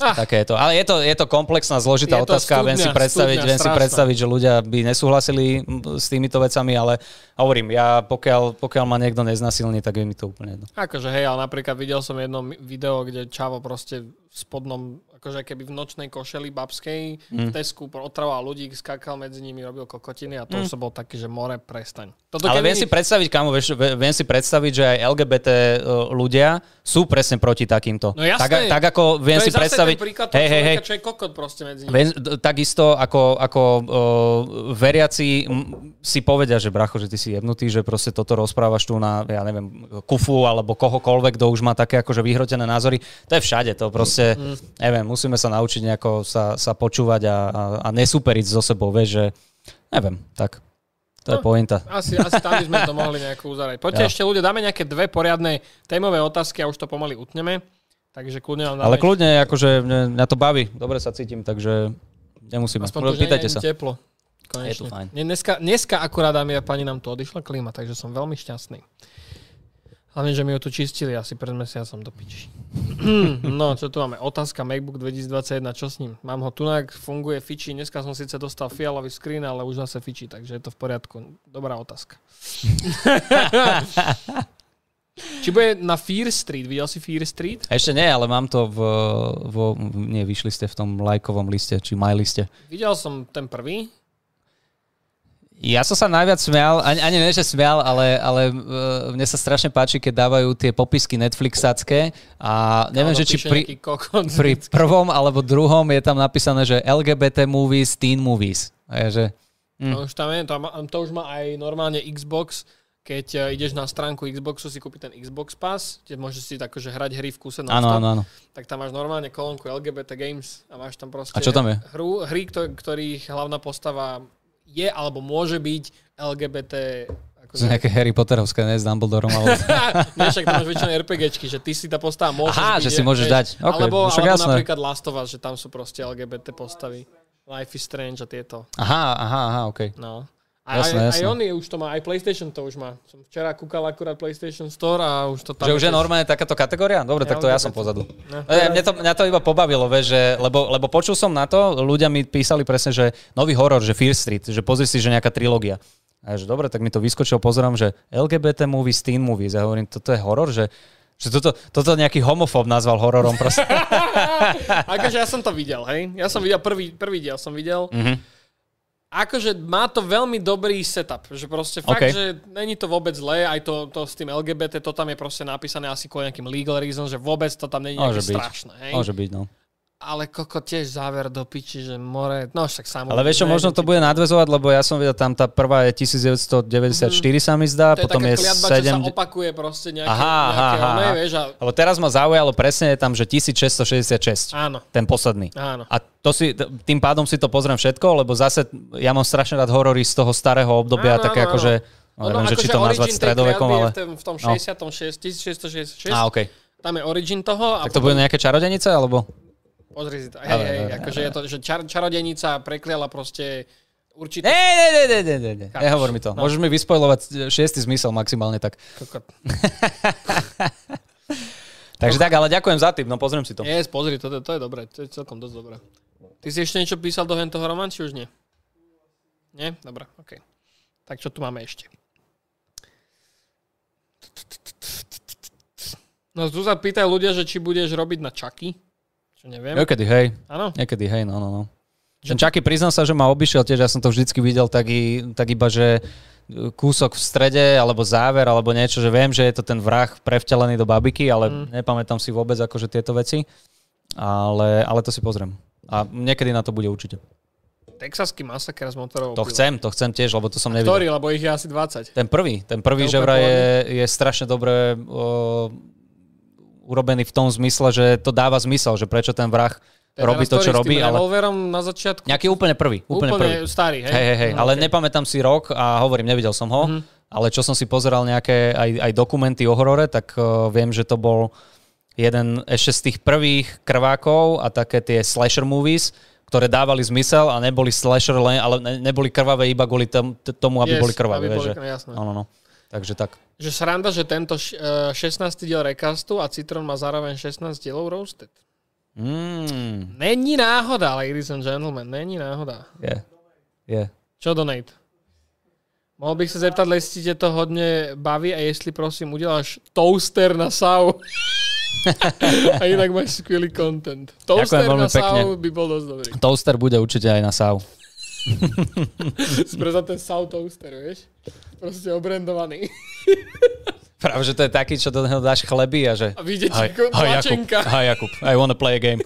Ah. Také je to. Ale je to, je to komplexná, zložitá Je otázka. viem si predstaviť, studňa viem si predstaviť, že ľudia by nesúhlasili s týmito vecami, ale hovorím, ja pokiaľ, pokiaľ ma niekto neznasilní, tak je mi to úplne jedno. Akože hej, ale napríklad videl som jedno video, kde Čavo proste v spodnom, akože keby v nočnej košeli babskej v Tesku otravoval ľudí, skákal medzi nimi, robil kokotiny a to už som bol taký, že more, prestaň. Toto Ale viem si predstaviť, kamo, vieš, viem si predstaviť, že aj LGBT uh, ľudia sú presne proti takýmto. No jasné. Tak, tak ako viem to si predstaviť... príklad hej, hej, hej, čo je kokot proste medzi nimi. Viem, takisto ako, ako uh, veriaci m, si povedia, že bracho, že ty si jebnutý, že proste toto rozprávaš tu na, ja neviem, kufu alebo kohokoľvek, kto už má také akože vyhrotené názory. To je všade, to proste, Mm. neviem, musíme sa naučiť nejako sa, sa počúvať a, a, a nesúperiť so sebou, vieš, že neviem, tak to je No. pointa. Asi, asi tam by sme to mohli nejako uzavrieť. [LAUGHS] Poďte Ja. ešte ľudia, dáme nejaké dve poriadne témové otázky a už to pomaly utneme. Takže kľudne nám dáme Ale kľudne, akože mňa, to baví, dobre sa cítim, takže nemusíme. Aspoň že Pýtajte je sa. teplo. Je to Konečne. fajn. Dneska, dneska akurát, dámy a pani, nám tu odišla klíma, takže som veľmi šťastný. Hlavne, že mi ju tu čistili asi pred mesiacom do piči. [CLEARS THROAT] no, čo tu máme? Otázka MacBook 2021, čo s ním? Mám ho tunak, funguje, fičí. Dneska som síce dostal fialový screen, ale už zase fičí, takže je to v poriadku. Dobrá otázka. [LAUGHS] Či bude na Fear Street? Videl si Fear Street? Ešte nie, ale mám to v, vo, nie, vyšli ste v tom lajkovom liste, či my liste. Videl som ten prvý. Ja som sa najviac smial, ani, ani ne, že smial, ale, ale uh, mne sa strašne páči, keď dávajú tie popisky Netflixacké a neviem, že či pri, pri prvom alebo druhom je tam napísané, že LGBT movies, teen movies. A je, že, hm, To už tam je, to, má, to už má aj normálne Xbox, keď e, ideš na stránku Xboxu si kúpiť ten Xbox Pass, kde môžeš si akože hrať hry v kúse na áno, áno, áno. tak tam máš normálne kolónku LGBT Games a máš tam proste A čo tam je? Hru, hry, kto- ktorých hlavná postava je alebo môže byť LGBT akože, nejaké Harry Potterovské, ne, s Dumbledorom, ale... [LAUGHS] Nie, však tam máš väčšinou RPGčky, že ty si tá postava môžeš Aha, byť, že si môžeš dať. OK, alebo, no však alebo jasné. napríklad Last of Us, že tam sú proste LGBT postavy. Life is Strange a tieto. Aha, aha, aha, OK. No. A Jasné, aj, jasné. aj on je, už to má, aj PlayStation to už má. Som včera kúkal akurát PlayStation Store a už to tam... Že už je normálne takáto kategória? Dobre, tak to ja som pozadu. No. E, mne, to, mňa to iba pobavilo, vieš, že, lebo, lebo počul som na to, ľudia mi písali presne, že nový horor, že Fear Street, že pozri si, že nejaká trilógia. A ja, že dobre, tak mi to vyskočilo, pozerám, že LGBT movies, teen movies. Ja hovorím, toto je horor, že, že toto, toto nejaký homofób nazval hororom proste. [LAUGHS] Akože ja som to videl, hej. Ja som videl, prvý, prvý diel som videl. Mhm. Akože má to veľmi dobrý setup, že proste fakt, OK. že není to vôbec zlé, aj to, to s tým LGBT, to tam je proste napísané asi kvôli nejakým legal reason, že vôbec to tam není nejaké strašné, hej. Môže byť, no. Ale koko tiež záver do piči, že more, no však samo. Ale vieš čo, možno to bude nadvezovať, lebo ja som videl, tam tá prvá je 1994 sa mi zdá, To je potom taká je kliatba, čo sa 7... opakuje proste nejaké, Aha, aha, nejaké aha. oné, vieš, a Lebo teraz ma zaujalo presne, je tam, že 1666. áno, Ten posledný. áno. A to si, tým pádom si to pozriem všetko, lebo zase ja mám strašne rád horory z toho starého obdobia, Áno, také áno, ako, áno. že... No, neviem, že či to nazvať stredovekom, ale... V, tom- v tom No. 66, 1666, Á, okej. tam je origin toho. A Tak to bude nejaké čarodenice, alebo... Pozri si to, hej, hej, akože je to, že čar, čarodenica prekliala proste určité... Ne, ne, ne, ne, ne, ne? Nehovor mi to. No. Môžeš mi vyspojovať šiestý zmysel maximálne tak. [LAUGHS] Takže tak, ale ďakujem za tip, no pozriem si to. Yes, pozri, to, to je dobré, to je celkom dosť dobré. Ty si ešte niečo písal do hentoho román, či už nie? Nie? Dobre, OK. Tak čo tu máme ešte? No tu sa pýtajú ľudia, že či budeš robiť na čaky. Čo neviem. Niekedy, hej. Áno? Niekedy, hej, no, no, no. Ten Čaky, priznám sa, že ma obišiel tiež, ja som to vždycky videl tak, i, tak iba, že kúsok v strede, alebo záver, alebo niečo, že viem, že je to ten vrah prevtelený do babiky, ale mm. nepamätám si vôbec akože tieto veci. Ale, ale to si pozriem. A niekedy na to bude určite. Texaský masaker s motorovou To chcem, to chcem tiež, lebo to som nevidel. Ktorý, lebo ich je asi 20. Ten prvý, ten prvý, že vraj je, je strašne dobre o, urobený v tom zmysle, že to dáva zmysel, že prečo ten vrah Ten robí to, čo robí, ale revolverom na začiatku. nejaký úplne prvý, úplne, úplne prvý. starý, hej? Hej, hej, hej, No, ale okej. nepamätám si rok a hovorím, nevidel som ho, ale čo som si pozeral nejaké aj, aj dokumenty o horore, tak uh, viem, že to bol jeden ešte z tých prvých krvákov a také tie slasher movies, ktoré dávali zmysel a neboli slasher len, ale ne, neboli krvavé iba kvôli tomu, aby Yes, boli krvavé. aby boli že- jasné. No, no, no. Takže tak. Že sranda, že tento š- eh, 16. diel recastu a Citron má zároveň 16 dielov roasted. Mm, Není náhoda, ladies and gentlemen, není náhoda. je. Je. Čo donate? Mohol bych se zeptat, jestli tě to hodně baví a jestli prosím uděláš toaster na sau. [LAUGHS] a jinak máš skvělý content. Toaster na sau by bol dosť dobrý. Toaster bude určite aj na SAU. [LAUGHS] Spreza ten sau toaster, vieš? Proste obrandovaný. [LAUGHS] Práve, že to je taký, čo do neho dáš chleby a že... A ti Hi, hi, Jakub, hi Jakub, I wanna play a game.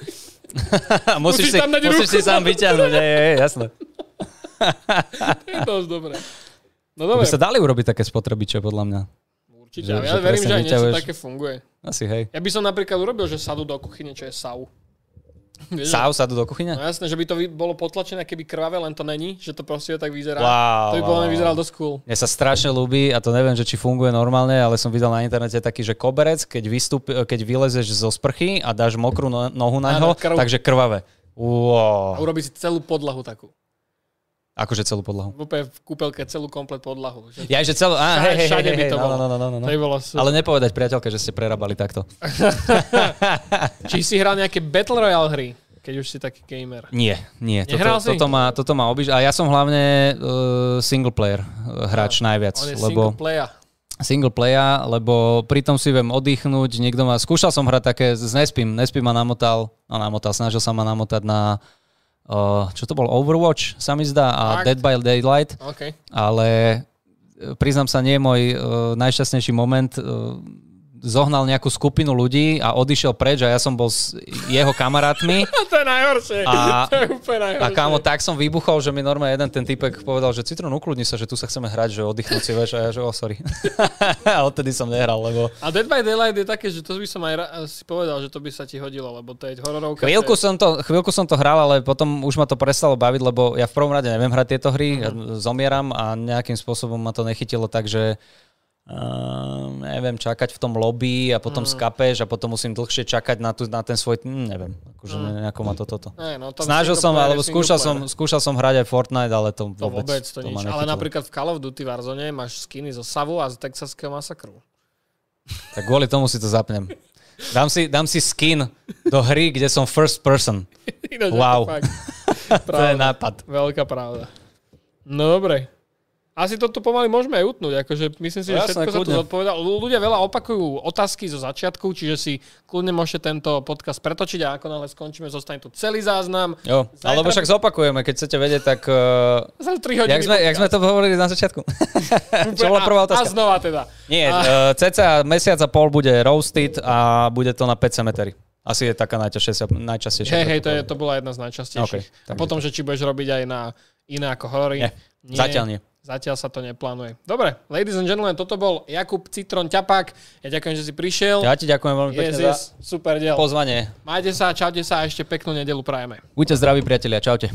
[LAUGHS] musíš, Musíš si, musíš si sám vyťahnuť, [LAUGHS] je, je, jasné. To je dosť dobré. No By dobre, sa dali urobiť také spotrebiče, podľa mňa. určite. že- ale že ja verím, že aj niečo také funguje. Asi, hej. Ja by som napríklad urobil, že sadu do kuchyne, čo je sau. Sáv sa do kuchyne? No jasné, že by to bolo potlačené, keby krvavé, len to není, že to proste tak vyzerá. Wow, to by wow, bolo wow. vyzeral dosť cool. Mne sa strašne ľúbi, a to neviem, že či funguje normálne, ale som videl na internete taký, že koberec, keď, vystup, keď vylezeš zo sprchy a dáš mokrú no- nohu na ňo, takže krvavé. A Wow. urobí si celú podlahu takú. Akože celú podlahu. Úplne v kúpelke celú komplet podlahu. Že... Ja, že celú... Á, hej, hej, Všade hej, by hej, to no, bolo. no, no, no, no. To by bolo super. Ale nepovedať priateľke, že ste prerábali takto. [LAUGHS] Či si hral nejaké Battle Royale hry, keď už si taký gamer. Nie, nie. Nehral Toto, si? toto, ma, toto ma obíš. A ja som hlavne uh, single player uh, hráč najviac. On je lebo single player. single player, lebo pritom si viem oddychnúť. Niekto ma, skúšal som hrať také, Nespím, Nespím ma namotal, no namotal, snažil sa ma namotať na, uh, čo to bol, Overwatch sa mi zdá a Fakt? Dead by Daylight, OK. ale e, priznám sa, nie je môj uh, najšťastnejší moment. Uh, zohnal nejakú skupinu ľudí a odišiel preč a ja som bol s jeho kamarátmi [LAUGHS] to je najhoršie. A- to je úplne a najhoršie. kámo, tak som vybuchol, že mi normálne jeden ten typek povedal, že Citron, ukludni sa, že tu sa chceme hrať, že oddychnúť si, vieš, a ja, že oh, sorry. [LAUGHS] a odtedy som nehral, lebo A Dead by Daylight je také, že to by som aj ra- si povedal, že to by sa ti hodilo, lebo to je hororovka. chvíľku je- som, to, chvíľku som to hral, ale potom už ma to prestalo baviť, lebo ja v prvom rade neviem hrať tieto hry, ja zomieram a nejakým spôsobom ma to nechytilo, takže Uh, neviem, čakať v tom lobby a potom mm. skapeš a potom musím dlhšie čakať na, tu, na ten svoj... Hm, neviem, akože mm. nejako ma to toto. Ne, no, to Snažil som, alebo skúšal som, skúšal som hrať aj Fortnite, ale to, To vôbec, vôbec, to, ma nič. Ale napríklad v Call of Duty Warzone máš skiny zo Savu a z Texaského masakru. Tak kvôli tomu si to zapnem. Dám si, dám si skin do hry, kde som first person. [LAUGHS] Ináč to Wow. fakt [LAUGHS] To je nápad. Veľká pravda. No dobre. Asi to tu pomaly môžeme aj utnúť, akože myslím si, že Jasné, všetko sa tu zodpovedal. Ľu- Ľudia veľa opakujú otázky zo začiatku, čiže si kľudne môžete tento podcast pretočiť a ako náhle skončíme, zostane tu celý záznam. Jo, Zajtra- alebo však zopakujeme, keď chcete vedieť, tak... Uh, [LAUGHS] Za 3 hodiny. jak, sme, jak sme to hovorili na začiatku? [LAUGHS] Čo bola prvá A otázka? znova teda. Nie, A- uh, cca mesiac a pol bude roasted a bude to na 5 cemetery. Asi je taká najčastejšia. najčastejšia Hej, hej, to, je, to bola jedna z najčastejších. OK, a potom, že či budeš robiť aj na iné ako horory. Nie, zatiaľ nie. Zatiaľ sa to neplánuje. Dobre, ladies and gentlemen, toto bol Jakub Citron Ťapák. Ja ďakujem, že si prišiel. Ja ti ďakujem veľmi pekne yes, za yes, super diel. pozvanie. Majte sa, čaute sa a ešte peknú nedelu prajeme. Buďte zdraví, priatelia. Čaute.